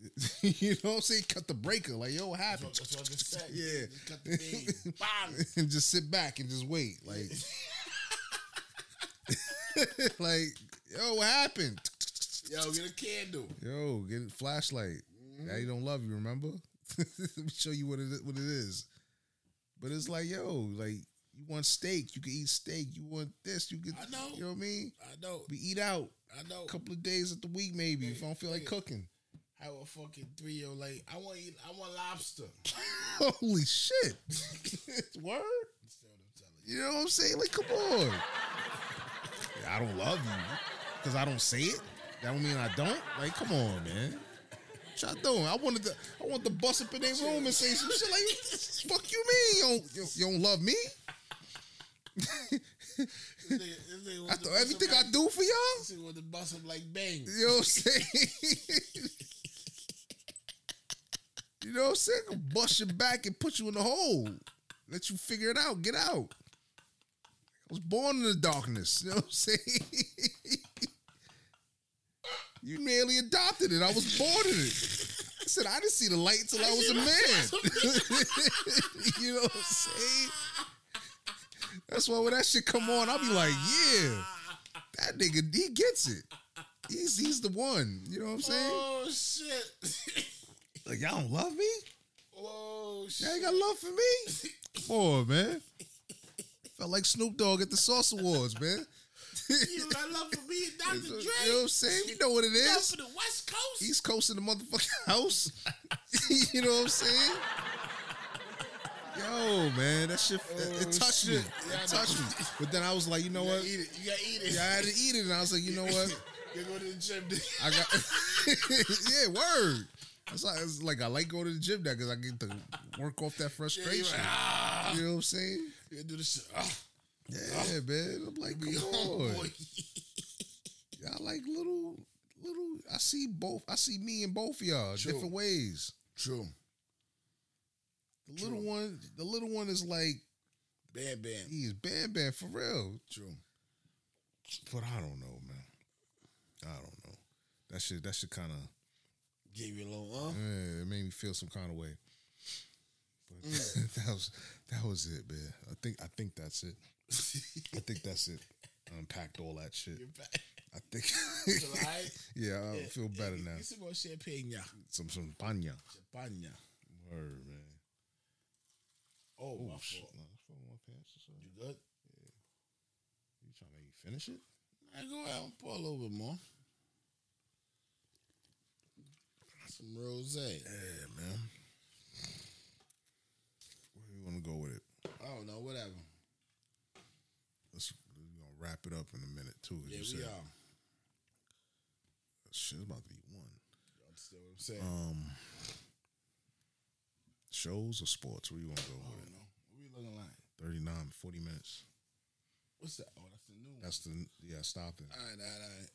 you know what I'm saying? Cut the breaker. Like, yo, what happened? That's what just said. Yeah. Just cut the thing. Bang. and just sit back and just wait. Like, like, yo, what happened? Yo, get a candle. Yo, get a flashlight. Mm-hmm. Daddy don't love you, remember? Let me show you what it is, what it is. But it's like, yo, like you want steak, you can eat steak. You want this, you can. I know. You know what I mean? I know. We eat out I know. a couple of days of the week, maybe if I don't feel like cooking. How a fucking three year old like, I want eat, I want lobster. Holy shit! Word. That's what I'm telling You know what I'm saying? Like, come on. I don't love you because I don't say it. That don't mean I don't. Like, come on, man. What y'all doing? I wanted to. I want to bust up in their room and say some shit like, "Fuck you, mean you don't, you, you don't love me?" you. This nigga- this I thought everything I do for y'all. Nigga want to bust up like bang. You know what I'm saying? you know what I'm saying? Gonna bust your back and put you in the hole. Let you figure it out. Get out. I was born in the darkness. You know what I'm saying? you merely adopted it. I was born in it. I said I didn't see the light until I was a man. you know what I'm saying? That's why when that shit come on, I'll be like, yeah, that nigga, he gets it. He's he's the one. You know what I'm saying? Oh shit. Like y'all don't love me? oh shit. Y'all ain't got love for me? Come on, man. Felt like Snoop Dogg at the Source Awards, man. You got love for me and Dr. You Dre. know what I'm saying? You know what it is. Love is. for the West Coast. East Coast in the motherfucking house. you know what I'm saying? Yo, man, that shit it, it touched me. Oh. Yeah, It touched me. But then I was like, you know You what? eat it. You gotta eat it. Yeah, I had to eat it, and I was like, you know what? You go to the gym. I got yeah, word. That's like, it's like I like going to the gym now because I get to work off that Yeah, frustration. like, ah. You know what I'm saying? You do this shit. Ah. Yeah, man. I'm like, Be come on. Y'all like little, little. I see both. I see me and both of y'all True. different ways. True. The little one, the little one is like Bam, bam. he is Bam Bam for real. True. But I don't know, man. I don't know. That shit. That shit kind of. Give you a little, uh. Yeah, it made me feel some kind of way. But Mm. that was that was it, man. I think I think that's it. I think that's it. Unpacked all that shit. I think. Right? yeah, I feel better now. Get some more champagne. Some some panya. Champagne. Word, man. Oh, my Oh shit! fault. No, my pants or something. You good? Yeah. You trying to make me finish it? I go out and pour a little bit more. Some rose. Yeah, man. Where you want to go with it? I don't know, whatever. Let's we're gonna wrap it up in a minute too. Yeah, you we said. are. Shit, it's about to be one. You understand what I'm saying? Um, shows or sports? Where you want to go with don't know. What we looking like? it? 39, 40 minutes. What's that? Oh, that's the new one. That's the yeah. Stop it. all right, all right, all right.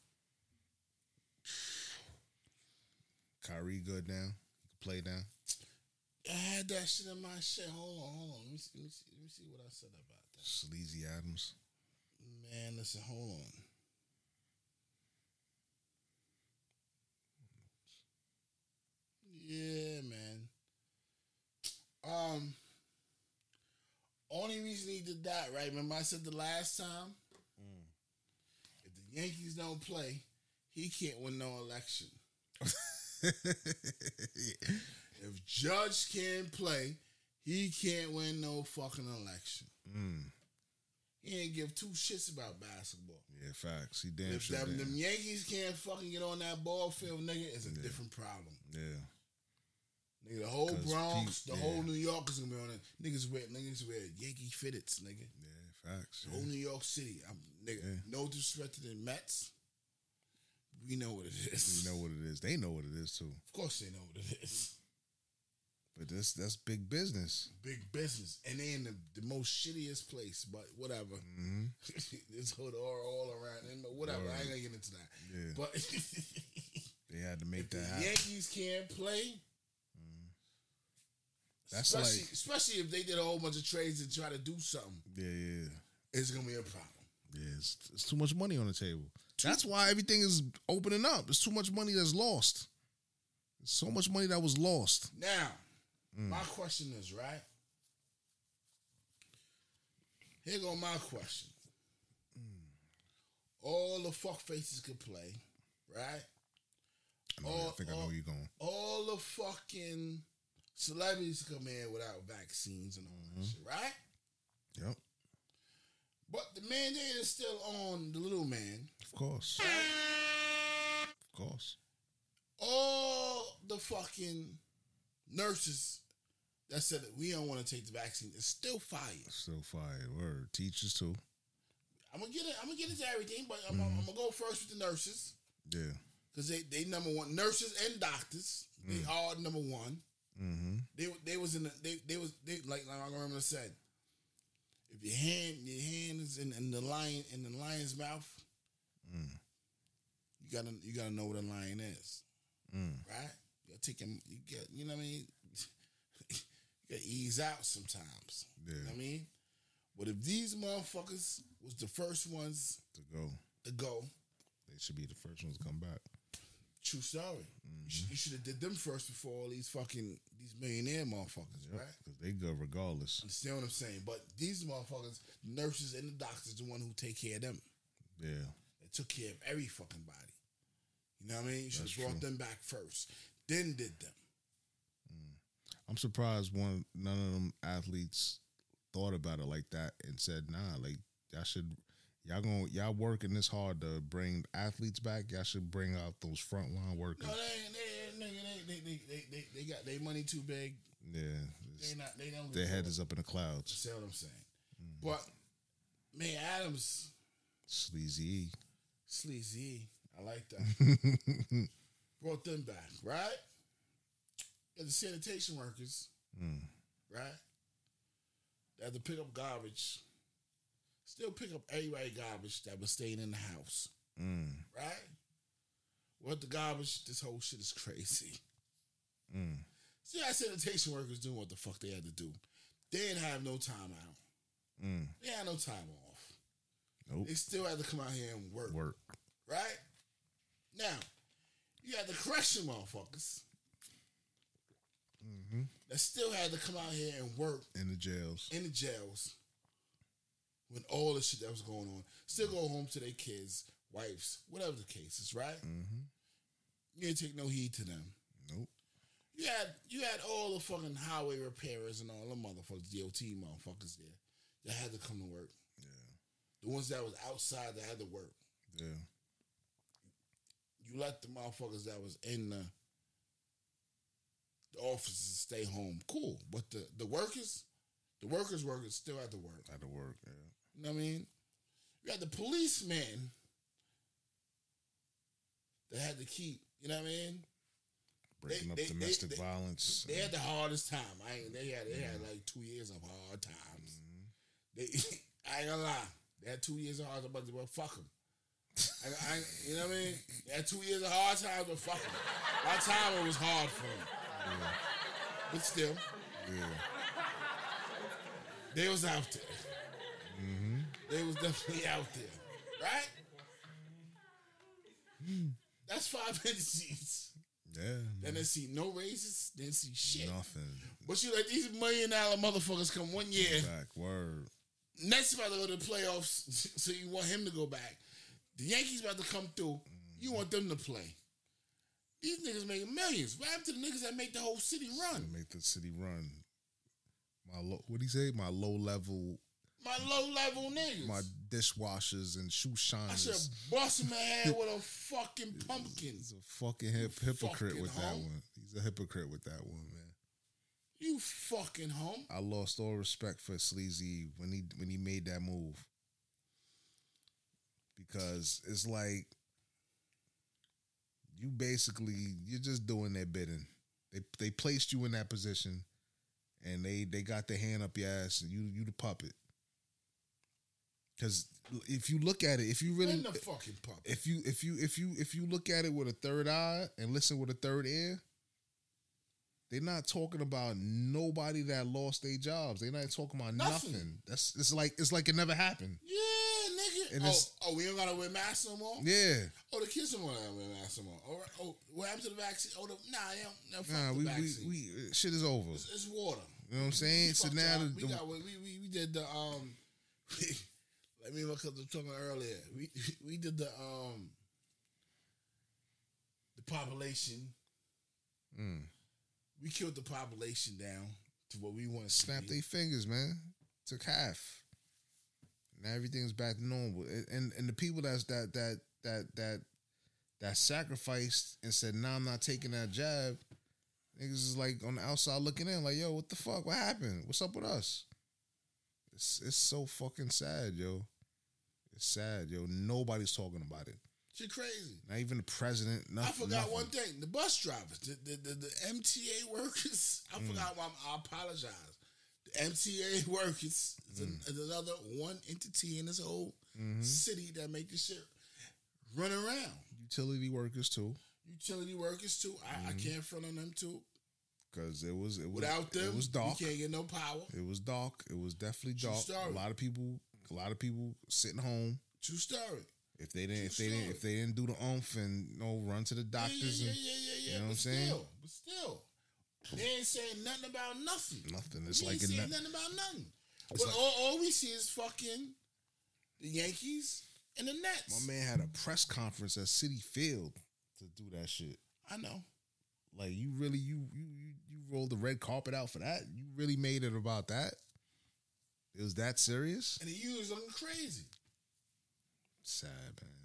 Kyrie good now. He can play now. I had that shit in my shit. Hold on, hold on. Let me see, let me see, let me see what I said about that. Sleazy Adams. Man, listen, hold on. Yeah, man. Um, only reason he did that, right? Remember I said the last time? If the Yankees don't play, he can't win no election. If Judge can't play, he can't win no fucking election. He ain't give two shits about basketball. Yeah, facts. He damn If sure. them, did. them Yankees can't fucking get on that ball field, nigga, it's a different problem. Yeah. Nigga, the whole Bronx, peop- the yeah. whole New York is gonna be on it. Niggas wear niggas wear Yankee fitteds, nigga. Yeah, facts. The Yeah. whole New York City. I'm nigga, Yeah. no disrespect to the Mets. We know what it is. You know what it is. They know what it is too. Of course they know what it is. But this that's big business. Big business. And they in the, the most shittiest place, but whatever. Mm-hmm. this hood all, all around. And but whatever. I ain't gonna get into that. Yeah. But They had to make the that happen. Yankees can't play. That's especially, like- especially if they did a whole bunch of trades and try to do something, Yeah, yeah. it's gonna be a problem. Yeah, it's, it's too much money on the table. That's why everything is opening up. It's too much money that's lost. So much money that was lost. Now, Mm. my question is right. Here go my question. Mm. All the fuck faces could play, right? I, know, All- I think I know where you're going. All the fucking celebrities come in without vaccines and all Mm-hmm. that shit, right? Yep, But the mandate is still on the little man. of course, of course. all the fucking nurses that said that we don't want to take the vaccine is still fired. Still fired. Word. Teachers too. I'm gonna get it. I'm gonna get into everything, but I'm, Mm-hmm. I'm gonna go first with the nurses Yeah. because they they number one nurses and doctors. They are number one. Mm-hmm. They they was in the, they they was they like like I remember said. If your hand your hand is in, in the lion in the lion's mouth, Mm. you gotta you gotta know what a lion is. Mm. right? You gotta take him. You get, you know what I mean. Ease out sometimes. You know what I mean. But if these motherfuckers was the first ones To go. to go, They should be the first ones to come back. true story. Mm-hmm. You should- have did them first before all these fucking these millionaire motherfuckers, Yep. right? Because they go regardless. You understand what I'm saying? But these motherfuckers, nurses and the doctors, the one who take care of them. Yeah. They took care of every fucking body. You know what I mean? You should have brought true. them back first, then did them. I'm surprised one none of them athletes thought about it like that and said, nah, like y'all should y'all going y'all working this hard to bring athletes back. Y'all should bring out those frontline workers. No, they ain't. They, they, they, they, they, they, they got their money too big. yeah. They not. They don't. Their head is up in the clouds. See what I'm saying? Mm-hmm. But man, Adams, Sleazy. sleazy. I like that. Brought them back, right? The sanitation workers, Mm. right? They had to pick up garbage. Still pick up everybody garbage that was staying in the house, Mm. right? What the garbage? This whole shit is crazy. Mm. See how sanitation workers doing what the fuck they had to do. They didn't have no time out. Mm. They had no time off. Nope. They still had to come out here and work. Work. Right? Now, you had the correction motherfuckers Mm-hmm. that still had to come out here and work In the jails. in the jails when all the shit that was going on. Still go home to their kids, wives, whatever the case is, right? Mm-hmm. You didn't take no heed to them. Nope. You had you had all the fucking highway repairers and all the motherfuckers, DOT motherfuckers there that had to come to work. Yeah. The ones that was outside that had to work. Yeah. You let the motherfuckers that was in the the offices stay home. Cool. But the, the workers, the workers workers still had to work. Had to work. Yeah. You know what I mean? You had the policemen they had to keep. You know what I mean? Breaking up they- they- domestic they- violence. They had the hardest time. I ain't, they had they had mm-hmm. like two years of hard times. Mm-hmm. They, I ain't gonna lie. They had two years of hard times, but fuck them. I, I, you know what I mean? They had two years of hard times, but fuck them. My time it was hard for them. But still, yeah. they was out there. Mm-hmm. They was definitely out there, right? Hmm. That's five entities. Yeah. Then they see no raises. Didn't see shit. Nothing. But you like these million dollar motherfuckers come one year. Back word. Nets about to go to the playoffs, so you want him to go back. The Yankees about to come through. You mm-hmm. want them to play. These niggas making millions. What happened to the niggas that make the whole city run? make the city run. My low, what do you say? My low level, My low level niggas. my dishwashers and shoe shiners. I should bust my head with a fucking pumpkin. He's a fucking hip, hypocrite fucking with that one. He's a hypocrite with that one, man. You fucking home. I lost all respect for Sleazy when he when he made that move. Because it's like you basically you're just doing their bidding. They they placed you in that position and they they got their hand up your ass and you you the puppet. Cause if you look at it, if you really the fucking puppet. if you if you if you if you look at it with a third eye and listen with a third ear, they're not talking about nobody that lost their jobs. They're not talking about Nothing. nothing. That's it's like it's like it never happened. Yeah. And oh, oh, we don't gotta wear masks no more? Yeah. Oh, the kids don't wanna wear masks no more. All right. Oh, what happened to the vaccine? Oh, the, nah, they don't, no, fuck Nah, we, we vaccine. we shit is over. it's, it's water. You know what I'm saying? We So now the, we got we, we we did the um let me look up the talking earlier. We we did the um the population. Mm. We killed the population down to what we want to snap their fingers, man. Took half. Now everything's back to normal. And- And the people that's that that that that that sacrificed and said, "Nah, I'm not taking that jab." Niggas is like on the outside looking in, like, "Yo, what the fuck? What happened? What's up with us?" It's it's so fucking sad, yo. It's sad, yo. Nobody's talking about it. She crazy. Not even the president. I forgot nothing. one thing: the bus drivers, the the, the, the MTA workers. Mm. I forgot. One, I apologize. MTA workers is, an- Mm. is another one entity in this whole Mm-hmm. city that make this shit run around. Utility workers too, Utility workers too. I, I can't front on them too. because it was it was Without them, it was dark. we can't get no power. It was dark. It was definitely dark. A lot of people, a lot of people sitting home. True story. If they didn't, if they didn't, if they didn't do the umph and you know, run to the doctors yeah, yeah, and yeah, yeah, yeah. you know what I'm saying? Still, but still, they ain't saying nothing about nothing. nothing. It's like ain't saying nothing about nothing. But like- all, all we see is fucking the Yankees and the Nets. my man had a press conference at Citi Field to do that shit. I know. Like you really, you you you, you rolled the red carpet out for that. You really made it about that. It was that serious. And the unions looking crazy. Sad man.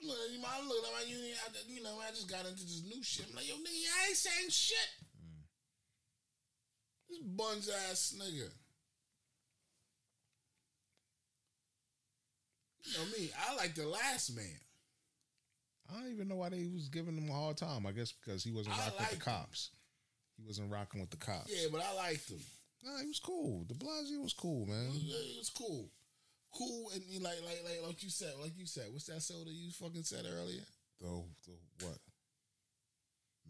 I'm looking, I'm looking at my union. I, you know, I just got into this new shit. I'm like, yo, nigga, I ain't saying shit. Mm. This buns ass nigga. You know me. I like the last man. I don't even know why they was giving him a hard time. I guess because he wasn't rocking with the him. cops. He wasn't rocking with the cops. Yeah, but I liked him. Nah, he was cool. De Blasio was cool, man. Was, it was cool. Cool and you like like like like you said, like you said, what's that soda you fucking said earlier? The, the what?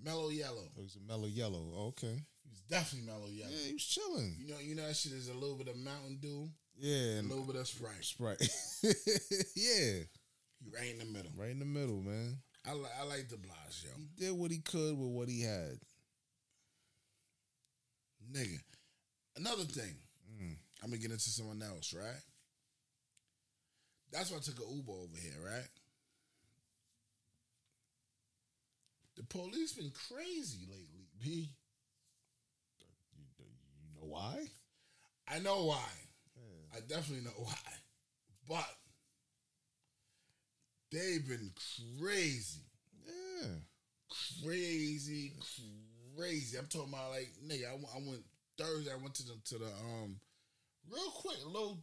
Mellow yellow. It was a mellow yellow. Oh, okay. He was definitely mellow yellow. Yeah, he was chilling. You know, you know that shit is a little bit of Mountain Dew, Yeah, a little bit of Sprite. Sprite. yeah, He right in the middle. right in the middle, man. I like I like de Blasio. He did what he could with what he had. Nigga. Another thing. Mm. I'm gonna get into someone else, right? That's why I took an Uber over here, right? The police been crazy lately, B. You, you know why? I know why. I definitely know why. But they've been crazy. Yeah. Crazy, crazy. I'm talking about like nigga, I, went- I went Thursday, I went to the to the um real quick, little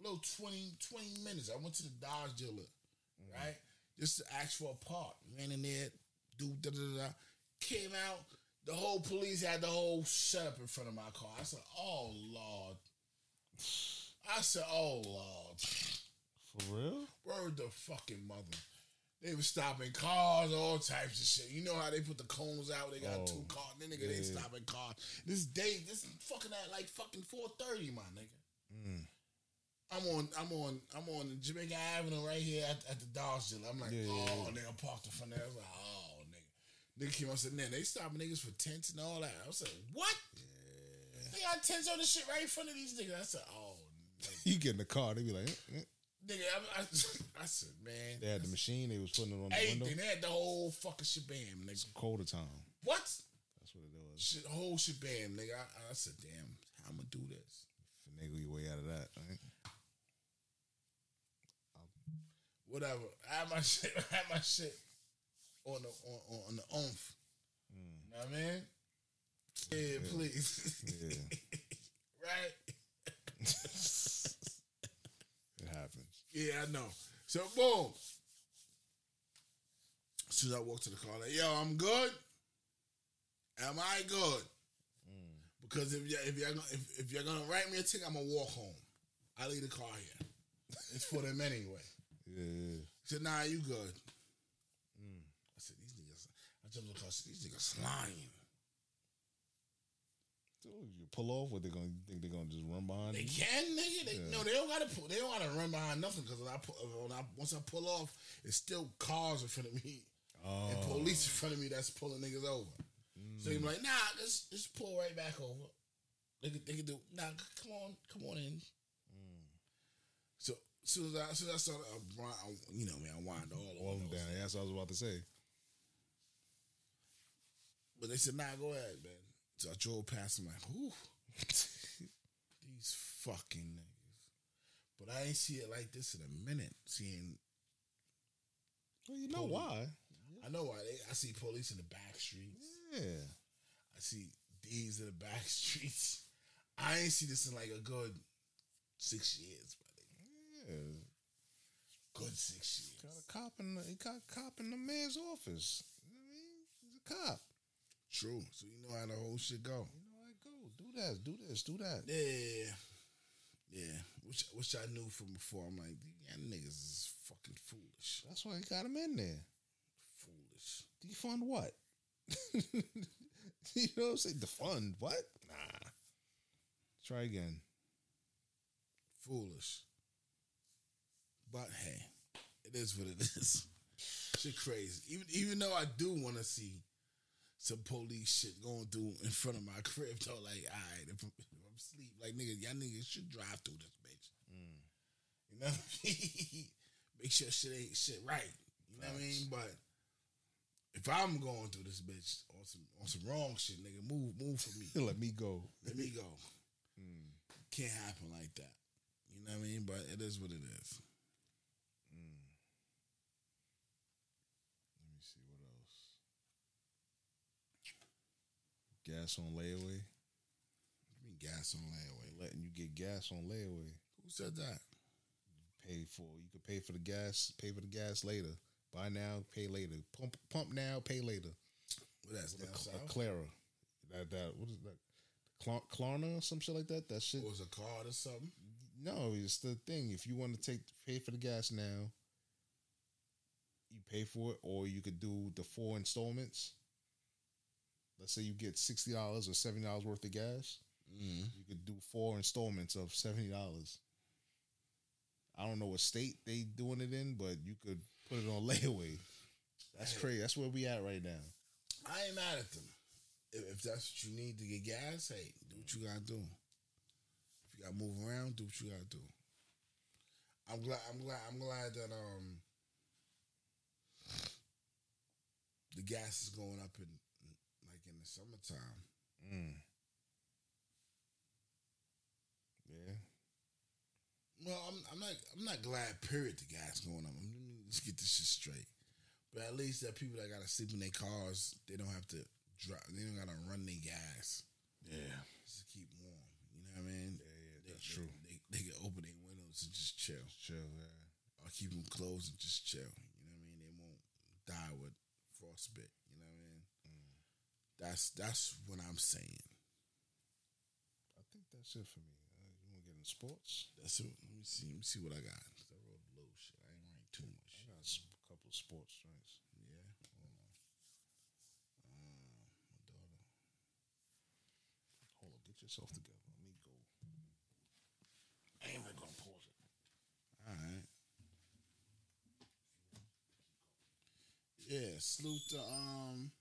little 20, 20 minutes. I went to the Dodge dealer right? Just to ask for a part. Ran in there, do da da da. Came out. The whole police had the whole setup in front of my car. I said, "Oh Lord." I said, "Oh Lord." For real? Word the fucking mother. They were stopping cars, all types of shit. You know how they put the cones out? They got Oh, two cars. Then nigga, they yeah. stopping cars. This day, this fucking at like fucking four thirty, my nigga. Mm. I'm on, I'm on, I'm on Jamaica Avenue right here at, at the Dodge dealer. I'm like, Yeah, yeah, oh, nigga, parked in front there. I was like, oh, nigga. Nigga came out and said, man, they stopping niggas for tents and all that. I was like, what? They got tents on the shit right in front of these niggas. I said, oh, nigga. You get in the car, they be like, eh, eh. nigga I, I, I said, man, they had the machine, they was putting it on the Everything. window. They had the whole fucking shebang, nigga. Quarter time. What? That's what it was. Shit, whole shebang, nigga. I, I said, damn, how I'm gonna do this? Finagle your way out of that. Right? Whatever. I had my shit. I had my shit on the on, on, the oomph. You know what I mean? Yeah, please. Yeah. right? It happens. Yeah, I know. So boom. As soon as I walk to the car, like, yo, I'm good. Am I good? Mm. Because if you if you're if, if you're gonna write me a ticket, I'm gonna walk home. I leave the car here. It's for them anyway. Yeah. He said, nah, you good. I said, these niggas, I jumped in the car, I said, these niggas lying. So you pull off, what they gonna think they're gonna just run behind They you? can, nigga. They, No, they don't gotta pull. They don't gotta run behind nothing because when I, I once I pull off, it's still cars in front of me and Oh. police in front of me that's pulling niggas over. So Mm. he's like, nah, just just pull right back over. They could, they could do. Nah, come on, come on in. So as soon as I, as soon as I started, uh, I, I, you know, man, I wind all All them down. That's what I was about to say. But they said, nah, go ahead, man. So I drove past them like, whew. These fucking niggas. But I ain't see it like this in a minute. Seeing, Well, you know why? I know why. They, I see police in the back streets. Yeah. I see these in the back streets. I ain't see this in like a good six years. Yeah. Good six years. Got a cop in the he got a cop in the mayor's office. You know what I mean? He's a cop. True. So you know how the whole shit go. You know how it go. Do that, do this, do that. Yeah. Yeah. Which which I knew from before. I'm like, yeah, niggas is fucking foolish. That's why he got him in there. Foolish. Defund what? you know what I'm saying? Defund what? Nah. Try again. Foolish. But hey, it is what it is. shit crazy. Even even though I do want to see some police shit going through in front of my crib, though, like, all right, if I'm, if I'm asleep, like, nigga, y'all niggas should drive through this bitch. Mm. You know what I mean? Make sure shit ain't shit right. You know what I mean? But if I'm going through this bitch on some on some wrong shit, nigga, move move for me. Let me go. Let me go. Mm. Can't happen like that. You know what I mean? But it is what it is. Let me see what else. Gas on layaway. I mean, gas on layaway. Letting you get gas on layaway. Who said that? Pay for you could pay for the gas, pay for the gas later. Buy now, pay later. Pump pump now, pay later. What that's A south? Clara. That that what is that? Cl- Klarna or some shit like that. That shit. Or was a card or something? No, it's the thing. If you want to take pay for the gas now, you pay for it, or you could do the four installments. Let's say you get sixty dollars or seventy dollars worth of gas. Mm-hmm. You could do four installments of seventy dollars. I don't know what state they doing it in, but you could put it on layaway. That's crazy. That's where we at right now. I ain't mad at them. If, if that's what you need to get gas, hey, do what you gotta do. If you gotta move around, do what you gotta do. I'm glad. I'm glad. I'm glad that um the gas is going up in the summertime. Mm. Yeah. Well, I'm, I'm not. I'm not glad. Period. The gas going up. Let's get this shit straight. But at least that people that gotta sleep in their cars, they don't have to drive. They don't gotta run their gas Yeah. just to keep warm. You know what I mean? Yeah, yeah, They- that's they- true. They, they can open their windows and just chill Chill. Yeah. or keep them closed and just chill. You know what I mean? They won't die with frostbite. You know what I mean? That's that's what I'm saying. I think that's it for me. Uh, you want to get in sports? That's it. Let me see. Let me see what I got. I wrote a little shit. I ain't write too much. I got a s- couple of sports joints. Yeah. Hold on. Um, my daughter. Hold on, get yourself together. Let me go. I ain't even gonna pause it. All right. Yeah, salute to um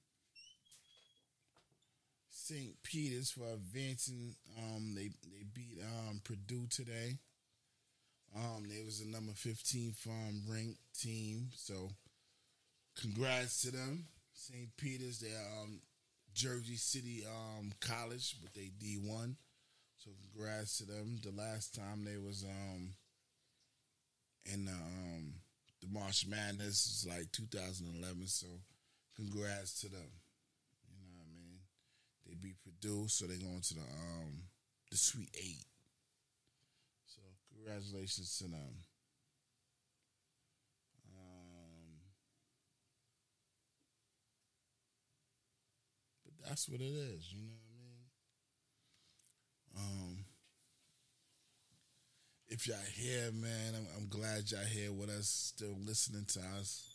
St. Peter's for advancing. Um, they they beat um Purdue today. Um, they was the number fifteen um ranked team. So, congrats to them. St. Peter's, they're um Jersey City um college, but they D one. So congrats to them. The last time they was um in the um the March Madness was like 2011. So congrats to them. You know what I mean? They Purdue, so they going to the um the Sweet Eight. So congratulations to them. Um, but that's what it is. You know what I mean? Um, if y'all here, man, I'm, I'm glad y'all here with us, still listening to us.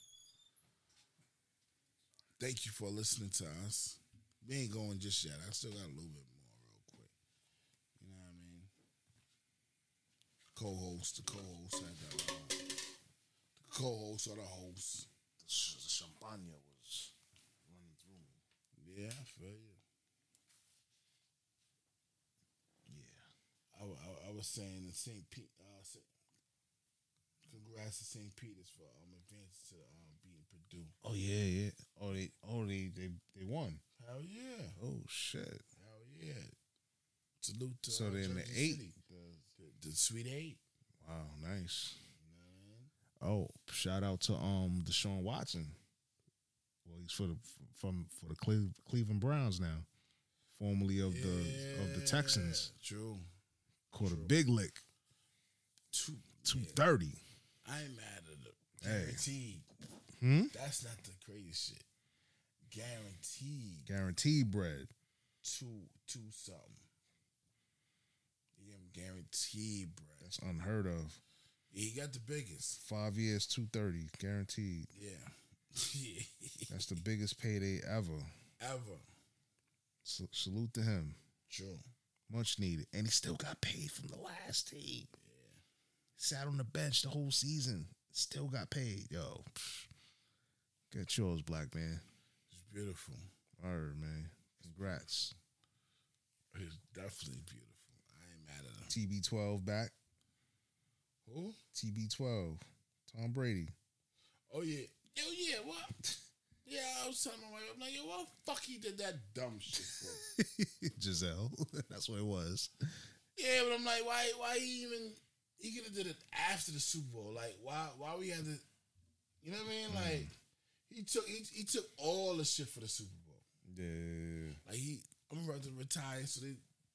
Thank you for listening to us. We ain't going just yet. I still got a little bit more, real quick. You know what I mean? Co-host, the co-host, I got uh, the co-host or the host. The, sh- the champagne was running through me. Yeah, I feel you. Yeah. I, I, I was saying that St. Pete, uh, congrats to St. Peter's for um advancing to um, beating Purdue. Oh yeah, yeah. Oh they, oh they, they, they won. Hell yeah, Oh shit. hell yeah. Salute to So uh, they're in the Jersey eight. City. the, the Sweet Eight. Wow, nice. You know what I mean? Oh, shout out to um Deshaun Watson. Well, he's for the from for the Cle- Cleveland Browns now, formerly of the of the Texans. Yeah, True. Caught a big lick, Two. two yeah. thirty. I ain't mad at it. Hey. Guaranteed. Hmm? That's not the crazy shit. Guaranteed. Guaranteed bread. Two, two something. Yeah, guaranteed, bro. That's unheard of. He got the biggest. Five years, two thirty, guaranteed. Yeah. That's the biggest payday ever. Ever. S- salute to him. True. Much needed, and he still got paid from the last team. Yeah. Sat on the bench the whole season, still got paid. Yo, get yours, black man. Beautiful. All right, man. Congrats. It's definitely beautiful. I ain't mad at him. TB12 back. Who? TB12. Tom Brady. Oh yeah. Yo, yeah, what? Yeah, I was telling my wife, I'm like, yo, what the fuck he did that dumb shit for? Gisele. That's what it was. yeah, but I'm like, why why he even he could have did it after the Super Bowl? Like, why why we had to you know what I mean? Like mm. He took he, he took all the shit for the Super Bowl. Yeah. Like he I'm about to retire, so they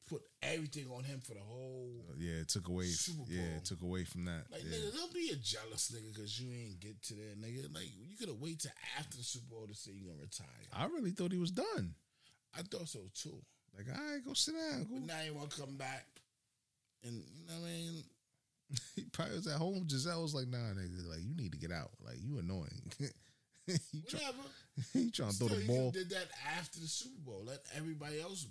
put everything on him for the whole Yeah, it took away. Super Yeah, it took away from that. Like yeah. nigga, don't be a jealous nigga because you ain't get to that nigga. Like you could have waited till after the Super Bowl to say you're gonna retire. I really thought he was done. I thought so too. Like, all right, go sit down. Go. But now you want to come back, and you know what I mean. He probably was at home. Gisele was like, nah, nigga, like, you need to get out. Like, you annoying. he, try, Whatever. he trying to throw the ball. did that after the Super Bowl. Let everybody else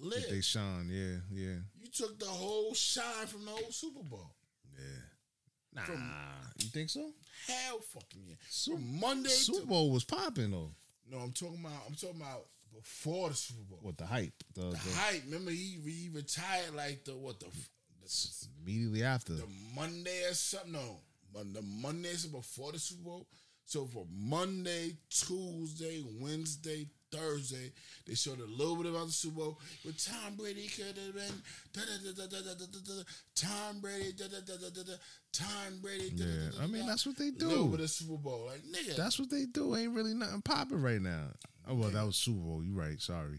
live. they shine. Yeah, yeah, you took the whole shine from the whole Super Bowl. yeah. Nah, From- you think so? Hell, fucking yeah. Super, From Monday Super Bowl was popping though. no, I'm talking about. I'm talking about before the Super Bowl. What the hype? The, The the hype. Remember, he, he retired like the what the, the immediately after. the Monday or something. No, but the Mondays before the Super Bowl. So for Monday, Tuesday, Wednesday, Thursday, they showed a little bit about the Super Bowl. But Tom Brady could have been da da da da da da da da. Tom Brady da da da da da da. Tom Brady. Da, Yeah, da, da, I mean that's what they A little do. bit of Super Bowl, like nigga. That's what they do. Ain't really nothing popping right now. Oh well, that was Super Bowl. You right. Sorry.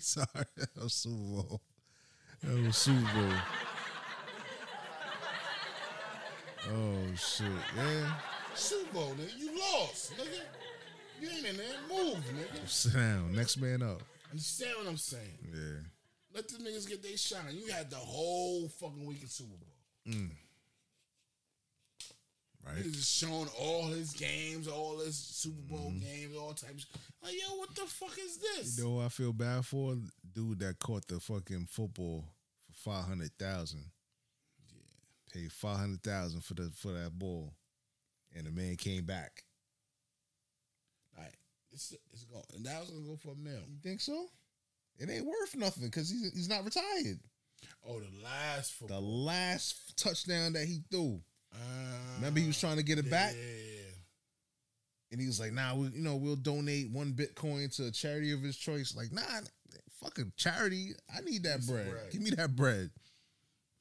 Sorry, that was Super Bowl. That was Super Bowl. Oh shit. Yeah. Super Bowl, nigga. You lost, nigga. You ain't in there. Move, nigga. Sit down. Next man up. Understand what I'm saying? Yeah. Let the niggas get their shine. You had the whole fucking week of Super Bowl. Mm. Right. He's just showing all his games, all his Super Bowl games, all types. Like, yo, what the fuck is this? You know who I feel bad for? Dude that caught the fucking football for five hundred thousand. Yeah. Paid five hundred thousand for the for that ball. And the man came back. Like, it's, it's going, and that was gonna go for a mill. You think so? It ain't worth nothing because he's he's not retired. Oh, the last The last touchdown that he threw. Uh, Remember he was trying to get it back? Yeah, yeah, yeah. And he was like, nah, we, you know, we'll donate one Bitcoin to a charity of his choice. Like, nah, fucking charity. I need that bread. bread. Give me that bread.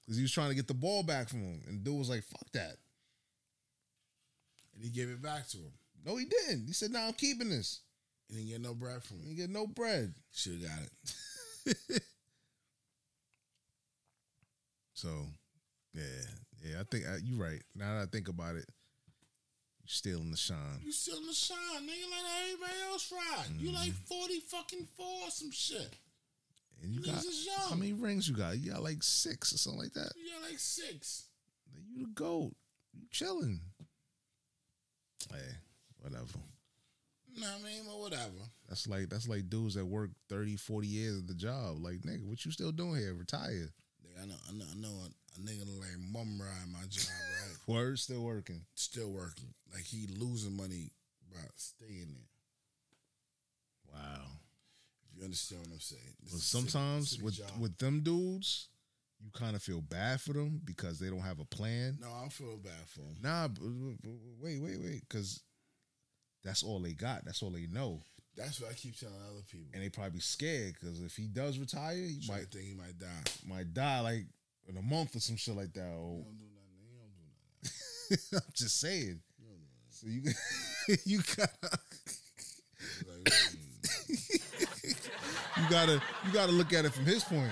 Because he was trying to get the ball back from him. And dude was like, fuck that. And he gave it back to him. No, he didn't. He said, nah, I'm keeping this. And he didn't get no bread from him. He get no bread. Should have got it. So, yeah. Yeah, I think uh, you're right. Now that I think about it, you're stealing the shine. You still in the shine, nigga, like everybody else ride. You like 40 fucking four or some shit. And you got, how many rings you got? You got like six or something like that. You got like six. You the goat. You chilling. Hey, whatever. Nah, I mean, but whatever. That's like that's like dudes that work 30, 40 years at the job. Like, nigga, what you still doing here? Retired. Nigga, I know, I know, I know a, a nigga like mum ride my job, right? Word still working. Still working. Like he losing money by staying there. Wow. If you understand what I'm saying. But is city- sometimes city with job. with them dudes, you kind of feel bad for them because they don't have a plan. no, I feel bad for them. Nah, but- but wait, wait, wait, because that's all they got. That's all they know, That's what I keep telling other people. and they probably scared because if he does retire, he might might think he might die. might die like in a month or some shit like that. Or don't do nothing. Don't do nothing. I'm just saying. So you you mm, you gotta you gotta look at it from his point.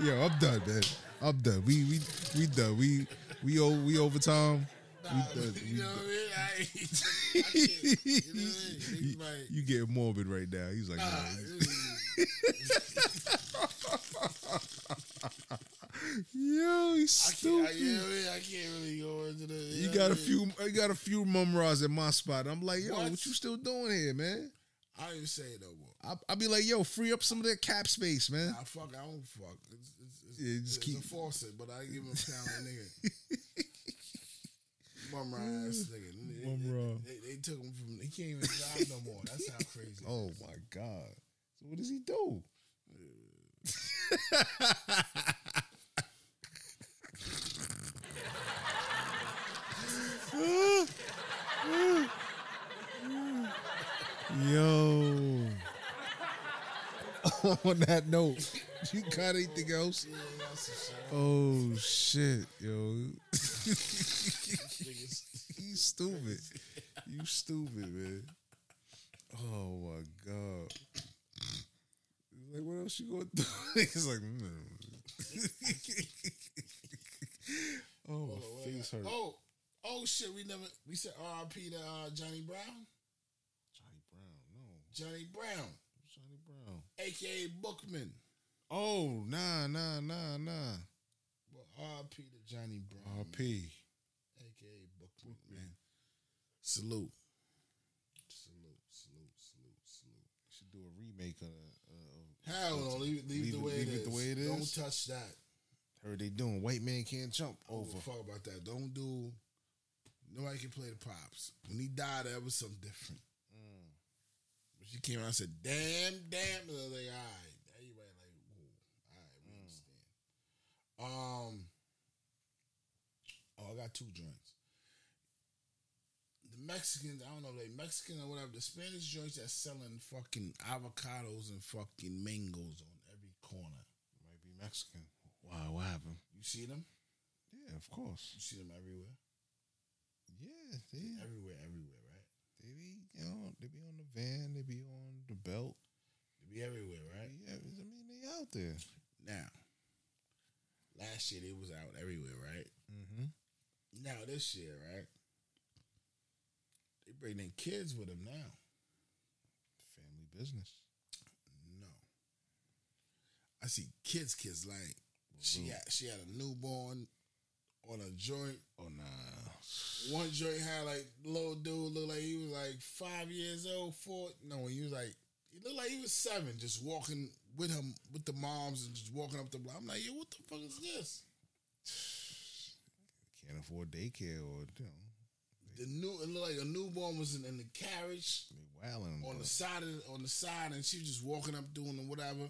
Yo, I'm done, man. I'm done. We we we done. We we o- we overtime. We done. you We, know what I mean? I, ain't- I can't, you know what I mean? you, Niggas you get morbid right now. He's like, Nah, nah, yo, he's I can't, I, stupid. you know I mean? I can't really go into the. You know got a mean? few. I got a few mum rods at my spot. I'm like, yo, what? What? you still doing here, man? I even say it no more. I'll be like, yo, free up some of that cap space, man. I fuck. I don't fuck. It's, it's, it's, Yeah, just it's keep- a faucet, but I give him a pound nigga. Mum ass nigga. Mum they. They, they took him from. He can't even drive no more. That's how crazy. Oh my god. So what does he do? Yo. On that note, you got anything else? Oh shit, yo. He's stupid. You stupid, man. Oh my god. Like, what else you gonna do? He's like, mm. oh, my on, face hurt. Oh, oh shit! We never. We said R.I.P. to uh, Johnny Brown. Johnny Brown. Johnny Brown, aka Bookman. Oh, nah, nah, nah, nah. Well, R.I.P. to Johnny Brown, RP. aka Bookman. Man, salute, salute, salute, salute, salute. Should do a remake of. Uh, Hell no, leave, leave, Leave the way leave it it is. the way it Don't touch that. heard they doing White Man Can't Jump Over. over. Fuck about that. Don't do. Nobody can play the pops. When he died, that was something different. She came out and said, "Damn, damn." And I was like, all right, everybody like, whoa, all right, we Mm. understand. Um. Oh, I got two joints. The Mexicans, I don't know, like Mexican or whatever. The Spanish joints that's selling fucking avocados and fucking mangoes on every corner. Might be Mexican. Wow, what happened? You see them? Yeah, of course. You see them everywhere. Yeah, they, Everywhere, everywhere? They be you know they be on the van, they be on the belt. They be everywhere, right? Yeah, I mean they out there. Now, Last year they was out everywhere, right? Mm-hmm. Now this year, right? They bring their kids with them now. Family business. No. I see kids, kids like she had she had a newborn on a joint. Oh nah. One joint had like little dude looked like he was like five years old, four. No, he was like he looked like he was seven, just walking with him with the moms and just walking up the block. I'm like, yo, what the fuck is this? Can't afford daycare or you know The new it looked like a newborn was in, in the carriage. wilding. on the side of on the side, and she was just walking up doing the whatever.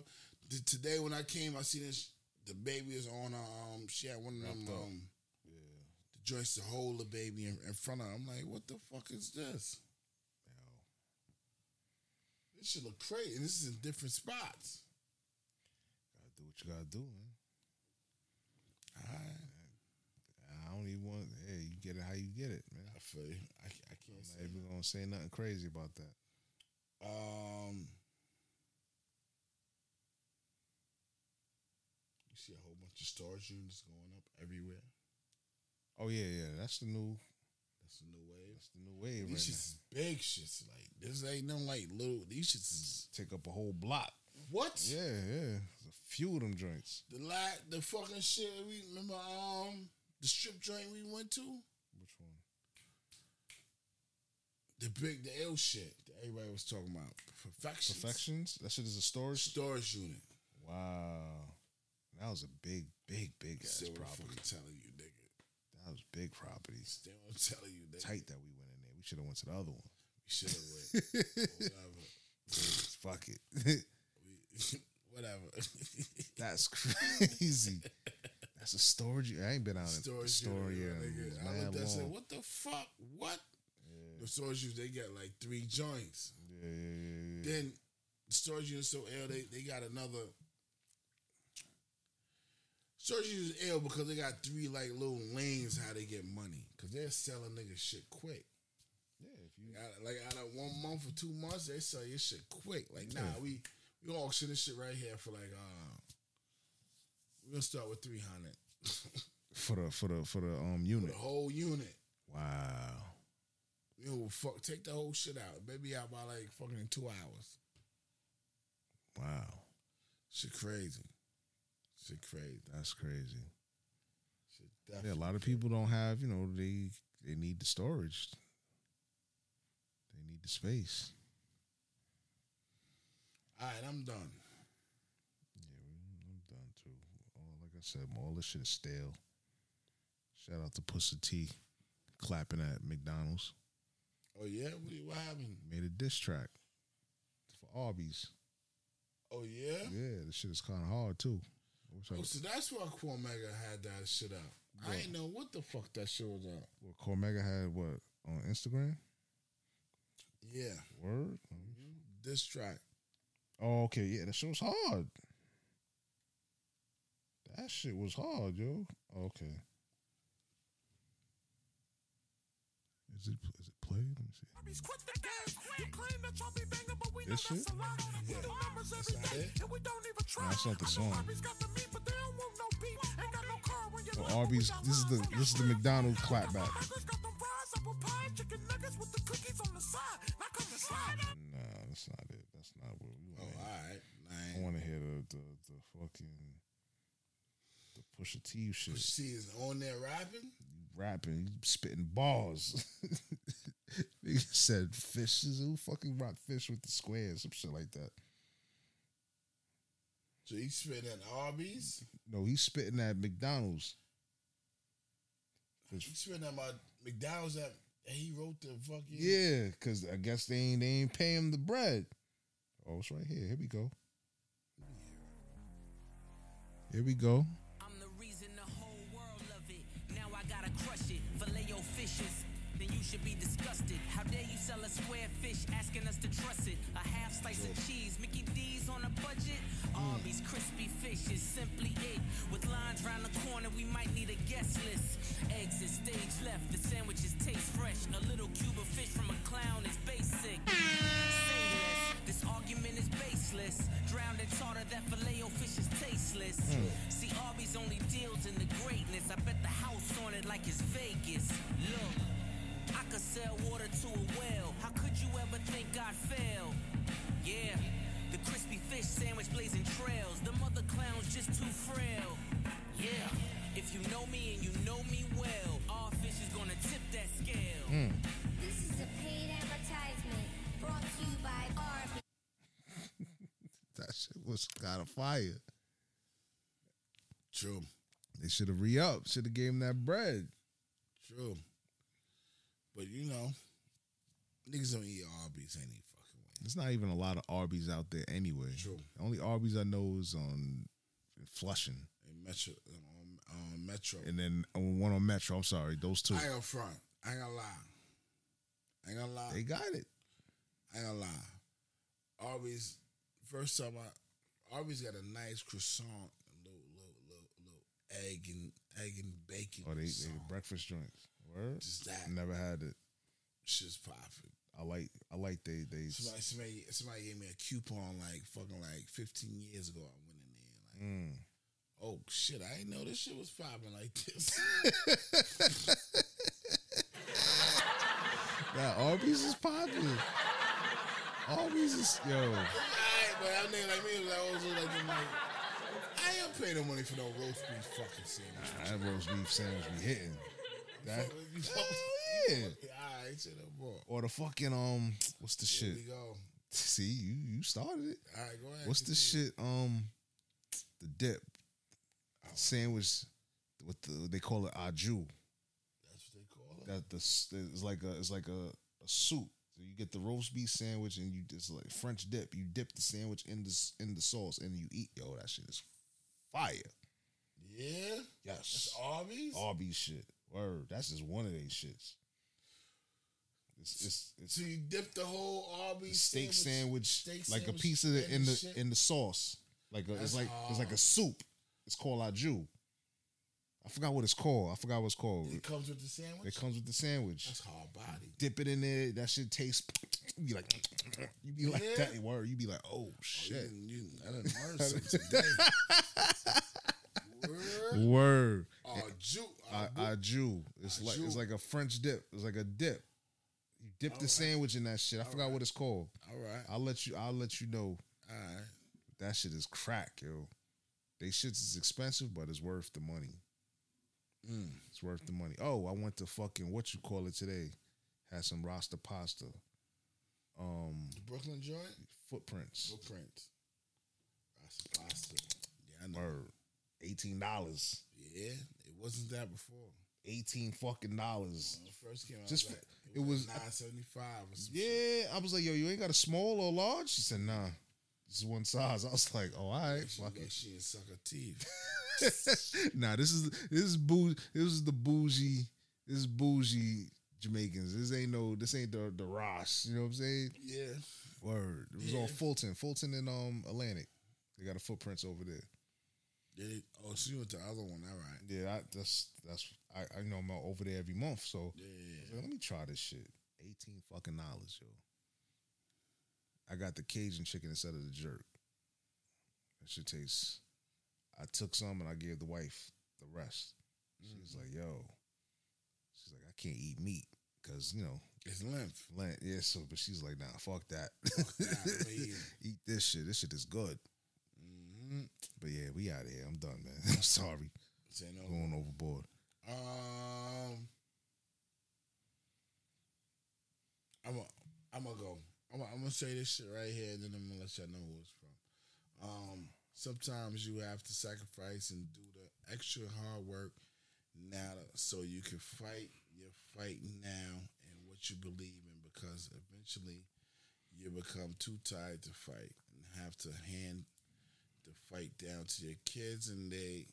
The, today when I came, I seen this. The baby is on. her, Um, she had one of them. Um, the to hold the baby in, in front of. her. I'm like, what the fuck is this? This should look crazy. This is in different spots. Gotta do what you gotta do, man. Alright, I don't even want. Hey, you get it how you get it, man. I feel you. I, I can't I'm say. not even gonna say nothing crazy about that. Um, you see a whole bunch of storage units going up everywhere. Oh yeah, yeah. That's the new. That's the new wave. That's the new wave right These shits is big shits. Like this ain't no like little. These shits is. Take up a whole block. what? Yeah, yeah. There's a few of them joints. The la the fucking shit we remember. Um, the strip joint we went to. Which one? The big, the ill shit that everybody was talking about. Perfections. Perfections. That shit is a storage. Storage unit. Wow. That was a big, big, big ass what I'm fucking telling you, nigga. That was big property. Still I'm telling you, nigga. Tight that we went in there. We should have went to the other one. We should have went. whatever. Fuck it. We- whatever. That's crazy. That's a storage. I ain't been out in storage store unit, nigga. I looked at and said, what the fuck? What? The storage units, they got like three joints. Yeah, yeah, yeah, yeah. Then the storage unit so ill, they, they got another unit is ill because they got three like little lanes how they get money. Cause they're selling niggas shit quick. Yeah, if you Out- Like out of one month or two months, they sell your shit quick. Like, nah, we we auction this shit right here for like uh we're gonna start with three hundred. for the for the for the um unit The unit. whole unit. Wow. You know, fuck take the whole shit out. Maybe out by like fucking in two hours. Wow. Shit crazy. Shit crazy. That's crazy. Yeah, a lot of people don't have, you know, they they need the storage. They need the space. All right, I'm done. Yeah, I'm done too. All like I said, all this shit is stale. Shout out to Pusha T clapping at McDonald's. Oh yeah, what, what happened? Made a diss track for Arby's. Oh yeah. Yeah, this shit is kind of hard too. Wish Oh, so that's why Cormega had that shit out. I didn't know what the fuck that shit was out. what Cormega had what on Instagram. Yeah, Word. Oh, mm-hmm. this track. Oh, okay. Yeah, that shit was hard. That shit was hard, yo. Okay. Is it is it play? Let me see. This shit? Yeah, that's not it. No, that's not the song. So Arby's. This is the this is the McDonald's clapback. Nah, that's not it. That's not what we want. Oh, all right. I Nine. want to hear the, the the fucking the Pusha T shit. She is on there rapping. Rapping, he spitting balls. Nigga said fishes. Who fucking rock fish with the squares? Some shit like that. So he spitting at Arby's. No, he's spitting at McDonald's. He's spitting at my McDonald's. And he wrote the fucking. Yeah, because I guess they ain't they ain't pay him the bread. Oh, it's right here. Here we go. Here we go. Should be disgusted. How dare you sell a square fish asking us to trust it? A half slice of cheese, Mickey D's on a budget. Arby's crispy fish is simply it. With lines round the corner, we might need a guest list. Eggs is stage left, the sandwiches taste fresh. A little cube of fish from a clown is basic. This argument is baseless. Drowned in tartar, that filet o fish is tasteless. Hmm. See, Arby's only deal thrills and the greatness. I bet the house on it like it's Vegas. Look, I could sell water to a well. How could you ever think I'd fail? Yeah, the crispy fish sandwich blazing trails. The mother clowns just too frail. Yeah, if you know me and you know me well, all fish is gonna tip that scale. Hmm. This is a paid advertisement brought to you by Arby's. That shit was kind of fire. True. They should have re up. Should have gave him that bread. True. But you know, niggas don't eat Arby's any fucking way. There's not even a lot of Arby's out there anyway. True. The only Arby's I know is on Flushing, In Metro, um, um, Metro. and then one on Metro. I'm sorry, those two. I ain't gonna front. I ain't gonna lie. I ain't gonna lie. They got it. I ain't gonna lie. Arby's, first time I, Arby's got a nice croissant, a little, little, little, little egg and egg and bacon. Oh, they, they breakfast joints. Word. Just that. Never had it. Shit's popping. I like. I like they. They. Somebody, somebody, somebody gave me a coupon like fucking like 15 years ago. I went in there like, Mm. oh shit, I didn't know this shit was popping like this. That Arby's is popping. Arby's is yo. But that nigga like me was like, also like, like, I ain't paying no money for no roast beef fucking sandwich. That roast beef sandwich be hitting. That. Yeah. Alright, shit up, bro. Or the fucking um. What's the Here shit? we go. See you. You started it. Alright, go ahead. What's the shit? Um, the dip sandwich with the they call it au jus. That's what they call it. That the it's like a it's like a, a soup. So you get the roast beef sandwich and you just like French dip. You dip the sandwich in the in the sauce and you eat. Yo, that shit is fire. Yeah? Yes, That's Arby's? Arby's shit. Word. That's just one of these shits. It's it's it's So you dip the whole Arby's steak sandwich, steak like a piece of it in the shit? in the sauce. Like a, it's like it's like a soup. It's called au jus. I forgot what it's called. I forgot what it's called. It comes with the sandwich? It comes with the sandwich. That's hard body. Dip it in there. That shit tastes. You be like, you be like Yeah. that word. You be like, oh, oh You shit. didn't- you- I didn't learn something today. Word? Word. Oh, Jew. I, au jus. It's like it's like a French dip. It's like a dip. You dip the Alright. sandwich in that shit. I forgot what it's called. All right. I'll let you. I'll let you know. All right. That shit is crack, yo. They shits is expensive, but it's worth the money. Mm. It's worth the money. Oh, I went to fucking what you call it today. Had some Rasta pasta. Um, The Brooklyn joint? footprints. Footprints. That's pasta. Yeah, I know. Eighteen dollars. Yeah, it wasn't that before. Eighteen fucking dollars. First came out, Just was, like, it was- nine seventy five. Yeah, I was like, yo, you ain't got a small or large? She said, nah. This is one size. I was like, oh, all right, She fuck it. she suck her teeth. nah, this is this is boo. This is the bougie. This is bougie Jamaicans. This ain't no. This ain't the the Ross. You know what I'm saying? Yeah. Word. It was Yeah. all Fulton. Fulton and um Atlantic. They got a footprints over there. They, oh, so you went to the other one. All right. Yeah, I, that's that's I, I know I'm over there every month. So Yeah, was like, let me try this shit. Eighteen fucking dollars, yo. I got the Cajun chicken instead of the jerk. That shit tastes. I took some and I gave the wife the rest. She's mm-hmm. like, yo. She's like, I can't eat meat because you know It's lymph. Lent. Yeah, so but she's like, nah, fuck that. that, eat this shit. This shit is good. But yeah, we out of here. I'm done, man. I'm sorry. No. Going overboard. Um, I'm gonna I'm gonna go. I'm gonna, I'm gonna say this shit right here, and then I'm gonna let y'all know who it's from. Um, sometimes you have to sacrifice and do the extra hard work now, so you can fight your fight now and what you believe in, because eventually you become too tired to fight and have to hand the fight down to your kids, and they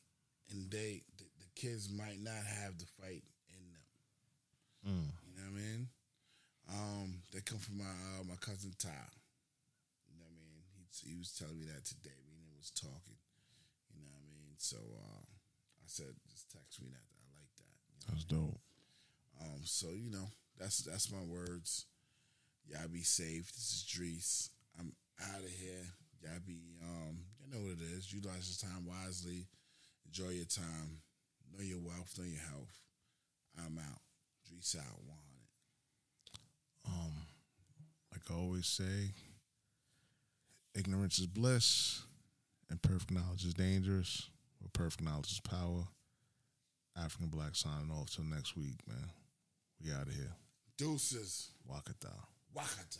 and they the, the kids might not have the fight in them. You know what I mean? Um, they come from my uh, my cousin Ty. You know what I mean? He he was telling me that today. And was talking. You know what I mean? So uh, I said, just text me that. I like that. You know? That's dope. Um, so you know, that's that's my words. Y'all be safe. This is Drees. I'm out of here. Y'all be um, you know what it is. Utilize your time wisely. Enjoy your time. Know your wealth, know your health. I'm out. Three side 100. Um, like I always say, ignorance is bliss, and perfect knowledge is dangerous. But perfect knowledge is power. African Black signing off till next week, man. We out of here. Deuces. Down. Wakata.